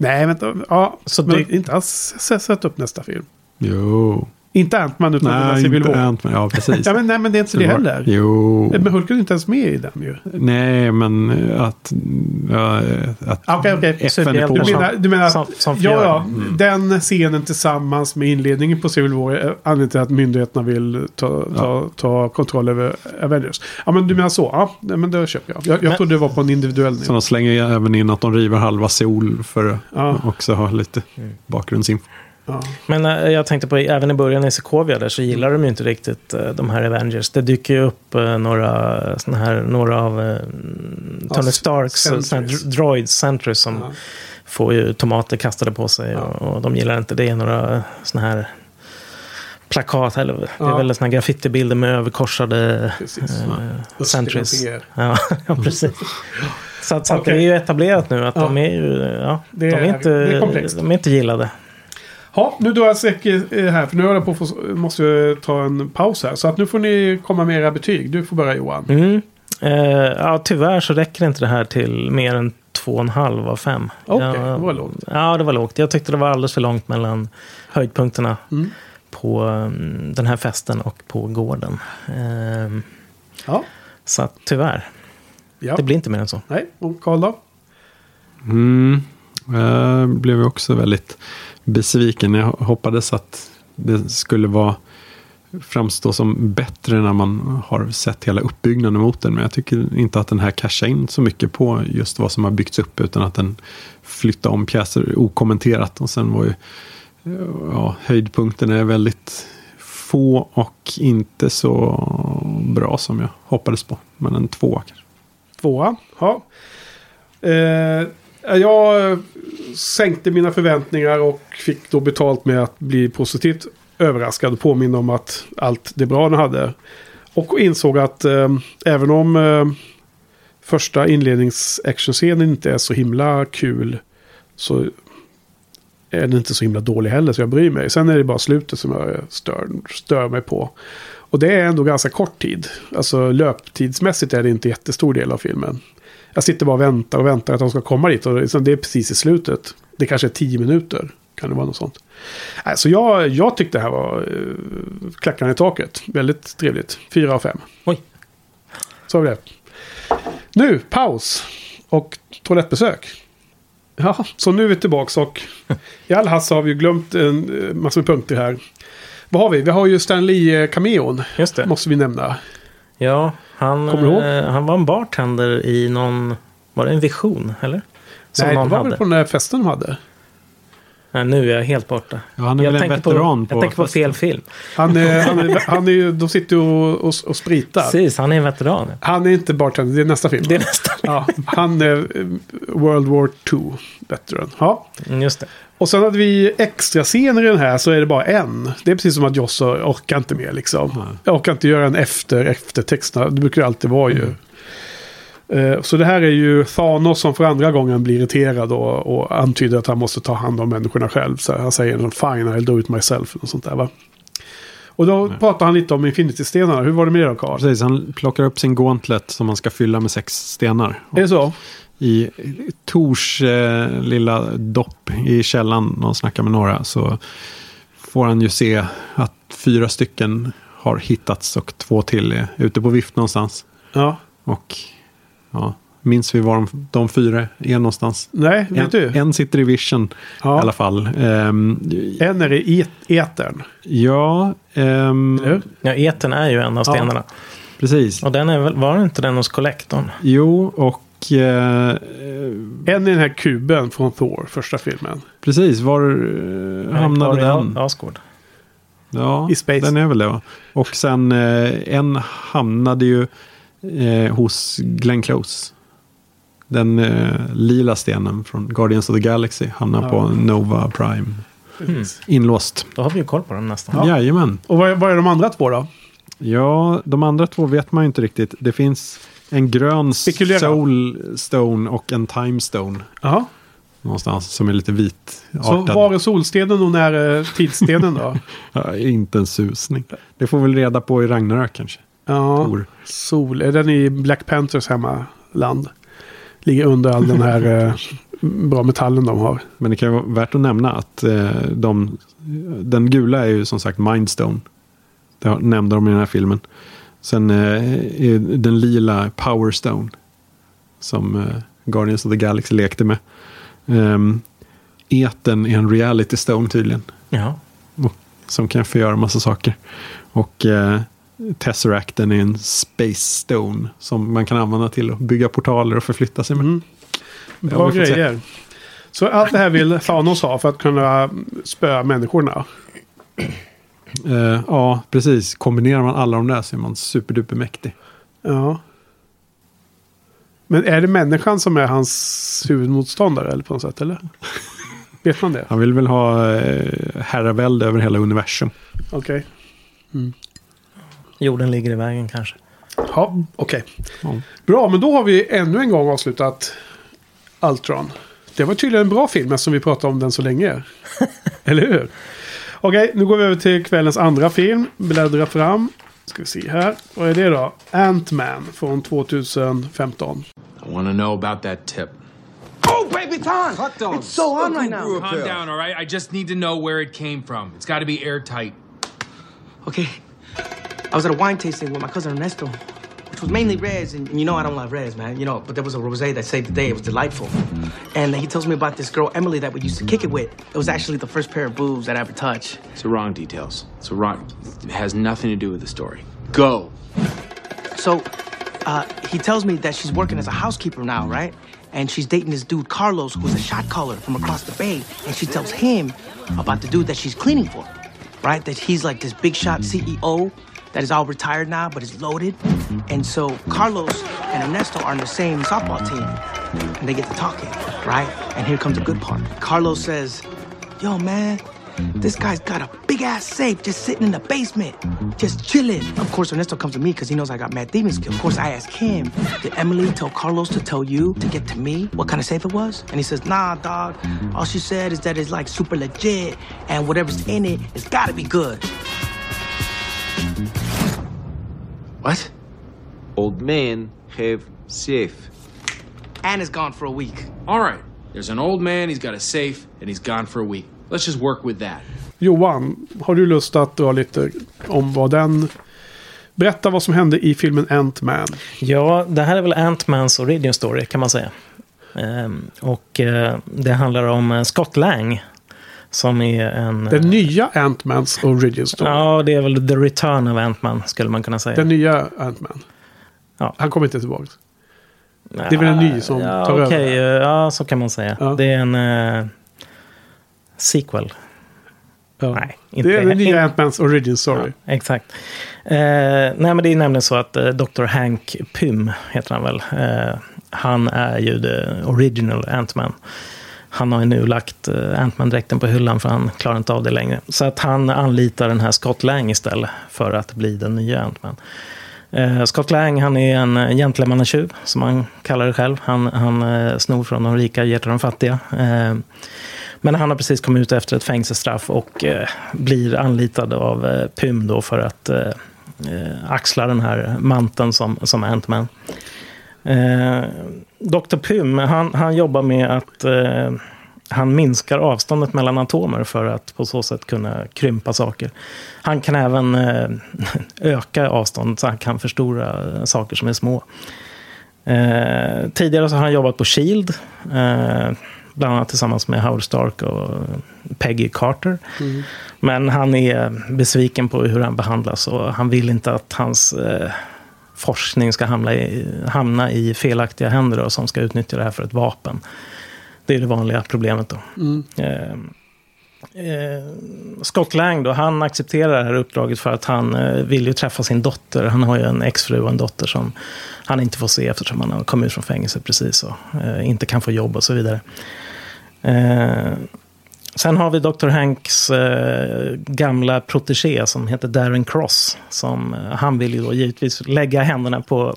Nej, vänta. Ja, Så men det- inte alls sätta upp nästa film. Jo. Inte Ant-Man utan Nej, Civil War. Ant-Man. Ja, precis. Ja, men, nej, men det är inte det heller. Jo. Men Hulken är inte ens med i den ju. Nej, men eh, att... Ja, att Ah, Okej, okej. FN är Du på. som- menar, du menar som- som ja, ja, den scenen tillsammans med inledningen på Civil War är anledningen till att myndigheterna vill ta, ta, ta kontroll över Avengers. Ja, men du menar så? Ja, men det köper jag. Jag, jag Men- trodde det var på en individuell Så nivå. de slänger även in att de river halva Seoul för att Ja. också ha lite bakgrundsinfo. Ja. Men eh, jag tänkte på, även i början i Sokovia där så gillar de ju inte riktigt eh, de här Avengers. Det dyker ju upp eh, några, såna här, några av eh, Tony Ja, Starks dr- droids, centers som Ja. får ju tomater kastade på sig och, och de gillar inte det. Några såna här plakat, eller det är väl såna graffitibilder med överkorsade sentries. (laughs) Östeuropeer. Ja, precis. Så, att, så Okej. det är ju etablerat nu att de är ju, ja, Det de är- inte, är de är inte gillade. Ja, nu drar jag säker eh, här. För nu håller jag på att få, måste jag ta en paus här. Så att nu får ni komma med era betyg. Du får börja Johan. Mm. Eh, ja, tyvärr så räcker inte det här till mer än två och en halv av fem. Okej, Jag- det var lågt. Ja, det var lågt. Jag tyckte det var alldeles för långt mellan höjdpunkterna Mm. på mm, den här festen och på gården. Eh, Ja, så att, tyvärr, ja. det blir inte mer än så. Nej, och Karl då? Mm. Jag blev också väldigt besviken. Jag hoppades att det skulle vara framstå som bättre när man har sett hela uppbyggnaden mot den. Men jag tycker inte att den här cashar in så mycket på just vad som har byggts upp. Utan att den flyttar om pjäser okommenterat. Och sen var ju ja, höjdpunkten är väldigt få och inte så bra som jag hoppades på. Men en tvåa kanske. Tvåa. Ja. Eh, Eh, jag eh, sänkte mina förväntningar och fick då betalt med att bli positivt överraskad och påminna om att allt det bra den hade. Och insåg att eh, även om eh, första inlednings-actionscenen inte är så himla kul så är den inte så himla dålig heller så jag bryr mig. Sen är det bara slutet som jag stör, stör mig på. Och det är ändå ganska kort tid. Alltså löptidsmässigt är det inte jättestor del av filmen. Jag sitter bara och väntar och väntar att de ska komma dit. Och liksom det är precis i slutet. Det kanske är tio minuter. Kan det vara något sånt. Så jag, jag tyckte det här var uh, klackarna i taket. Väldigt trevligt. Fyra av fem. Oj. Så har vi det. Nu, paus. Och toalettbesök. Ja, så nu är vi tillbaka och i all hast har vi ju glömt en eh, massa punkter här. Vad har vi? Vi har ju Stan Lee-cameon. Just det. Måste vi nämna. Ja, han, eh, han var en bartender i någon... Var det en vision, eller? Som Nej, det var hade. väl på den där festen de hade. Nej, nu är jag helt borta. Ja, han är jag väl en veteran på, på Jag tänker på festen. fel film. Han är, han är, han är ju, de sitter ju och, och, och spritar. Precis, han är en veteran. Han är inte bartender, det är nästa film. Det är nästan... Ja, han är eh, World War II veteran. Ja. Mm, Just det. Och sen hade vi extra scener i den här så är det bara en. Det är precis som att Joss orkar inte mer liksom. Jag orkar inte göra en efter, efter texterna. Det brukar det alltid vara ju. Eh, Så det här är ju Thanos som för andra gången blir irriterad och, och antyder att han måste ta hand om människorna själv. Så han säger något fine, I'll do it myself. Och sånt där va. Och då pratar han lite om Infinity-stenarna. Hur var det med det då Carl? Precis, han plockar upp sin gauntlet som man ska fylla med sex stenar. Är det så? I Tors eh, lilla dopp i källan, när han snackar med några, så får han ju se att fyra stycken har hittats och två till är ute på vift någonstans. Ja. Och ja, minns vi var de, de fyra är någonstans? Nej, vet du? En, en sitter i Vision Ja. i alla fall. Ehm, En är i et- etern. ja, hur? Ja, eten är ju en av stenarna. precis. Och den är väl, var inte den hos kollektorn? Jo, och eh, En i den här kuben från Thor, första filmen. precis, var eh, hamnade den? Asgård. Ja, I space. den är väl det. va? Och sen eh, en hamnade ju eh, hos Glenn Close. Den eh, lila stenen från Guardians of the Galaxy hamnar Ja. på Nova Prime. Precis. Inlåst. Då har vi ju koll på den nästan. Ja. Jajamän. Och vad är, vad är de andra två då? Ja, de andra två vet man ju inte riktigt. Det finns en grön Spekulera. Soul Stone och en Time Stone. Jaha. Någonstans som är lite vit. Så var är solstenen och när är (laughs) tidsstenen då? Ja, inte en susning. Det får vi väl reda på i Ragnarök kanske. Ja, Tor. sol. Är den i Black Panthers hemmaland? Ligger under all den här (laughs) eh, bra metallen de har. Men det kan vara värt att nämna att eh, de, den gula är ju som sagt Mindstone. Det nämnde de i den här filmen. Sen eh, är den lila Power Stone. Som eh, Guardians of the Galaxy lekte med. Um, eten är en reality stone tydligen. Ja. Och, som kan förgöra massa saker. Och eh, Tesseracten är en Space Stone. Som man kan använda till att bygga portaler och förflytta sig med. Mm. Bra får se. grejer. Så allt det här vill Thanos ha för att kunna spöa människorna. Eh, ja, precis. Kombinerar man alla de där så är man superduper mäktig. Ja. Men är det människan som är hans huvudmotståndare eller på något sätt? Eller? Vet man det? Han vill väl ha eh, herravälde över hela universum. Okej. Jorden ligger i vägen kanske. Ja, okej. Ja. Bra, men då har vi ännu en gång avslutat Ultron. Det var tydligen en bra film eftersom vi pratade om den så länge. (laughs) Eller hur? Okej, nu går vi över till kvällens andra film. Bläddra fram. Ska vi se här. Vad är det då? Ant-Man från 2015. I want to know about that tip. Oh, baby, time! Hot dogs. It's so on right now. Calm down, all right? I just need to know where it came from. It's got to be airtight. Okay. I was at a wine tasting with my cousin Ernesto, which was mainly reds, and, and you know I don't love reds, man. You know, but there was a rosé that saved the day. It was delightful. And he tells me about this girl Emily that we used to kick it with. It was actually the first pair of boobs that I ever touched. It's the wrong details. It's the wrong. It has nothing to do with the story. Go. So, uh, he tells me that she's working as a housekeeper now, right? And she's dating this dude Carlos, who's a shot caller from across the bay. And she tells him about the dude that she's cleaning for, right? That he's like this big shot CEO that is all retired now, but is loaded. And so Carlos and Ernesto are on the same softball team, and they get to talking, right? And here comes the good part. Carlos says, "Yo, man." This guy's got a big ass safe just sitting in the basement, just chilling. Of course, Ernesto comes to me because he knows I got mad demon skill. Of course, I ask him, Did Emily tell Carlos to tell you to get to me what kind of safe it was? And he says, Nah, dog. All she said is that it's like super legit and whatever's in it, it's gotta be good. What? Old man have safe. And is gone for a week. All right. There's an old man, he's got a safe, and he's gone for a week. Let's just work with that. Johan, har du lust att dra lite om vad den... Berätta vad som hände i filmen Ant-Man. Ja, det här är väl Ant-Mans origin story kan man säga. Ehm, och eh, det handlar om eh, Scott Lang. Som är en... Den nya Ant-Mans origin story. Ja, det är väl the return of Ant-Man skulle man kunna säga. Den nya Ant-Man. Ja. Han kommer inte tillbaka. Det är väl en ny som ja, tar okej, över? Ja, så kan man säga. Ja. Det är en eh, sequel. Ja. Nej, inte Det är den nya Ant-Mans origin story. Ja, exakt. Eh, nej, men det är nämligen så att eh, Dr. Hank Pym heter han väl. Eh, han är ju the original Ant-Man. Han har ju nu lagt eh, Ant-Man-dräkten på hyllan för han klarar inte av det längre. Så att han anlitar den här Scott Lang istället för att bli den nya Ant-Man. Eh, Scott Lang han är en gentlemannatjuv, som han kallar det själv. Han, han eh, snor från de rika, ger till de fattiga. Men han har precis kommit ut efter ett fängelsestraff och blir anlitad av Pym då för att axla den här manteln som, som Ant-Man. Eh, Dr. Pym, han, han jobbar med att eh, han minskar avståndet mellan atomer för att på så sätt kunna krympa saker. Han kan även eh, (laughs) öka avståndet så han kan förstora saker som är små. Eh, tidigare så har han jobbat på Shield. Eh, bland annat tillsammans med Howard Stark och Peggy Carter. Mm. Men han är besviken på hur han behandlas och han vill inte att hans eh, forskning ska hamna i, hamna i felaktiga händer och som ska utnyttja det här för ett vapen. Det är det vanliga problemet då. Mm. Eh, eh, Scott Lang då, han accepterar det här uppdraget för att han eh, vill ju träffa sin dotter. Han har ju en exfru och en dotter som han inte får se eftersom han har kommit ut från fängelse precis och eh, inte kan få jobb och så vidare. Sen har vi Dr. Hanks eh, gamla protégé som heter Darren Cross. Som, eh, han vill ju då givetvis lägga händerna på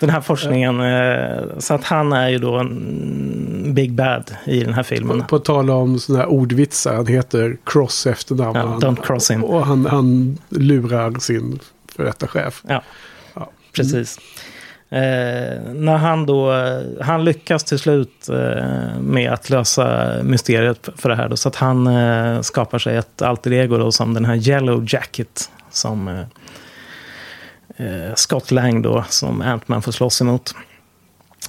den här forskningen. Eh, så att han är ju då en big bad i den här filmen. På, på tal om sådana här ordvitsar. Han heter Cross efternamn. Ja, don't cross him. Och han, han lurar sin för detta chef. Ja, precis. Eh, när han då, eh, han lyckas till slut eh, med att lösa mysteriet för det här. Då, så att han eh, skapar sig ett alter ego då, som den här Yellow Jacket. Som eh, eh, Scott Lang då, som Ant-Man får slåss emot.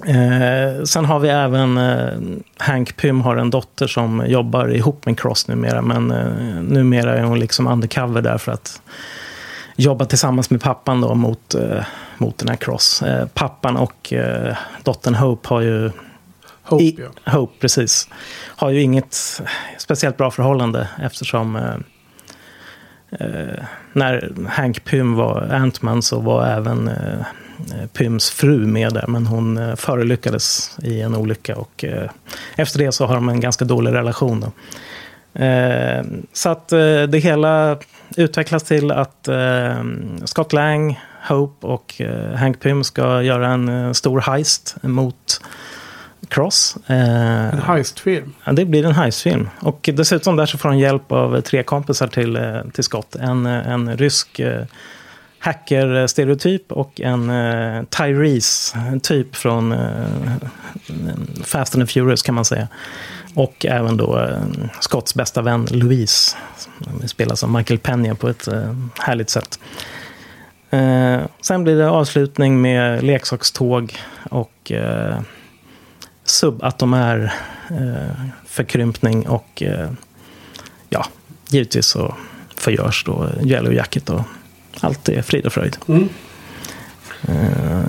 Eh, sen har vi även eh, Hank Pym har en dotter som jobbar ihop med Cross numera. Men eh, numera är hon liksom undercover där för att jobba tillsammans med pappan då mot, eh, mot den här Cross. Eh, pappan och eh, dottern Hope har ju... Hope, i, ja. Hope, precis. Har ju inget speciellt bra förhållande eftersom eh, när Hank Pym var Ant-Man så var även eh, Pyms fru med där. Men hon eh, förolyckades i en olycka och eh, efter det så har de en ganska dålig relation. Då. Så att det hela utvecklas till att eh, Scott Lang, Hope och eh, Hank Pym ska göra en eh, stor heist mot Cross. Eh, En heistfilm. Ja, det blir en heistfilm. Och dessutom där så får de hjälp av tre kompisar till, eh, till Scott. En, eh, en rysk hacker-stereotyp och en eh, Tyrese-typ från eh, Fast and Furious kan man säga. Och även då eh, Scotts bästa vän Louise. Som spelas av Michael Pena på ett eh, härligt sätt. Eh, sen blir det avslutning med leksakståg och subatomär förkrympning och ja, givetvis så förgörs då Yellow Jacket och allt är frid och fröjd. Mm.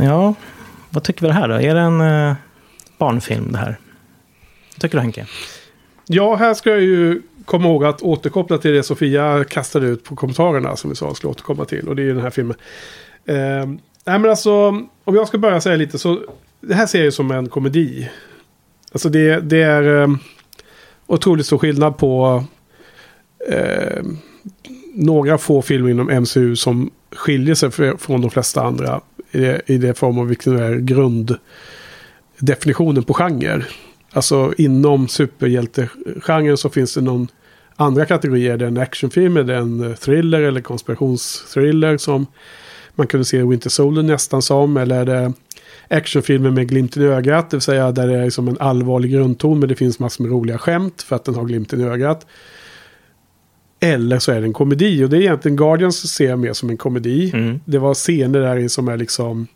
Ja, vad tycker vi det här då? Är det en barnfilm det här? Tycker du Henke? Ja, här ska jag ju komma ihåg att återkoppla till det Sofia kastade ut på kommentarerna som vi sa skulle återkomma till. Och det är ju den här filmen. Eh, nej men alltså, om jag ska börja säga lite så. Det här ser jag ju som en komedi. Alltså det, det är eh, otroligt stor skillnad på eh, några få filmer inom MCU som skiljer sig för, från de flesta andra. I det, i det form av vilken är grunddefinitionen på genre. Alltså inom superhjältegenren så finns det någon andra kategorier. Det är en en thriller eller konspirationsthriller som man kunde se Winter Soldier nästan som. Eller är det actionfilmer med glimten i ögat. Det vill säga där det är som en allvarlig grundton men det finns massor med roliga skämt för att den har glimten i ögat. Eller så är det en komedi och det är egentligen Guardians ser jag mer som en komedi. Mm. Det var scener där som är liksom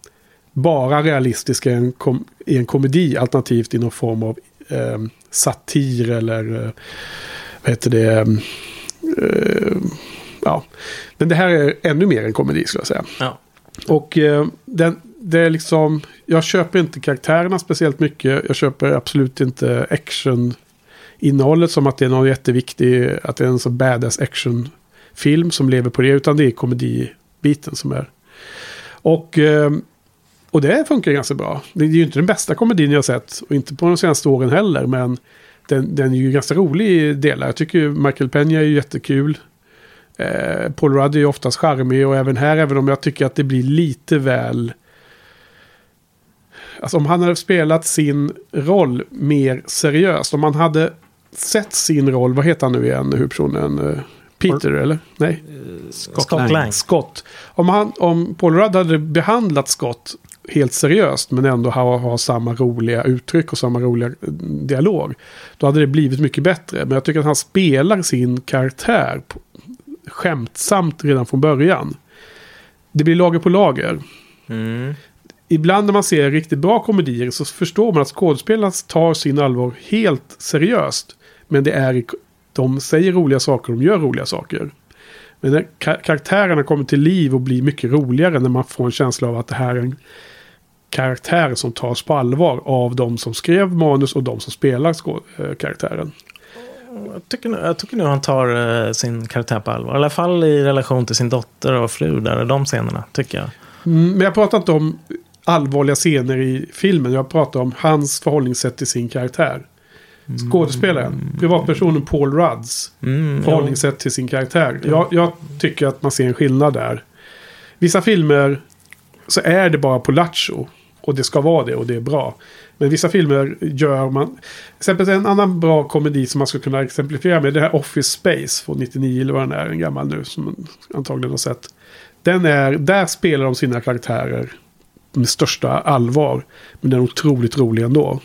bara realistiska i en, kom, i en komedi alternativt i någon form av eh, satir eller eh, vad heter det? Eh, ja, men det här är ännu mer en komedi skulle jag säga. Ja. Och eh, den, det är liksom, jag köper inte karaktärerna speciellt mycket. Jag köper absolut inte action innehållet som att det är någon jätteviktig, att det är en så badass actionfilm som lever på det. Utan det är komedibiten som är. Och, eh, och det funkar ganska bra. Det är ju inte den bästa komedin jag har sett. Och inte på de senaste åren heller. Men den, den är ju ganska rolig i delar. Jag tycker Michael Peña är jättekul. Eh, Paul Rudd är ju oftast charmig och även här, även om jag tycker att det blir lite väl... Alltså om han hade spelat sin roll mer seriöst, om man hade sett sin roll, vad heter han nu igen, huvudpersonen? Eh, Peter eller? Nej? Scott, Scott Lang. Scott. Om, han, om Paul Rudd hade behandlat Scott helt seriöst men ändå ha, ha samma roliga uttryck och samma roliga eh, dialog. Då hade det blivit mycket bättre. Men jag tycker att han spelar sin karaktär på, skämtsamt redan från början. Det blir lager på lager. Mm. Ibland när man ser riktigt bra komedier så förstår man att skådespelarna tar sin allvar helt seriöst. Men det är, de säger roliga saker, de gör roliga saker. Men karaktärerna kommer till liv och blir mycket roligare när man får en känsla av att det här är en karaktär som tas på allvar av de som skrev manus och de som spelar äh, karaktären. Jag tycker, nu, jag tycker nu han tar uh, sin karaktär på allvar. I alla fall i relation till sin dotter och fru där. De scenerna, tycker jag. Mm, men jag pratar inte om allvarliga scener i filmen. Jag pratar om hans förhållningssätt till sin karaktär. Skådespelaren, mm. privatpersonen Paul Rudds mm, förhållningssätt ja. till sin karaktär. Jag, jag, tycker att man ser en skillnad där. Vissa filmer så är det bara på lattjo. Och det ska vara det och det är bra. Men vissa filmer gör man... Exempelvis en annan bra komedi som man skulle kunna exemplifiera med. Det här Office Space från 99 eller vad den är. En gammal nu som man antagligen har sett. Den är, där spelar de sina karaktärer med största allvar. Men den är otroligt rolig ändå.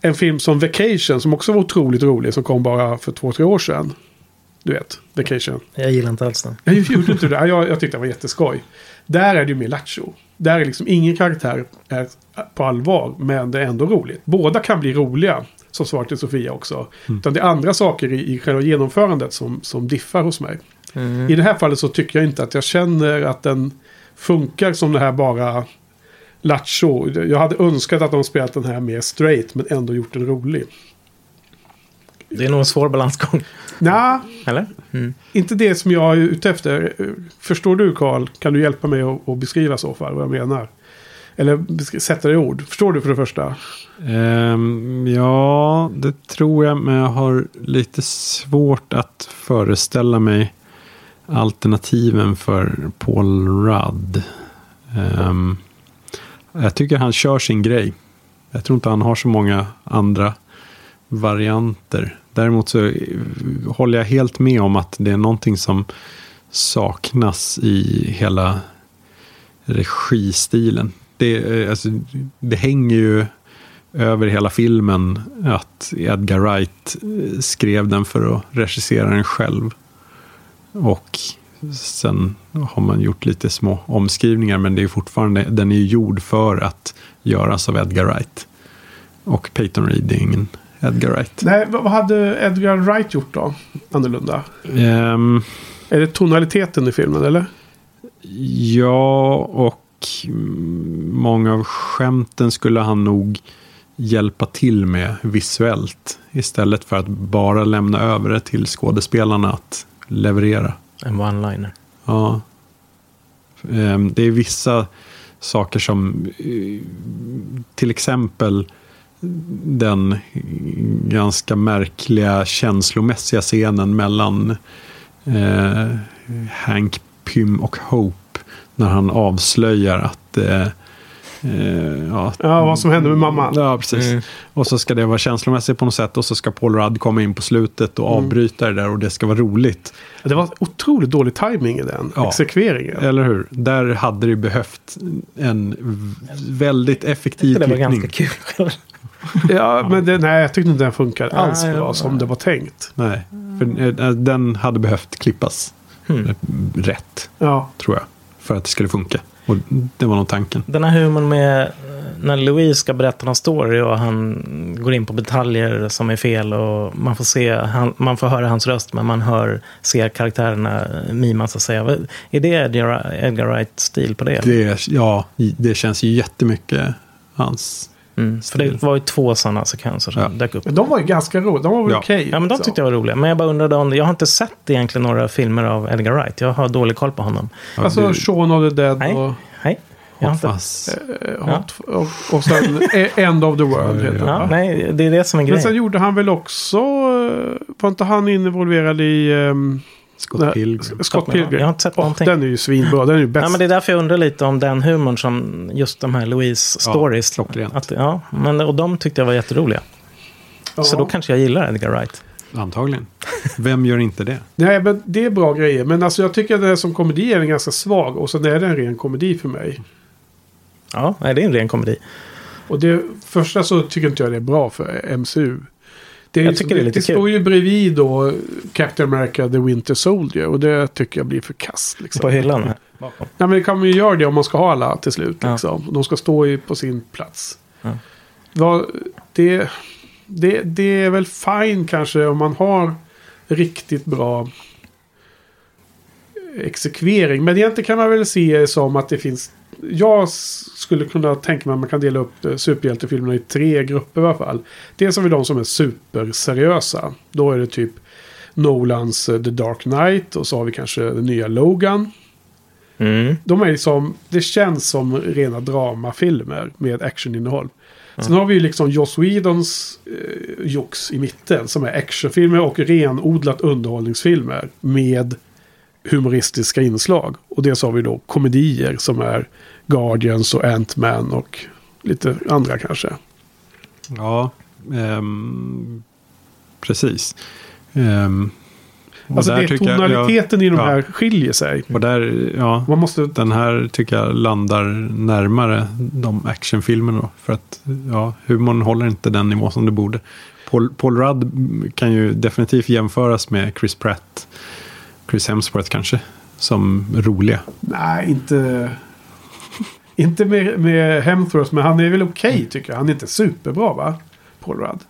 En film som Vacation som också var otroligt rolig. Som kom bara för två, tre år sedan. Du vet, Vacation. Jag gillar inte alls den. Jag gjorde inte det. Jag, jag tyckte det var jätteskoj. Där är det ju mer lattjo. Där är liksom ingen karaktär är på allvar. Men det är ändå roligt. Båda kan bli roliga. Som svar till Sofia också. Mm. Utan det är andra saker i, i själva genomförandet som, som diffar hos mig. Mm. I det här fallet så tycker jag inte att jag känner att den funkar som det här bara lattjo. Jag hade önskat att de spelat den här mer straight men ändå gjort den rolig. Det är nog en svår balansgång. Nej, Eller? Mm. inte det som jag är ute efter. Förstår du Karl? Kan du hjälpa mig att, att beskriva så fall vad jag menar? Eller sätta det i ord. Förstår du för det första? Um, ja, det tror jag. Men jag har lite svårt att föreställa mig alternativen för Paul Rudd. Um, jag tycker han kör sin grej. Jag tror inte han har så många andra varianter. Däremot så håller jag helt med om att det är någonting som saknas i hela registilen. Det, eh, alltså, det hänger ju över hela filmen att Edgar Wright eh, skrev den för att regissera den själv. Och sen har man gjort lite små omskrivningar men det är fortfarande, den är ju gjord för att göras av Edgar Wright. Och Peyton Reed är ingen Edgar Wright. Nej, vad hade Edgar Wright gjort då? Annorlunda? Um, är det tonaliteten i filmen eller? Ja, och många av skämten skulle han nog hjälpa till med visuellt. Istället för att bara lämna över det till skådespelarna att leverera. En one-liner. Ja. Um, det är vissa saker som uh, till exempel den ganska märkliga känslomässiga scenen mellan eh, Hank Pym och Hope. När han avslöjar att eh, Eh, ja, Ja, vad som hände med mamman. Ja, precis. Mm. Och så ska det vara känslomässigt på något sätt och så ska Paul Rudd komma in på slutet och Mm. avbryta det där och det ska vara roligt. Det var otroligt dålig timing i den Ja. exekveringen. Eller hur? Där hade det behövt en väldigt effektiv Det var klippning. ganska kul. Ja, men det, nej, jag tyckte inte den funkade alls Nej, bra som det var tänkt. Nej, för eh, den hade behövt klippas Hmm. rätt, Ja, tror jag. För att det skulle funka. Och det var nog tanken. Den här humorn med eh, när Louise ska berätta någon story och han går in på detaljer som är fel och man får, se, han, man får höra hans röst men man hör, ser karaktärerna mima så att säga. Är det Edgar, Edgar Wright-stil på det? Det, ja, det känns ju jättemycket hans. Mm. För det var ju två sådana sekvenser som Ja. dök upp. de var ju ganska roliga. De var väl Ja. okej. Ja, men de tyckte jag var roliga. Men jag bara undrade om, jag har inte sett egentligen några filmer av Edgar Wright. Jag har dålig koll på honom. Alltså det- Shaun of the Dead Nej. och, Nej, jag eh, Hot, och, och sen E- End of the World. heter det, Ja, va? nej, det är det som är Men sen grejen. gjorde han väl också... eh, Var inte han involverad i... Um, Scott Pilgrim. Scott Pilgrim. Jag har inte sett Åh, någonting. den är ju svinbra. Den är ju bäst. Ja, men det är därför jag undrar lite om den humorn som just de här Louise-stories. klockrent. att, ja, men, och de tyckte jag var jätteroliga. Ja. Så då kanske jag gillar Edgar Wright. Antagligen. Vem gör inte det? (laughs) Nej, men det är bra grejer. Men alltså jag tycker att det som komedi är den ganska svag. Och sen är det en ren komedi för mig. Ja, nej, det är en ren komedi. Och det första så tycker inte jag det är bra för MCU. Det, Jag ju- tycker det är lite det står kul. ju bredvid då Captain America The Winter Soldier. Och det tycker jag blir för kast. Liksom. På hyllan. här. Nej, men det kan man ju göra det om man ska ha alla till slut. Ja. Liksom. De ska stå i, på sin plats. Ja. Det, det, det är väl fine kanske om man har riktigt bra exekvering. Men egentligen kan man väl se som att det finns... Jag skulle kunna tänka mig att man kan dela upp eh, superhjältefilmerna i tre grupper i alla fall. Dels har vi de som är superseriösa. Då är det typ Nolans eh, The Dark Knight och så har vi kanske den nya Logan. Mm. De är liksom, det känns som rena dramafilmer med actioninnehåll. Sen har vi ju liksom Joss Whedons eh, jox i mitten som är actionfilmer och renodlat underhållningsfilmer med humoristiska inslag. Och dels har vi då komedier som är Guardians och Ant-Man och lite andra kanske. Ja, ehm, precis. Och Alltså det, jag- tonaliteten i de ja, här skiljer sig. Och där, ja, Man måste... den här tycker jag landar närmare de actionfilmerna. För att ja, humorn håller inte den nivå som det borde. Paul, Paul Rudd kan ju definitivt jämföras med Chris Pratt. Chris Hemsworth kanske. Som roliga. Nej, inte... inte med, med Hemsworth, men han är väl okej tycker jag. Han är inte superbra va? Paul Rudd.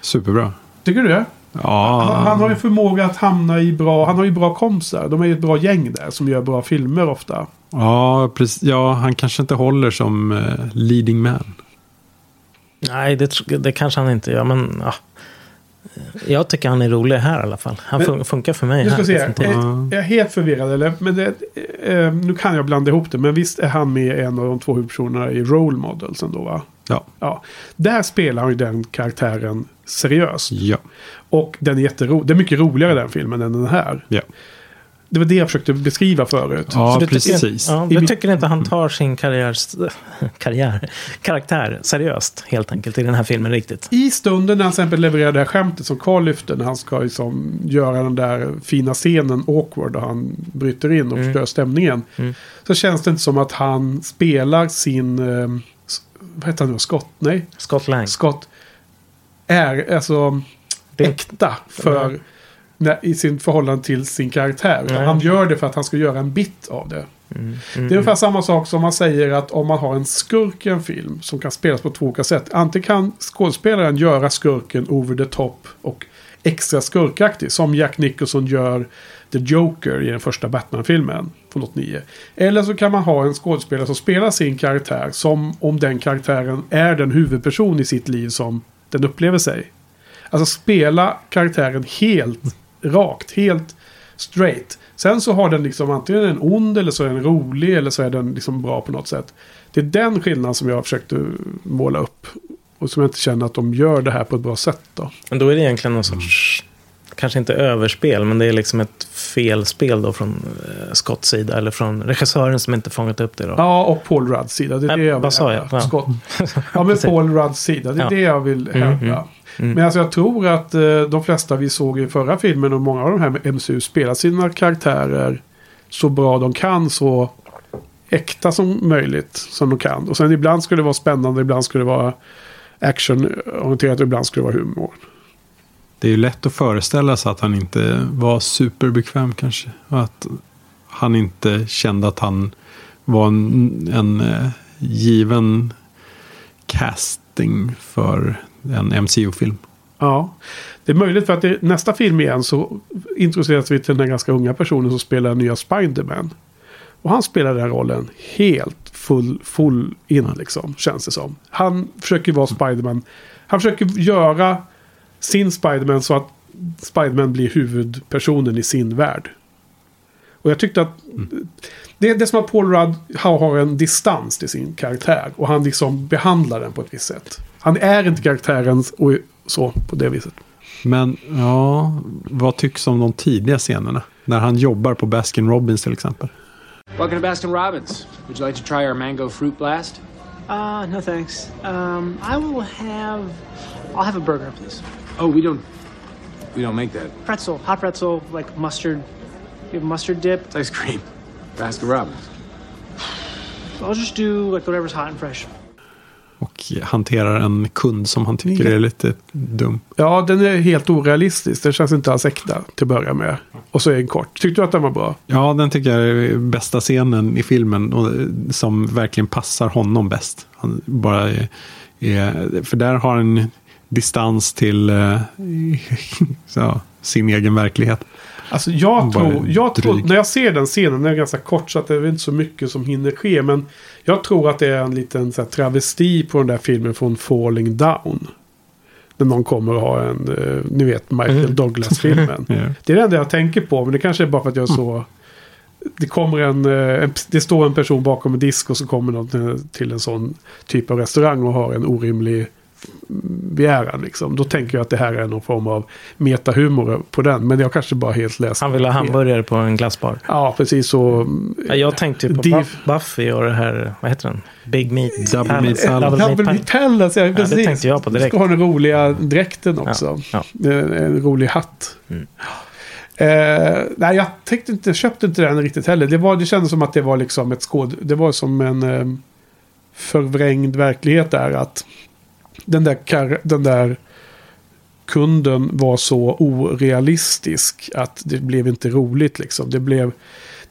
Superbra. Tycker du det? Ja, Han, han har ju förmåga att hamna i bra... Han har ju bra kompisar. De är ju ett bra gäng där som gör bra filmer ofta. ja, precis, ja, han kanske inte håller som eh, leading man. Nej, det, det kanske han inte gör. Men ja. Jag tycker han är rolig här i alla fall. Han Men- fun- funkar för mig ska här. se. definitivt. Är, är jag helt förvirrad eller? Men det, eh, nu kan jag blanda ihop det. Men visst är han med en av de två huvudpersonerna i Role Models ändå va? Ja. Ja. Där spelar han ju den karaktären seriöst. Ja. Och den är jätterolig. Det är mycket roligare den filmen än den här. Ja, Det var det jag försökte beskriva förut. ja Så du precis. Tycker, ja, du tycker inte han tar sin karriär, (laughs) karriär, karaktär seriöst helt enkelt i den här filmen riktigt? I stunden när han till exempel levererar det här skämtet som Carl lyfte. När han ska liksom göra den där fina scenen awkward. Och han bryter in och förstör stämningen. Mm. Så känns det inte som att han spelar sin... Eh, vad heter han nu? Scott? Nej. Scott Lang. Scott. Är alltså Det- äkta för... När, I sin förhållande till sin karaktär. Nej. Han gör det för att han ska göra en bit av det. Mm. Det är ungefär samma sak som man säger att om man har en skurk i en film som kan spelas på två olika sätt. Antingen kan skådespelaren göra skurken over the top och extra skurkaktig. Som Jack Nicholson gör The Joker i den första Batman-filmen från 89. Eller så kan man ha en skådespelare som spelar sin karaktär som om den karaktären är den huvudperson i sitt liv som den upplever sig. Alltså spela karaktären helt rakt, helt straight. Sen så har den liksom antingen en ond eller så är den rolig eller så är den liksom bra på något sätt. Det är den skillnaden som jag försökte måla upp. Och som jag inte känner att de gör det här på ett bra sätt då. Men då är det egentligen någon sorts kanske inte överspel, men det är liksom ett felspel då från eh, Scotts sida, eller från regissören som inte fångat upp det då. Ja, och Paul Rudds sida. Det är det jag vill vad sa jag? Ja. Scott. (laughs) Ja, men Paul Rudds sida. Det är Ja. det jag vill hävda. mm, mm. Men alltså jag tror att eh, de flesta vi såg i förra filmen och många av de här med MCU spelar sina karaktärer så bra de kan, så äkta som möjligt som de kan. Och sen ibland skulle det vara spännande, ibland skulle det vara actionorienterat och ibland skulle det vara humor. Det är ju lätt att föreställa sig att han inte var superbekväm kanske. Och att han inte kände att han var en, en eh, given casting för en MCU-film. Ja, det är möjligt för att i nästa film igen så introduceras vi till den här ganska unga personen som spelar nya Spiderman. Och han spelar den här rollen helt full, full in liksom, känns det som. Han försöker vara Spiderman. Han försöker göra sin Spiderman så att Spiderman blir huvudpersonen i sin värld. Och jag tyckte att det, det är som att Paul Rudd har en distans till sin karaktär. Och han liksom behandlar den på ett visst sätt. Han är inte karaktären och så på det viset. Men ja, vad tycks om de tidiga scenerna? När han jobbar på Baskin Robbins till exempel. Welcome to Baskin Robbins. Would you like to try our mango fruit blast? Uh, no thanks. Um, I will have. I'll have a burger, please. Oh, we don't. We don't make that. Pretzel, hot pretzel, like mustard. You have mustard dip. It's ice cream. Baskin Robbins. I'll just do like whatever's hot and fresh. Och hanterar en kund som han tycker är lite dum. Ja, den är helt orealistisk. Den känns inte alls äkta till att börja med. Och så är den kort. Tyckte du att den var bra? Ja, den tycker jag är bästa scenen i filmen. Och, som verkligen passar honom bäst. Han bara är, är, för där har han distans till eh, (laughs) så, sin egen verklighet. Alltså jag tror, jag tror, när jag ser den scenen, den är ganska kort så att det är inte så mycket som hinner ske. Men jag tror att det är en liten så här, travesti på den där filmen från Falling Down. När någon kommer och har en, eh, ni vet, Michael Mm. Douglas-filmen. (laughs) Ja. Det är det enda jag tänker på, men det kanske är bara för att jag är så... Det kommer en, eh, en, det står en person bakom en disk och så kommer någon till en sån typ av restaurang och har en orimlig begäran. Liksom. Då tänker jag att det här är någon form av metahumor på den. Men jag kanske bara helt läst. Han vill ha hamburgare på en glassbar. Ja, precis så. Ja, jag tänkte på Div- Buff- Buffy och det här, vad heter den? Big Meat Double Palace. Meat Palace. Double Meat Double. Meat Palace, ja, Ja, precis. det tänkte jag på direkt. Ska ha den roliga dräkten också. Ja, En, en rolig hatt. Mm. Eh, nej, jag tänkte inte, köpte inte den riktigt heller. Det, var, det kändes som att det var liksom ett skåd... Det var som en eh, förvrängd verklighet där. Att den där, kar, den där kunden var så orealistisk att det blev inte roligt liksom. Det blev...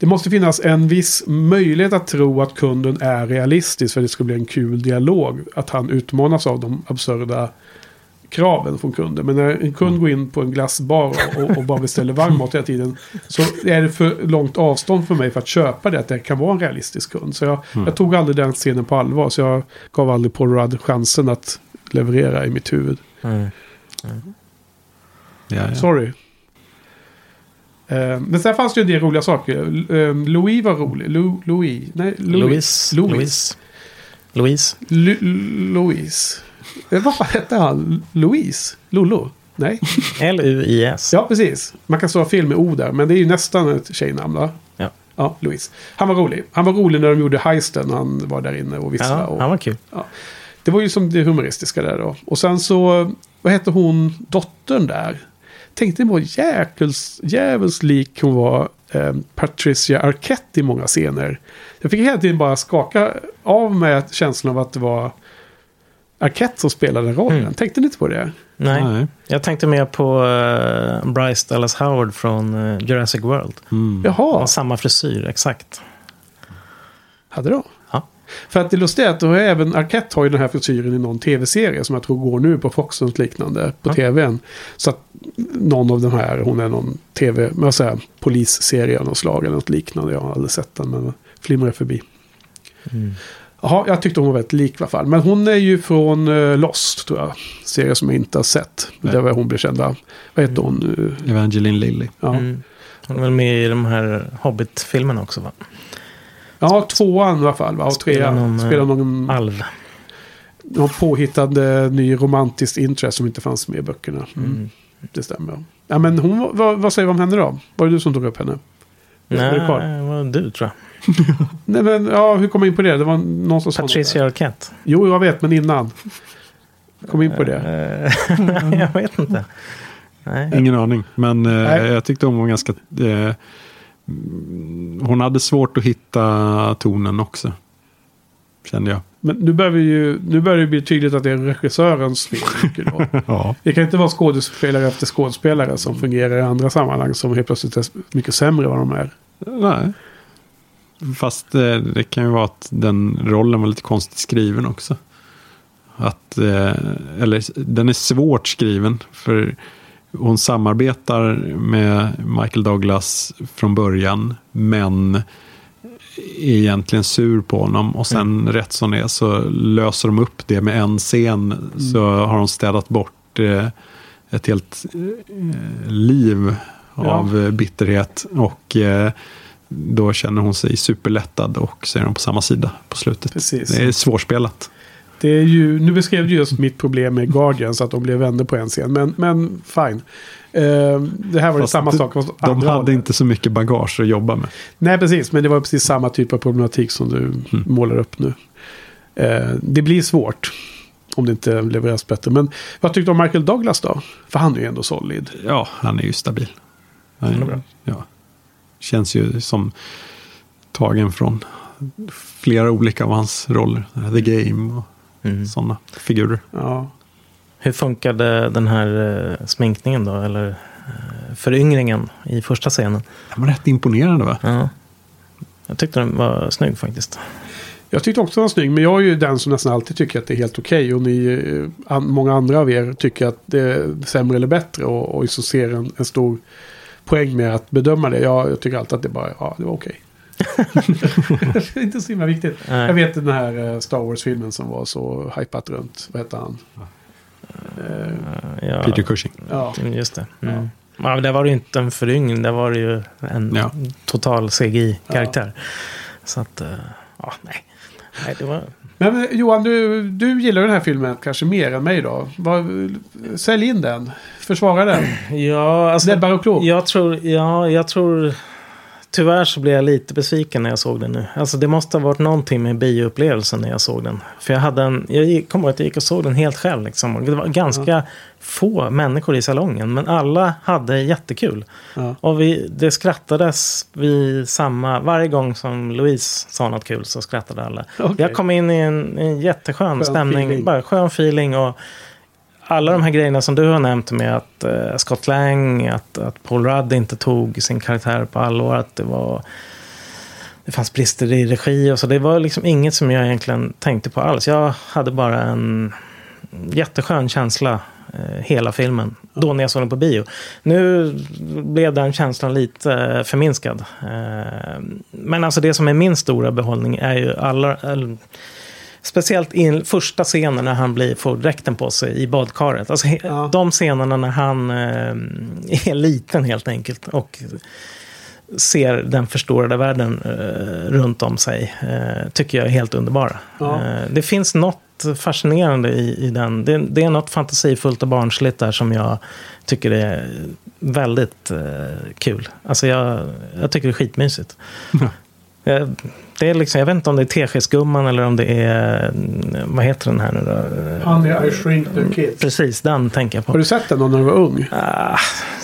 Det måste finnas en viss möjlighet att tro att kunden är realistisk för att det ska bli en kul dialog. Att han utmanas av de absurda kraven från kunden. Men när en kund går in på en glassbar och, och bara beställer varmmat hela tiden. Så är det för långt avstånd för mig för att köpa det. Att det kan vara en realistisk kund. Så jag, Mm. jag tog aldrig den scenen på allvar. Så jag gav aldrig Paul Rudd chansen att leverera i mitt huvud. Mm. Ja, ja. Sorry. Eh, men sen fanns det ju en del roliga saker. Eh, Louis var rolig. Lou, Louis. Nej, Louis. Louise. Louise. Louise. Lu- Louise. Eh, vad hette han? Louise? Lolo? Nej. (laughs) L-U-I-S. Ja, precis. Man kan stå fel med O där. Men det är ju nästan ett tjejnamn va? Ja. Ja, Louise. Han var rolig. Han var rolig när de gjorde heisten. Han var där inne och visslade. Ja, och, han var kul. Ja. Det var ju som det humoristiska där då. Och sen så, vad hette hon, dottern där? Tänkte var jäkels, jävels lik hon var eh, Patricia Arquette i många scener. Jag fick hela tiden bara skaka av mig känslan av att det var Arquette som spelade rollen. Mm. Tänkte ni inte på det? Nej. Nej. Jag tänkte mer på uh, Bryce Dallas Howard från eh, Jurassic World. Mm. Jaha, samma frisyr, exakt. hade de? För att det lustiga är att då har även Arquette har ju den här frisyren i någon tv-serie som jag tror går nu på Fox och liknande på Ja. tvn. Så att någon av de här, hon är någon tv, vad säger polisserie av något slag eller något liknande. Jag har aldrig sett den men flimrar förbi. Mm. Jaha, jag tyckte hon var väldigt lik i alla fall. Men hon är ju från eh, Lost tror jag. Serie som jag inte har sett. Nej. Där var hon blev känd av. Vad heter hon? eh, Evangeline Lilly. Ja. Mm. Hon är väl med i de här Hobbit-filmerna också va? Ja, tvåan i alla fall. Va? Och Spelar trean. någon, eh, Spelar någon Alv. någon påhittad eh, ny romantiskt interest som inte fanns med i böckerna. Mm. Mm. Det stämmer. Ja, men hon, vad, vad säger vi om henne då? Var det du som tog upp henne? Nej, det var du tror jag. (laughs) Nej, men ja, hur kom jag in på det? Det var någon som Patricia. Arquette. Jo, jag vet, men innan. Kom in på det. Eh, (laughs) jag vet inte. Nej. Ingen aning. Men eh, Nej. jag tyckte hon var ganska... Eh, mm, hon hade svårt att hitta tonen också. Kände jag. Men nu börjar, vi ju, nu börjar det bli tydligt att det är regissörens fel. (laughs) Ja. Det kan inte vara skådespelare efter skådespelare som fungerar i andra sammanhang som helt plötsligt är mycket sämre än vad de är. Nej. Fast eh, det kan ju vara att den rollen var lite konstigt skriven också. Att, eh, eller den är svårt skriven. För hon samarbetar med Michael Douglas från början. Men är egentligen sur på honom. Och sen rätt som det är så löser de upp det med en scen. Så har de städat bort eh, ett helt eh, liv av eh, bitterhet. Och eh, då känner hon sig superlättad och så är de på samma sida på slutet. Precis. Det är svårspelat. Det är ju, nu beskrev du just mitt problem med Guardians, att de blev vänner på en scen. Men, men fine. Eh, det här var Fast samma sak. De hade hållet. inte så mycket bagage att jobba med. Nej, precis. Men det var precis samma typ av problematik som du Mm. målar upp nu. Eh, det blir svårt. Om det inte levereras bättre. Men vad tyckte du om Michael Douglas då? För han är ju ändå solid. Ja, han är ju stabil. Han Han är bra. Ja. Känns ju som tagen från flera olika av hans roller. The Game och sådana figurer. Ja. Hur funkade den här eh, sminkningen då? Eller eh, föryngringen i första scenen? Den var rätt imponerande va? Ja. Jag tyckte den var snygg faktiskt. Jag tyckte också den var snygg. Men jag är ju den som nästan alltid tycker att det är helt okej. och ni, eh, många andra av er tycker att det är sämre eller bättre. Och, och så ser en, en stor poäng med att bedöma det. Jag, jag tycker alltid att det bara, ja, det var okej. (laughs) det är inte så himla viktigt. Nej. Jag vet den här eh, Star Wars-filmen som var så hypat runt. Vad heter han? Eh, Ja, Peter Cushing. Ja. Just det. Mm. Ja. men där var det ju inte en föryngring. Där var det ju en Ja. total CGI-karaktär. Så att, eh, ja, nej. nej det var... Men men, Johan, du, du gillar den här filmen kanske mer än mig då. Vad, sälj in den. Försvara den. Ja, alltså, Näbbar och. Jag tror, ja, jag tror... Tyvärr så blev jag lite besviken när jag såg den nu. Alltså det måste ha varit någonting med bioupplevelsen när jag såg den. För jag hade en, jag kommer ihåg att jag gick och såg den helt själv liksom. Det var ganska få människor i salongen. Men alla hade jättekul. Ja. Och vi, det skrattades vid samma, varje gång som Louise sa något kul så skrattade alla. (laughs) Okej. Jag kom in i en, en jätteskön Skön stämning, feeling. bara skön feeling. Och alla de här grejerna som du har nämnt med att eh, Scott Lang, att, att Paul Rudd inte tog sin karaktär på allvar, att det var... Det fanns brister i regi och så. Det var liksom inget som jag egentligen tänkte på alls. Jag hade bara en jätteskön känsla eh, hela filmen. Då när jag såg den på bio. Nu blev den känslan lite eh, förminskad. Eh, men alltså det som är min stora behållning är ju alla... Speciellt i första scenen när han blir, får dräkten på sig i badkaret. Alltså, he- De scenerna när han eh, är liten helt enkelt. Och ser den förstorade världen eh, runt om sig. Eh, tycker jag är helt underbara. Ja. Eh, det finns något fascinerande i, i den. Det, det är något fantasifullt och barnsligt där som jag tycker är väldigt eh, kul. Alltså jag, jag tycker det är skitmysigt. (laughs) Eh, Det är liksom, jag vet inte om det är Teskedsgumman eller om det är, mm, vad heter den här nu då? Honey, I shrink the kids. Precis, den tänker jag på. Har du sett den då när du var ung? Ah,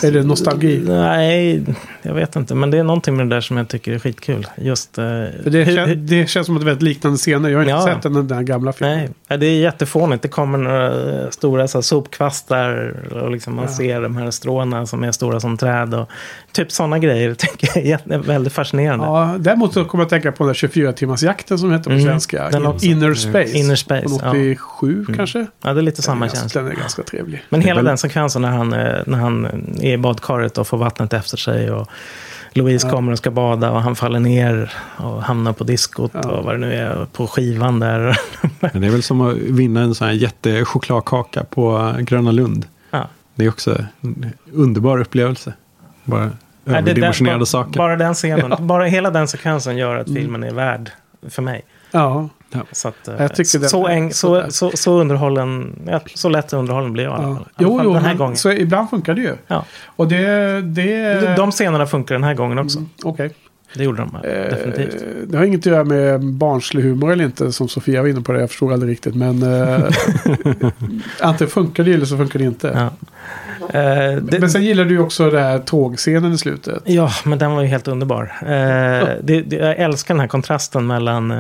Är det nostalgi? Nej, jag vet inte. Men det är någonting med det där som jag tycker är skitkul. Just, eh, För det, hur- kän, det känns som att det är väldigt liknande scener. Jag har inte Ja. sett den, den där gamla filmen. Nej, det är jättefånigt. Det kommer några eh, stora så här, sopkvastar och liksom man Ja. ser de här stråna som är stora som träd. Och, typ sådana grejer (laughs) tycker jag är väldigt fascinerande. Ja, däremot så kommer jag att tänka på den där 24-timmarsjakten som heter på Mm, svenska. den också. Inner Space. Inner Space, Från ja. 87 kanske. Ja, det är lite samma den, känsla. ganska, den är ganska trevlig. Men hela väl- den sekvensen när han, eh, när han är i badkaret och får vattnet efter sig. Och Louise Ja. kommer och ska bada och han faller ner och hamnar på diskot Ja. och vad det nu är på skivan där. (laughs) Men det är väl som att vinna en sån här jättechokladkaka på Gröna Lund. Ja. Det är också en underbar upplevelse. Bara överdimensionerade saker. Bara den scenen, Ja. bara hela den sekvensen gör att Mm. filmen är värd för mig. Ja. Så, att, eh, det- så, äng, så, så, så underhållen, så lätt underhållen blir jag Ja. Jo, jo, den här men gången. så ibland funkar det ju. Ja. Och det... det De scenerna funkar den här gången också. Okej. Det gjorde de Eh, definitivt. Det har inget att göra med barnslig humor eller inte, som Sofia var inne på det. Jag förstod aldrig riktigt. Men eh, (laughs) antingen funkar det eller så funkar det inte. Ja. Eh, det, Men sen gillar du också den här tågscenen i slutet. Ja, men den var ju helt underbar. Eh, det, det, jag älskar den här kontrasten mellan...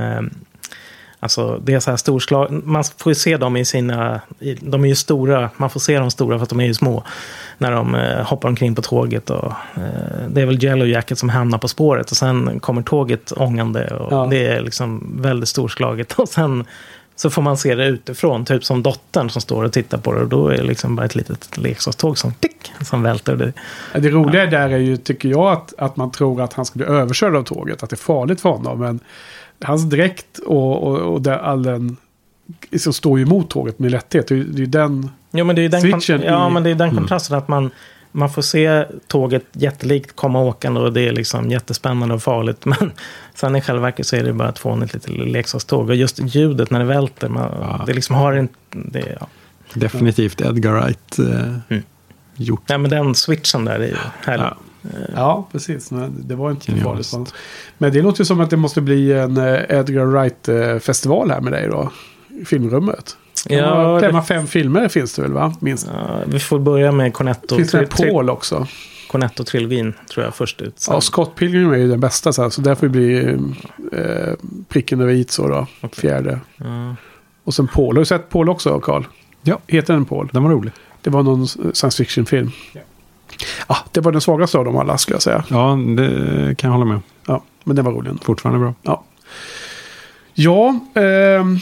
Alltså, det är så här storslag... Man får ju se dem i sina... De är ju stora. Man får se dem stora för att de är ju små. När de eh, hoppar omkring på tåget. Och, eh, det är väl Yellow Jacket som hamnar på spåret. Och sen kommer tåget ångande. Och Ja. Det är liksom väldigt storslaget. (laughs) Och sen så får man se det utifrån. Typ som dottern som står och tittar på det. Och då är det liksom bara ett litet leksakståg som, tick, som välter. Det, Det roliga där är ju, tycker jag, att, att man tror att han ska bli överkörd av tåget. Att det är farligt för honom. Men hans dräkt och, och, och där all den... Liksom står ju emot tåget med lätthet. Det är ju det är ju den... Jo, men det är ju den, Switchen ja, i- men det är den Mm. kontrasten att man, man får se tåget jättelikt komma åkande och det är liksom jättespännande och farligt. (laughs) Men sen i själva verket så är det bara ett fånigt litet leksakståg. Och just ljudet när det välter, man, det liksom har inte... Det, ja. Definitivt Edgar Wright eh, gjort. Nej, men den switchen där är ju härlig. Ja. Ja, precis. Men det var inte farligt. Men det låter ju som att det måste bli en eh, Edgar Wright-festival här med dig då. I filmrummet. Ja, Ja, det- Klämma fem filmer finns det väl va? Minst. Ja, vi får börja med Cornetto. Finns det Paul också? Cornetto-trilogin tror jag först ut. Sen- Ja, Scott Pilgrim är ju den bästa så, här, så där får bli eh, pricken över i så då. Fjärde. Ja. Och sen Paul. Har du sett Paul också, Carl? Ja. Heter den Paul? Den var rolig. Det var någon science fiction-film. Ja. Det var den svagaste av dem alla skulle jag säga. Ja, det kan jag hålla med. Ja, men den var rolig. Fortfarande bra. Ja. Ja, ehm,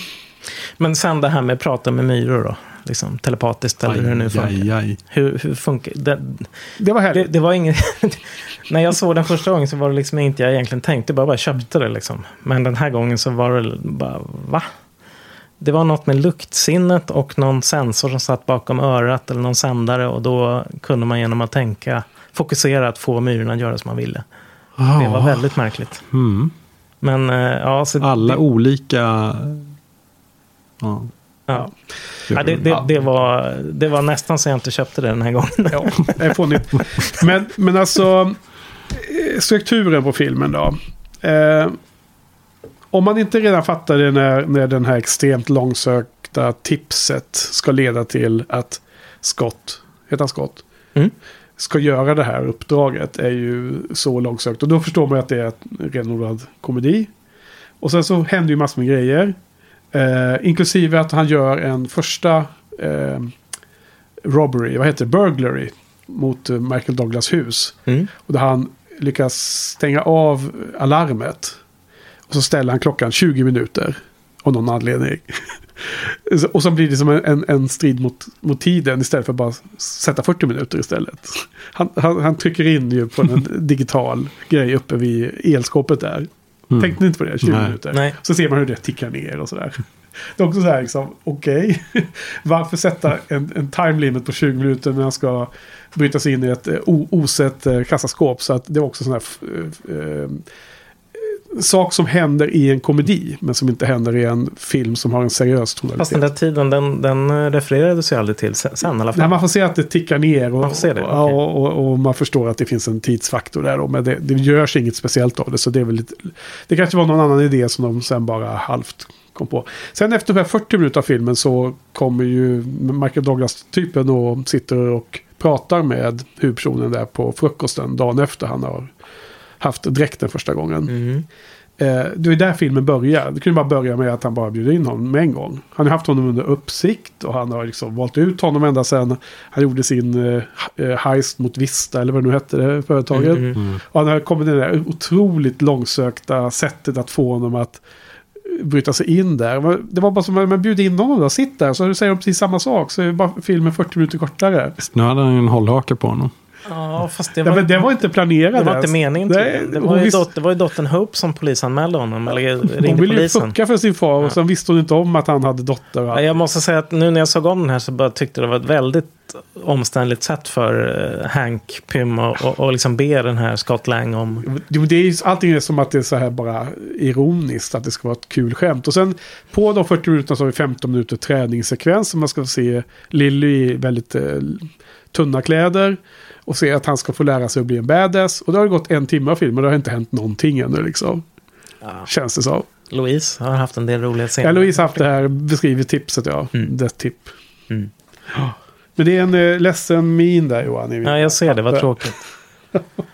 Men sen det här med prata med myror då. Liksom telepatiskt eller hur det nu Aj, funkar. aj, aj. Hur, hur funkar det? det var Det, härligt. det var inget... (laughs) När jag såg den första gången så var det liksom inte jag egentligen tänkte. Jag bara köpte det liksom. Men den här gången så var det bara, va? Det var något med luktsinnet och någon sensor som satt bakom örat eller någon sändare. Och då kunde man genom att tänka fokusera att få myrorna att göra som man ville. Det var väldigt märkligt. Mm. Men eh, ja, så Alla det, olika... Ja. ja. Ja, det, det, det, var, det var nästan så jag inte köpte det den här gången. Ja, är fånigt. Men, men alltså, eh, strukturen på filmen då. Eh, om man inte redan fattade när, när den här extremt långsökta tipset ska leda till att Scott, heter han Scott? Mm. Ska göra det här uppdraget är ju så långsökt. Och då förstår man att det är en renodlad komedi. Och sen så händer ju massor med grejer. Eh, inklusive att han gör en första eh, robbery, vad heter det, burglary mot eh, Michael Douglas hus. Mm. Och där han lyckas stänga av alarmet. Och så ställer han klockan 20 minuter. Av någon anledning. (laughs) Och så blir det som en, en, strid mot, mot tiden istället för att bara sätta 40 minuter istället. Han, han, han trycker in ju på en (laughs) digital grej uppe vid elskåpet där. Mm. Tänkte ni inte på det? 20 Nej. minuter. Nej. Så ser man hur det tickar ner och sådär. Det är också så här liksom, okej. (laughs) Varför sätta en, en time limit på 20 minuter när han ska bryta sig in i ett eh, o- osett eh, kassaskåp? Så att det är också sån här eh, sak som händer i en komedi. Men som inte händer i en film som har en seriös Fast den tonalitet. där tiden, den, den refererades ju aldrig till sen, i alla fall. Nej, man får se att det tickar ner och, Man det, okej. och, och, och man förstår att det finns en tidsfaktor där. Då, men det, det görs inget speciellt av det. Så det, är väl lite, det kanske var någon annan idé som de sen bara halvt kom på. Sen efter ungefär 40 minuter av filmen så kommer ju Michael Douglas-typen och sitter och pratar med huvudpersonen där på frukosten dagen efter han har haft dräkten första gången. Mm. Eh, det är där filmen börjar. Det kunde bara börja med att han bara bjuder in honom med en gång. Han har haft honom under uppsikt och han har liksom valt ut honom ända sedan han gjorde sin eh, eh, heist mot Vista eller vad det nu hette det företaget. Mm, mm. Och han har kommit med det där otroligt långsökta sättet att få honom att eh, bryta sig in där. Det var bara som att man bjuder in honom då. Sitt där så säger de precis samma sak. Så är bara filmen 40 minuter kortare. Nu hade han ju en hållhake på honom. Ja, fast det Ja, var, men det var inte planerat det var ens. inte meningen. Tydligen. Det hon var, ju visste- dot, det var ju dottern Hope som polisanmälde honom. Eller Hon ringde ville ju fucka för sin far och sen visste hon inte om att han hade dotter. Ja, jag måste säga att nu när jag såg om den här så bara tyckte det var ett väldigt omständligt sätt för eh, Hank Pym och, och, och liksom be den här Scott Lang om... Jo, det är ju, allting är som att det är så här bara ironiskt. Att det ska vara ett kul skämt. Och sen på de 40 minuterna så har vi 15 minuter träningssekvens. Som man ska få se Lily i väldigt eh, tunna kläder. Och se att han ska få lära sig att bli en badass. Och det har gått en timme av filmen och det har inte hänt någonting ännu liksom. Känns det som. Louise har haft en del roliga scener. Ja, Louise har haft det här beskrivit tipset ja. Det tipp. Mm. Ja. Men det är en eh, ledsen min där Johan. Ja, jag ser det. Vad tråkigt. (laughs)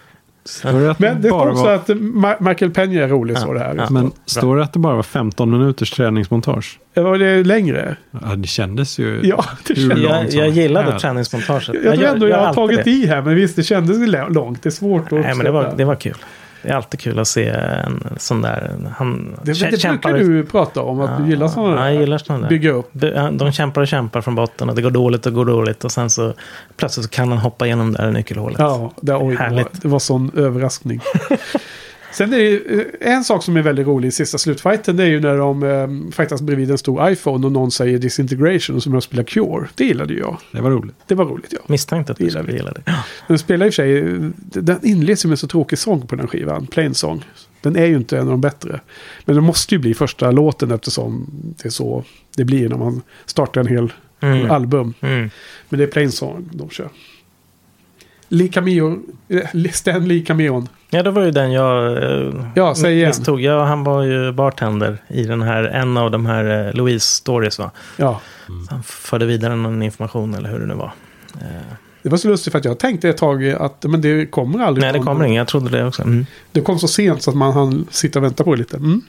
Står det att Men det bara också var- att Ma- Michael Peña är rolig så det här. Men står det att det bara var 15 minuters träningsmontage? Ja, Var det längre? Ja, det kändes ju Ja, det kändes- Jag, jag gillade helst. träningsmontaget. Jag tror ändå jag, har alltid tagit det. i här, men visst det kändes ju långt. Det är svårt att Nej, men det var, det var kul. Det är alltid kul att se en sån där... Han Det, det kämpar- brukar du prata om, att du gillar sådana Ja, jag gillar sådana där. Bygga upp. De kämpar och kämpar från botten och det går dåligt och går dåligt. Och sen så plötsligt så kan han hoppa igenom det där nyckelhålet. Ja, det, oj, Härligt. det var sån överraskning. (laughs) Sen är det eh, en sak som är väldigt rolig i sista slutfighten. Det är ju när de eh, fightas bredvid en stor iPhone och någon säger disintegration och som jag spelar Cure. Det gillade ju jag. Det var roligt. Det var roligt ja. Misstänkte att du skulle gilla det. Den spelar i och för sig, den inleds ju med så tråkig sång på den skivan. Plain Song. Den är ju inte en av de bättre. Men det måste ju bli första låten eftersom det är så det blir när man startar en hel Mm. album. Mm. Men det är Plain Song de kör. Lee Cameo, eh, Stan Lee Cameon. Ja, det var ju den jag eh, Ja, säg igen. misstog. Ja, han var ju bartender i den här, en av de här eh, Louise stories va? Ja. Så han förde vidare någon information eller hur det nu var. Eh, Det var så lustigt för att jag tänkte ett tag att men det kommer aldrig. nej, det kommer ingen. Jag trodde det också. Mm. Det kom så sent så att man hann sitta och vänta på det lite. Mm.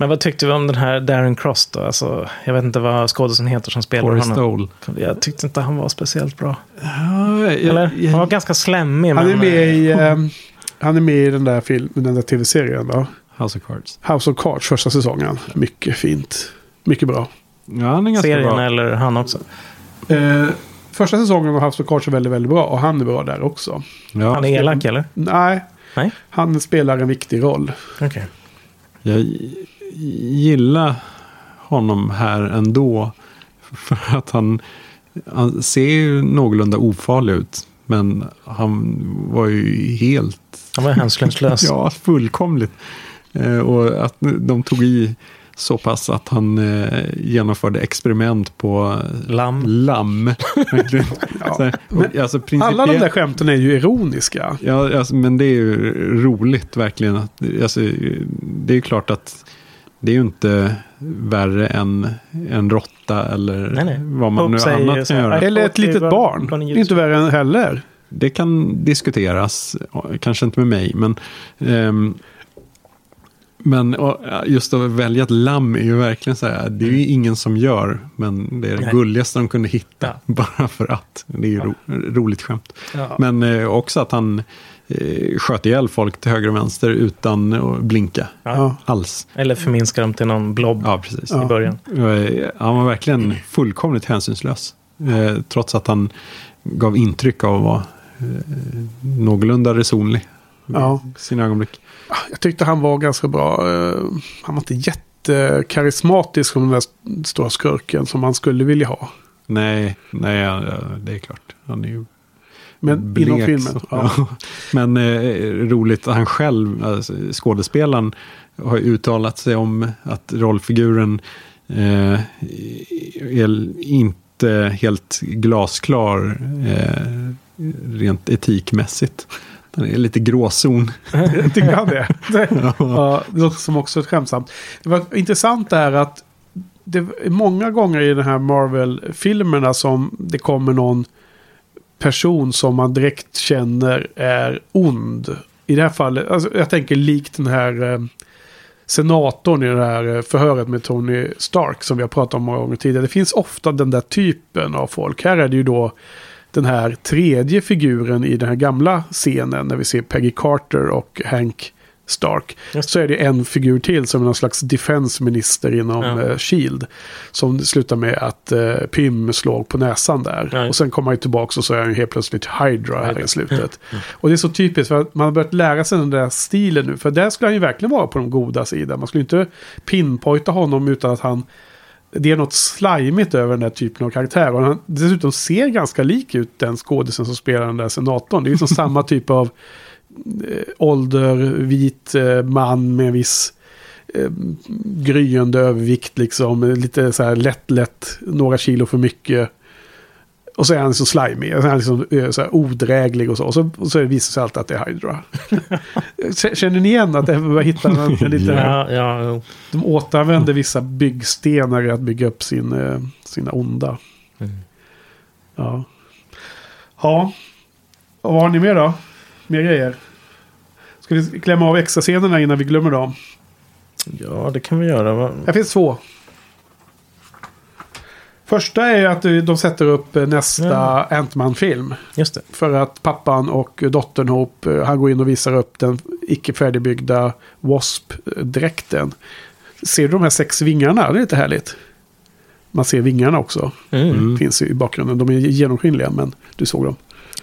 Men vad tyckte vi om den här Darren Cross då? Alltså, jag vet inte vad skådisen heter som spelar Corey honom. Stoll. Jag tyckte inte han var speciellt bra. Ja, jag, Eller? jag, Han var ganska slemmig. Han är men, med i, eh, eh, han är med i den där, film, den där tv-serien. Då. House of Cards. House of Cards första säsongen. Mycket fint. Mycket bra. Ja, han är ganska serien bra. eller han också. Eh, första säsongen av House of Cards är väldigt, väldigt bra. Och han är bra där också. Ja, Han är elak eller? Nej, Nej? han spelar en viktig roll. Okej. Jag gillar honom här ändå. (laughs) För att han, han ser ju någorlunda ofarlig ut. Men han var ju helt... Han var hänsynslös. (laughs) Ja, fullkomligt. Eh, och att de tog i så pass att han eh, genomförde experiment på Lamm. lamm. (laughs) Så här, och, alltså, Alla de där skämten är ju ironiska. Ja, alltså, men det är ju roligt verkligen. Alltså, det är ju klart att det är ju inte värre än en råtta eller Nej, nej. vad man Hope nu säger annat kan göra. Eller ett är litet barn. bara en Inte värre än heller. Det kan diskuteras, kanske inte med mig, men ehm, men just att välja ett lamm är ju verkligen så här, det är ju ingen som gör, men det är det Nej. gulligaste de kunde hitta, Ja. (laughs) bara för att. Det är ju ro, roligt skämt. Ja. Men eh, också att han sköt ihjäl folk till höger och vänster utan att blinka Ja. alls. Eller förminskar dem till någon blob Ja, precis. i början. Eh, Han var verkligen fullkomligt hänsynslös. Eh, trots att han gav intryck av att vara eh, någorlunda resonlig. Ja. Sina ögonblick. Jag tyckte han var ganska bra. eh, Han var inte jättekarismatisk som den där st- stora skurken som man skulle vilja ha. Nej, nej, det är klart. Han är ju Men blek, inom filmen. Ja. ja. Men eh, roligt att han själv, alltså, skådespelaren, har uttalat sig om att rollfiguren eh, är inte helt glasklar eh, rent etikmässigt. Den är lite gråzon. (laughs) Tycker han det? (laughs) ja, det låter som också ett skämtsamt. Det var intressant är att det är många gånger i de här Marvel-filmerna som det kommer någon person som man direkt känner är ond. I det här fallet, alltså jag tänker likt den här eh, senatorn i det här eh, förhöret med Tony Stark som vi har pratat om många gånger tidigare. Det finns ofta den där typen av folk. Här är det ju då den här tredje figuren i den här gamla scenen när vi ser Peggy Carter och Hank Stark. Så är det en figur till som är någon slags defense-minister inom Ja. eh, Shield. Som slutar med att eh, Pym slår på näsan där. Ja. Och sen kommer han tillbaka och så är han helt plötsligt Hydra här i slutet. (laughs) Och det är så typiskt för att man har börjat lära sig den där stilen nu. För där skulle han ju verkligen vara på de goda sidan. Man skulle inte pinpointa honom utan att han... Det är något slimigt över den här typen av karaktär. Och han dessutom ser ganska lik ut den skådisen som spelar den där senatorn. Det är ju som samma (laughs) typ av ålder, vit eh, man med viss eh, gryende övervikt liksom. Lite så här lätt, lätt, några kilo för mycket. Och så är han så slimy, och så är han liksom, eh, så här odräglig och så. Och så, och så visar det sig alltid att det är Hydra. (laughs) Känner ni igen att det var hitta en, en liten... Ja, ja. De återanvänder vissa byggstenar i att bygga upp sin, eh, sina onda. Mm. Ja. Ja. Och vad har ni mer då? Mer grejer? Ska vi klämma av extra scenerna innan vi glömmer dem? ja, det kan vi göra. va? Här finns två. Första är att eh, de sätter upp eh, nästa Ja. Ant-Man-film. Just det. För att pappan och dottern Hope, eh, han går in och visar upp den icke färdigbyggda Wasp-dräkten. Ser du de här sex vingarna? Det är lite härligt. Man ser vingarna också. Mm. Finns i bakgrunden. De är genomskinliga men du såg dem.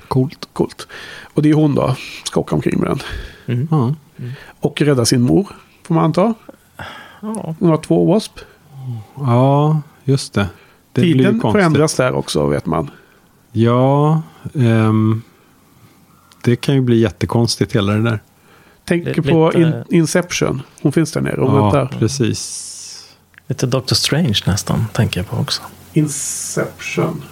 Coolt. Coolt. Och det är hon då. Ska åka omkring med den. Mm. Ja. Och rädda sin mor. Får man anta. Ja. Hon har två Wasp. ja, just det. Det Tiden konstigt. förändras där också vet man. Ja, ehm, det kan ju bli jättekonstigt hela det där. Tänker på in, Inception. Hon finns där nere och Ja, väntar. precis. Lite Doctor Strange nästan, tänker jag på också. Inception.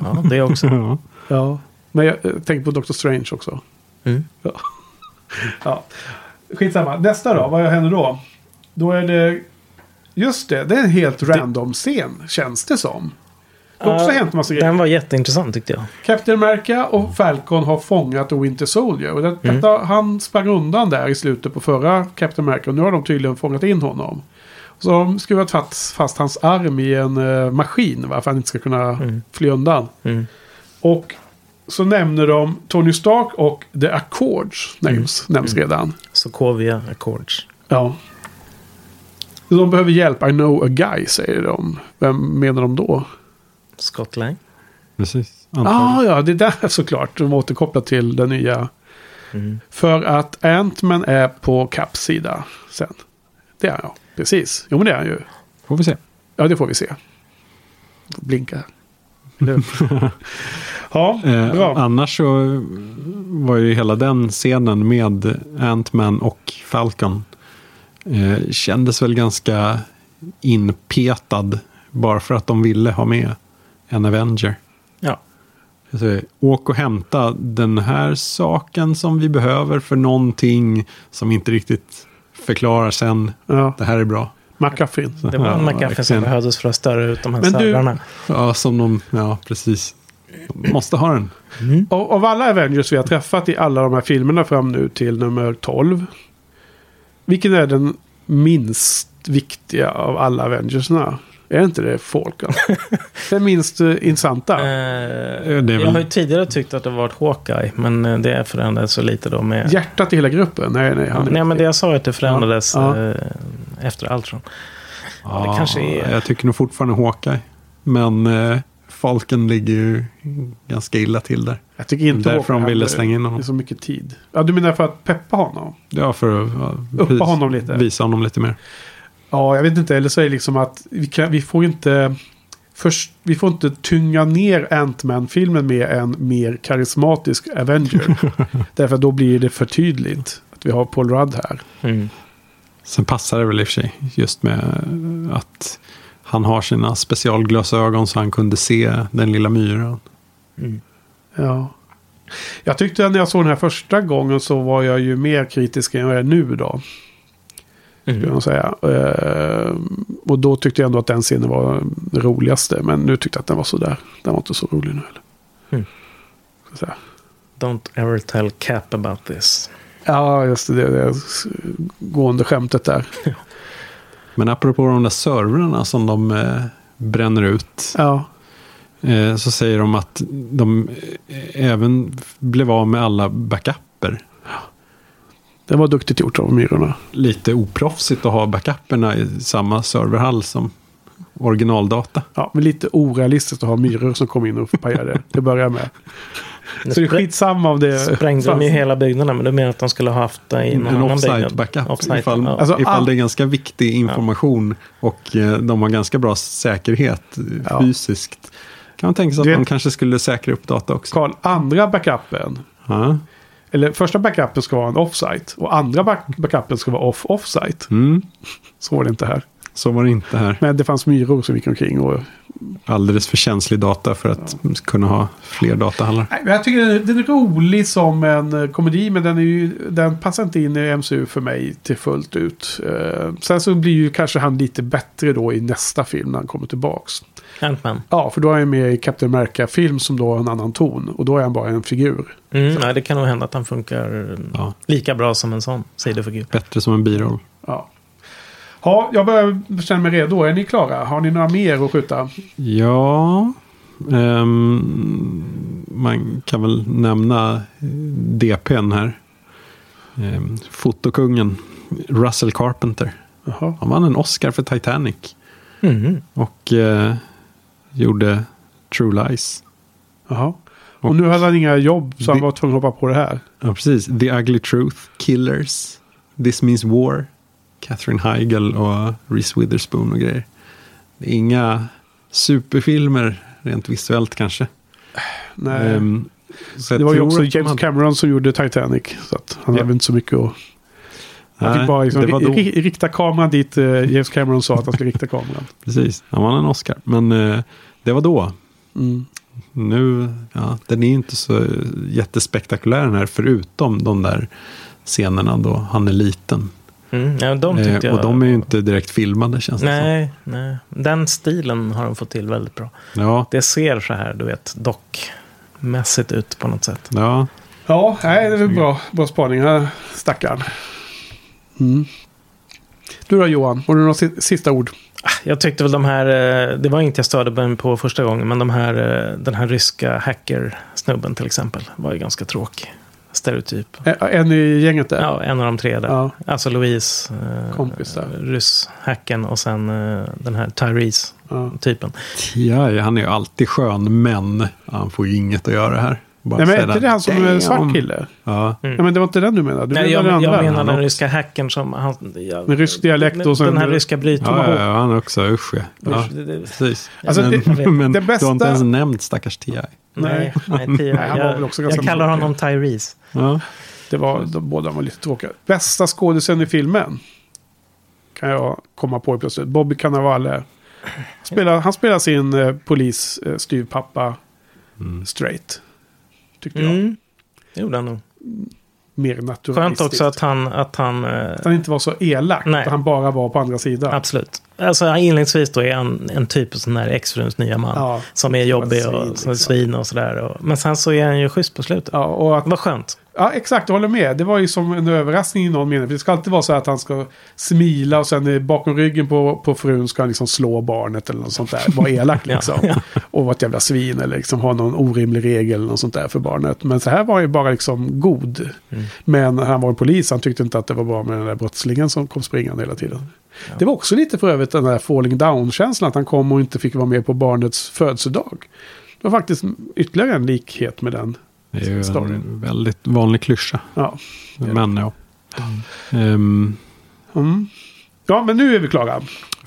Ja, det också. (laughs) Ja. Ja. Men jag eh, tänker på Doctor Strange också. Mm. Ja. (laughs) ja. Skitsamma. Nästa då. Vad händer då? Då är det... Just det. Det är en helt random scen. Känns det som. Det har också Ja, hänt massa grejer. Den var jätteintressant tyckte jag. Captain America och Falcon har fångat Winter Soldier. Och det, Mm. detta, han sprang undan där i slutet på förra Captain America. Och nu har de tydligen fångat in honom. Så de skruvat fast, fast hans arm i en eh, maskin. Va, för att han inte ska kunna fly undan. Mm. Och så nämner de Tony Stark och The Accords. Nämns, Mm. nämns redan. Sokovia Accords. Ja. De behöver hjälp. I know a guy säger de. Vem menar de då? Scott Lang. Precis. Antagligen. ah, ja, det där såklart. De återkopplar till den nya. Mm. För att Ant-Man är på Caps sida sen. Det är han ja. Precis. Jo men det är han ju. Får vi se. Ja det får vi se. Blinka. (laughs) Ja, Eh, bra. annars så var ju hela den scenen med Ant-Man och Falcon eh, kändes väl ganska inpetad bara för att de ville ha med en Avenger. Ja. Alltså, åk och hämta den här saken som vi behöver för någonting som inte riktigt förklarar sen. Ja. Det här är bra. McGuffin. Det var en Ja, som behövdes för att störa ut de här Men du- servrarna. Ja, som de, ja precis. Måste ha den. Och av alla Avengers vi har träffat i alla de här filmerna fram nu till nummer 12. Vilken är den minst viktiga av alla Avengersna? Är inte det Falcon? (laughs) den minst eh, intressanta? Eh, det är jag väl- har ju tidigare tyckt att det varit Hawkeye, men eh, det förändrades så lite då med... Hjärtat i hela gruppen? Nej, nej. Han Nej, men det jag sa är att det förändrades Ja, ja. eh, efter Ultron. Ja, det kanske är- Jag tycker nog fortfarande Hawkeye. Men eh, Falken ligger ju ganska illa till där. Jag tycker inte Därför de ville slänga in Det är honom. så mycket tid. Ja, du menar för att peppa honom? Ja, för att ja, Uppa honom lite. Visa honom lite mer. Ja, jag vet inte. Eller så är det liksom att vi, kan, vi får inte... Först, vi får inte tynga ner Ant-Man-filmen med en mer karismatisk Avenger. (laughs) Därför att då blir det för tydligt att vi har Paul Rudd här. Mm. Sen passar det väl i och för sig just med att han har sina specialglasögon så han kunde se den lilla myran. Ja. Jag tyckte när jag såg den här första gången så var jag ju mer kritisk än jag är nu då. Mm. jag säga. Eh, och då tyckte jag ändå att den scenen var den roligaste. Men nu tyckte jag att den var sådär. Den var inte så rolig nu heller. Mm. Så. Don't ever tell Cap about this. Ja, just det. Det, det gående skämtet där. (laughs) Men apropå de där servrarna som de eh, bränner ut. Ja. Eh, så säger de att de eh, även blev av med alla backuper. Det var duktigt gjort av Myrorna. Lite oproffsigt att ha backuperna i samma serverhall som originaldata. Ja, men lite orealistiskt att ha myror som kom in och pajade det. Det börjar med. Så det är skitsamma om det Sprängde de ju hela byggnaden, men du menar att de skulle ha haft det i någon En annan offsite byggnad? backup. Offsite, ifall ja. Alltså, ifall all- det är ganska viktig information och eh, de har ganska bra säkerhet Ja. fysiskt. Kan man tänka sig att Du vet- de kanske skulle säkra upp data också. Karl, andra backupen. Ja. Eller första backupen ska vara en offsite. Och andra back backupen ska vara off-offsite. Mm. Så var det inte här. Så var det inte här. Men det fanns myror som gick omkring. Och... Alldeles för känslig data för att kunna ha fler datahallar. Nej, jag tycker den är, rolig som en eh, komedi. Men den, är ju, den passar inte in i MCU för mig till fullt ut. Eh, sen så blir ju kanske han lite bättre då i nästa film när han kommer tillbaks. Ant-Man. Ja, för då är han med i Captain America-film som då har en annan ton. Och då är han bara en figur. Mm, nej, det kan nog hända att han funkar Ja. lika bra som en sån sidofigur. Bättre som en biroll. Ja. Ja, jag börjar känna mig redo. Är ni klara? Har ni några mer att skjuta? Ja, ehm, man kan väl nämna DPn här. Um, fotokungen Russell Carpenter. Jaha. Han vann en Oscar för Titanic. Mhm. Och eh, gjorde True Lies. Jaha. Och nu hade han inga jobb så han Det- var tvungen att hoppa på det här. Ja, precis. The Ugly Truth, Killers, This Means War, Catherine Heigl och Reese Witherspoon och grejer. Det är inga superfilmer rent visuellt kanske. Nej. Jag det var ju också James hade- Cameron som gjorde Titanic. Så att han Ja. hade inte så mycket att... Han Nej, fick bara liksom då. ri- rikta kameran dit eh, James Cameron sa att han skulle rikta kameran. (laughs) Precis, han vann en Oscar. Men eh, det var då. Mm. Nu, ja, den är inte så jättespektakulär den här. Förutom de där scenerna då han är liten. Mm, ja, de tyckte Eh, jag... och de är ju inte direkt filmade känns det Nej, nej. Den stilen har de fått till väldigt bra. som. Ja, Det ser så här, du vet, dockmässigt ut på något sätt. ja. Ja, nej, det är väl bra, bra spaning här, stackarn. Mm. Du då Johan, har du några si- sista ord? Jag tyckte väl de här, eh, det var inte jag störde mig på första gången, men de här, eh, den här ryska hacker-snubben till exempel var ju ganska tråkig. Stereotyp. En i gänget där? Ja, en av de tre där. Ja. Alltså Louise, eh, Kompis där. rysshacken och sen eh, den här Tyrese Ja. typen. T.I. han är ju alltid skön, men han får ju inget att göra här. Bara Nej, men är inte det han som är svart kille? Ja, Nej, men det var inte den du menade. Du Nej, jag, menade den jag menar den också. ryska hacken som... Han, ja, Med rysk dialekt och sen- Den här ryska brytningen. ja, ja, ja, han också. Usch ja. ja precis. Alltså, men det- jag men det du har inte bästa- ens nämnt stackars T.I. Nej, Nej. (laughs) väl jag, jag kallar honom Tyrese. Ja. Det var, de, båda var lite tråkiga. Bästa skådisen i filmen? Kan jag komma på plötsligt. Bobby Cannavale. Spelar, han spelar sin eh, polis, eh, styvpappa, straight. Tyckte jag. Mm. Det gjorde han nog. Mer naturalistiskt. Skönt också att han... Att han eh, Att han inte var så elak. Nej. Att han bara var på andra sidan. Absolut. Alltså inledningsvis då är han en typ sån där exfruns nya man. Ja. Som är jobbig Svin, och liksom. som är svin och sådär. Men sen så är han ju schysst på slutet. Ja, och att, Vad skönt. Ja, exakt. Jag håller med. Det var ju som en överraskning i någon mening. För det ska alltid vara så att han ska smila och sen bakom ryggen på, på frun ska han liksom slå barnet eller något sånt där. Vara elak (laughs) Ja, liksom. ja. Och vara ett jävla svin eller liksom ha någon orimlig regel eller något sånt där för barnet. Men så här var han ju bara liksom god. Mm. Men han var en polis. Han tyckte inte att det var bra med den där brottslingen som kom springande hela tiden. Det var också lite för övrigt den där falling down-känslan. Att han kom och inte fick vara med på barnets födelsedag. Det var faktiskt ytterligare en likhet med den Det är ju storyn. en väldigt vanlig klyscha. Ja. Men ja. Ehm, Mm. Ja, men nu är vi klara.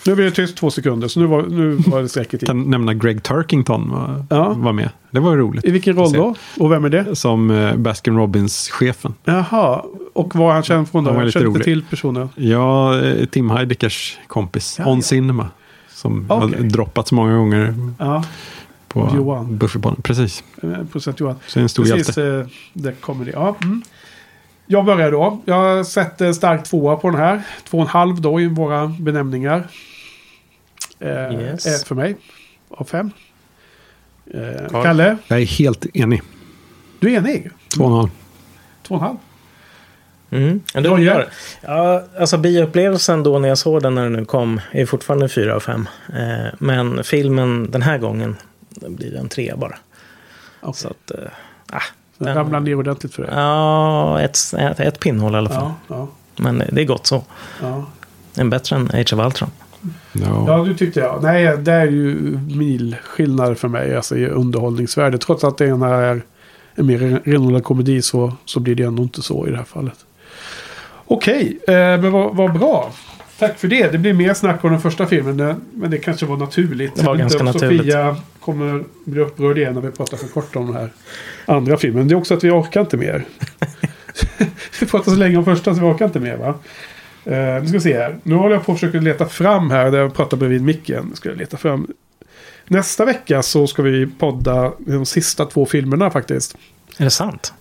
Nu blir det tyst två sekunder, så nu var, nu var det säkert kan nämna Greg Turkington var, Ja. var med. Det var roligt. I vilken roll då? Och vem är det? Som eh, Baskin Robbins-chefen. Jaha, och var han känd från då? Han Jag känner inte till personen. Ja, eh, Tim Heidekers kompis. Ja, On ja. Cinema. Som Okej. har droppats många gånger Ja, på Johan. Buffybollen. Precis. eh, procent Johan. Så är en stor Precis, hjälte. eh, det kommer det. Ja. Mm. Jag börjar då. Jag sätter en stark tvåa på den här. Två och en halv då i våra benämningar. Eh, Yes. är för mig. Av fem. Eh. Kalle, Jag är helt enig. du är enig? Två och en halv. Två och en halv. Mm. Ja, det Roger? gör. Ja, alltså bioupplevelsen då när jag såg den när den nu kom är fortfarande fyra av fem. Eh, men filmen den här gången då blir det en trea bara. Okej. Så att, ah, Den ramlar ner ordentligt för det. Ja, ett, ett, ett pinnhål i alla fall. Ja, ja, Men det är gott så. ja. En bättre än Age of Ultron. Ja. Ja, du tyckte jag. Nej, det är ju milskillnad för mig. Alltså i underhållningsvärde. Trots att det ena är en mer ren- renodlad komedi så, så blir det ändå inte så i det här fallet. Okej, eh, men vad, vad bra. Tack för det. Det blir mer snack om den första filmen. eh, Men det kanske var naturligt. Det var ganska om naturligt. Sofia kommer bli upprörd igen när vi pratar för kort om den här andra filmen. Det är också att vi orkar inte mer. (laughs) vi pratar så länge om första så vi orkar inte mer va? Uh, nu ska vi se här. Nu håller jag på att försöka leta fram här där jag pratar bredvid micken. Ska jag leta fram. Nästa vecka så ska vi podda de sista två filmerna faktiskt. Är det sant?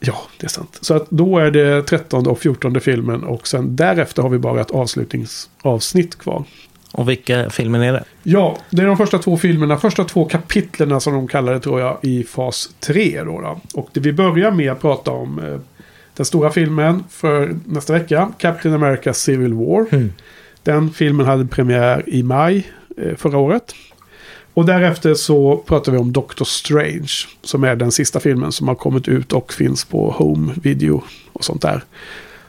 Ja, det är sant. Så att då är det 13 och 14 filmen och sen därefter har vi bara ett avslutningsavsnitt kvar. Och vilka filmer är det? Ja, det är de första två filmerna, första två kapitlerna som de kallar det tror jag i fas 3. Då, då. Och det vi börjar med att prata om eh, den stora filmen för nästa vecka, Captain America Civil War. Den filmen hade premiär i maj eh, förra året. Och därefter så pratar vi om Doctor Strange. Som är den sista filmen som har kommit ut och finns på Home Video och sånt där.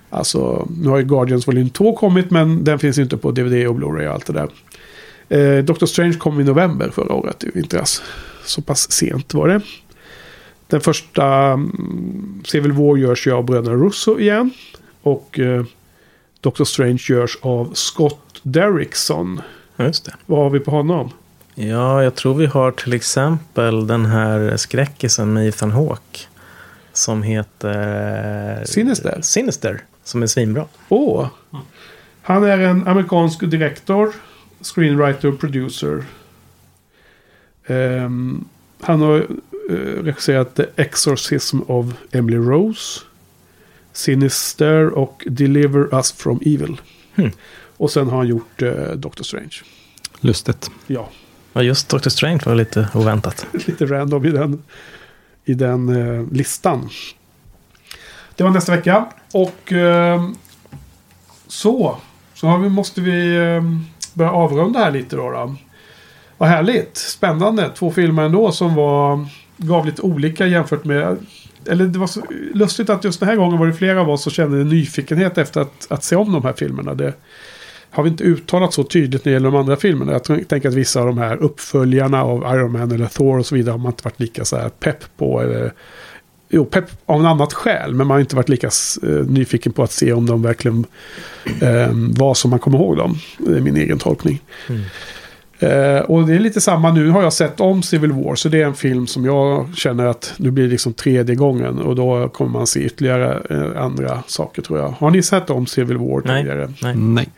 Alltså, nu har ju Guardians Volume 2 kommit men den finns inte på DVD och Blu-ray och allt det där. Eh, Doctor Strange kom i november förra året i vintras. Så pass sent var det. Den första mm, Civil War görs ju av bröderna Russo igen. Och eh, Doctor Strange görs av Scott Derrickson. Just det. Vad har vi på honom? Ja, jag tror vi har till exempel den här skräckisen med Ethan Hawke. Som heter... Sinister. Sinister. Som är svinbra. Åh! Han är en amerikansk direktor, screenwriter och producer. Ehm, han har uh, regisserat The Exorcism of Emily Rose. Sinister och Deliver Us From Evil. Hmm. Och sen har han gjort uh, Doctor Strange. Lustigt. Ja, Ja, just Doctor Strange var lite oväntat. (laughs) lite random i den, i den eh, listan. Det var nästa vecka. Och eh, så. Så har vi, måste vi eh, börja avrunda här lite då, då. Vad härligt. Spännande. Två filmer ändå som var, gav lite olika jämfört med... Eller det var så lustigt att just den här gången var det flera av oss som kände en nyfikenhet efter att, att se om de här filmerna. Det har vi inte uttalat så tydligt när det gäller de andra filmerna. Jag tänker att vissa av de här uppföljarna av Iron Man eller Thor och så vidare har man inte varit lika så här pepp på. Eller, jo, pepp av en annat skäl. Men man har inte varit lika eh, nyfiken på att se om de verkligen eh, var som man kommer ihåg dem. Det är min egen tolkning. Eh, och det är lite samma nu har jag sett om Civil War. Så det är en film som jag känner att nu blir det liksom tredje gången. Och då kommer man se ytterligare eh, andra saker tror jag. Har ni sett om Civil War Nej. tidigare? Nej. Nej.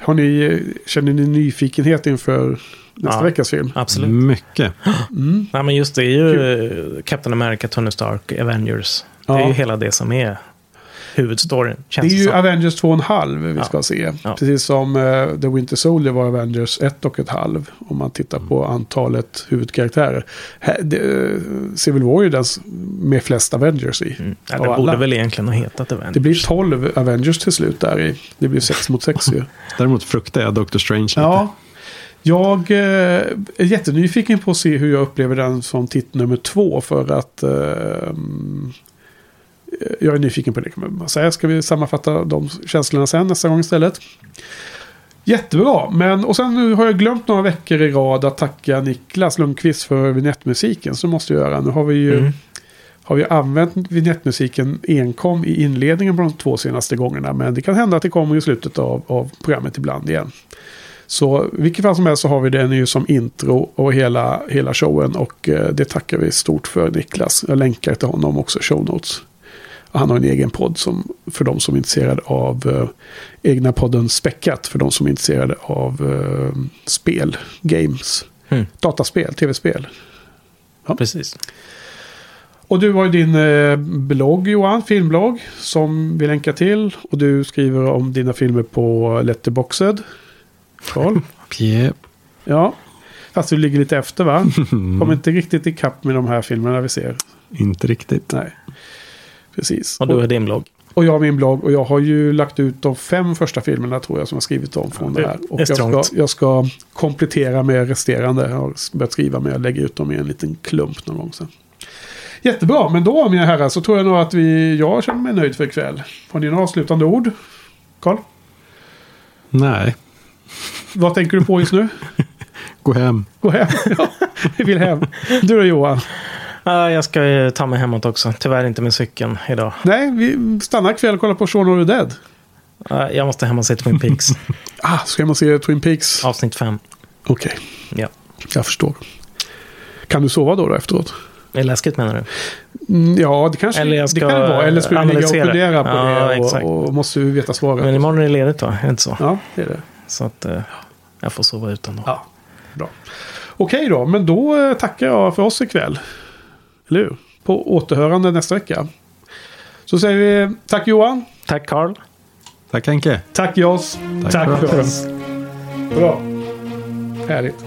Har ni, känner ni nyfikenhet inför nästa Ja. veckas film? Absolut. Mycket. Mm. Nej, men just det är ju Captain America, Tony Stark, Avengers. Det är Ja. ju hela det som är huvudstoryn. Det Känns är det ju som. Avengers 2,5 vi Ja. ska se. Ja. Precis som eh, The Winter Soldier var Avengers 1 och ett halv. Om man tittar på antalet huvudkaraktärer. Här, det, eh, Civil War är ju den med flest Avengers i. Mm. Ja, det alla. borde väl egentligen ha hetat Avengers. Det blir 12 Avengers till slut där i. Det blir 6 mot 6 ju. (laughs) Däremot fruktar jag Doctor Strange lite. Ja. Jag eh, är jättenyfiken på att se hur jag upplever den som titt nummer två. För att eh, mm, jag är nyfiken på det kan man säga. Ska vi sammanfatta de känslorna sen nästa gång istället. Jättebra, men och sen nu har jag glömt några veckor i rad att tacka Niklas Lundqvist för vignettmusiken. Så måste jag göra. Nu har vi ju Mm. har vi använt vignettmusiken enkom i inledningen på de två senaste gångerna. Men det kan hända att det kommer i slutet av, av programmet ibland igen. Så vilket fall som helst så har vi den ju som intro och hela, hela showen. Och eh, det tackar vi stort för Niklas. Jag länkar till honom också i show notes. Han har en egen podd som, för de som är intresserade av eh, egna podden Späckat. För de som är intresserade av eh, spel, games, Mm. dataspel, tv-spel. Precis. Och du har ju din eh, blogg Johan, filmblogg, som vi länkar till. Och du skriver om dina filmer på Letterboxed. Carl? (laughs) Yep. ja. Fast du ligger lite efter va? (laughs) Kommer inte riktigt ikapp med de här filmerna vi ser. Inte riktigt. Nej. Precis. Och du har din blogg. Och jag har min blogg och jag har ju lagt ut de fem första filmerna tror jag som jag skrivit om från Ja, det det här. Och jag ska, jag ska komplettera med resterande. Jag har börjat skriva men jag lägger ut dem i en liten klump någon gång sen. Jättebra, men då mina herrar så tror jag nog att vi, jag känner mig nöjd för ikväll. Har ni några avslutande ord? Karl? Nej, Vad tänker du på just nu? (laughs) gå hem. Gå hem. Ja, vi vill hem. Du då Johan? Ja, jag ska ju ta mig hemåt också. Tyvärr inte med cykeln idag. Nej, vi stannar ikväll och kollar på Shaun of the Dead. Ja, Jag måste hem och se Twin Peaks. (laughs) Ah, ska man se Twin Peaks? Avsnitt fem. Okej, Ja. jag förstår. Kan du sova då, då efteråt? Det är läskigt menar du? Mm, ja, det kanske Eller jag det ska kan det vara. Eller ska du ligga och fundera på Ja, det exakt. och, och måste du veta svaret. Men imorgon är det ledigt va? Är det inte så? Ja, det är det. Så att eh, jag får sova utan då. Ja, bra. Okej då, men då eh, tackar jag för oss ikväll. Eller hur? På återhörande nästa vecka. Så säger vi tack Johan. Tack Carl. Tack Henke. Tack Jos. Tack Tack, för oss. Bra. Härligt.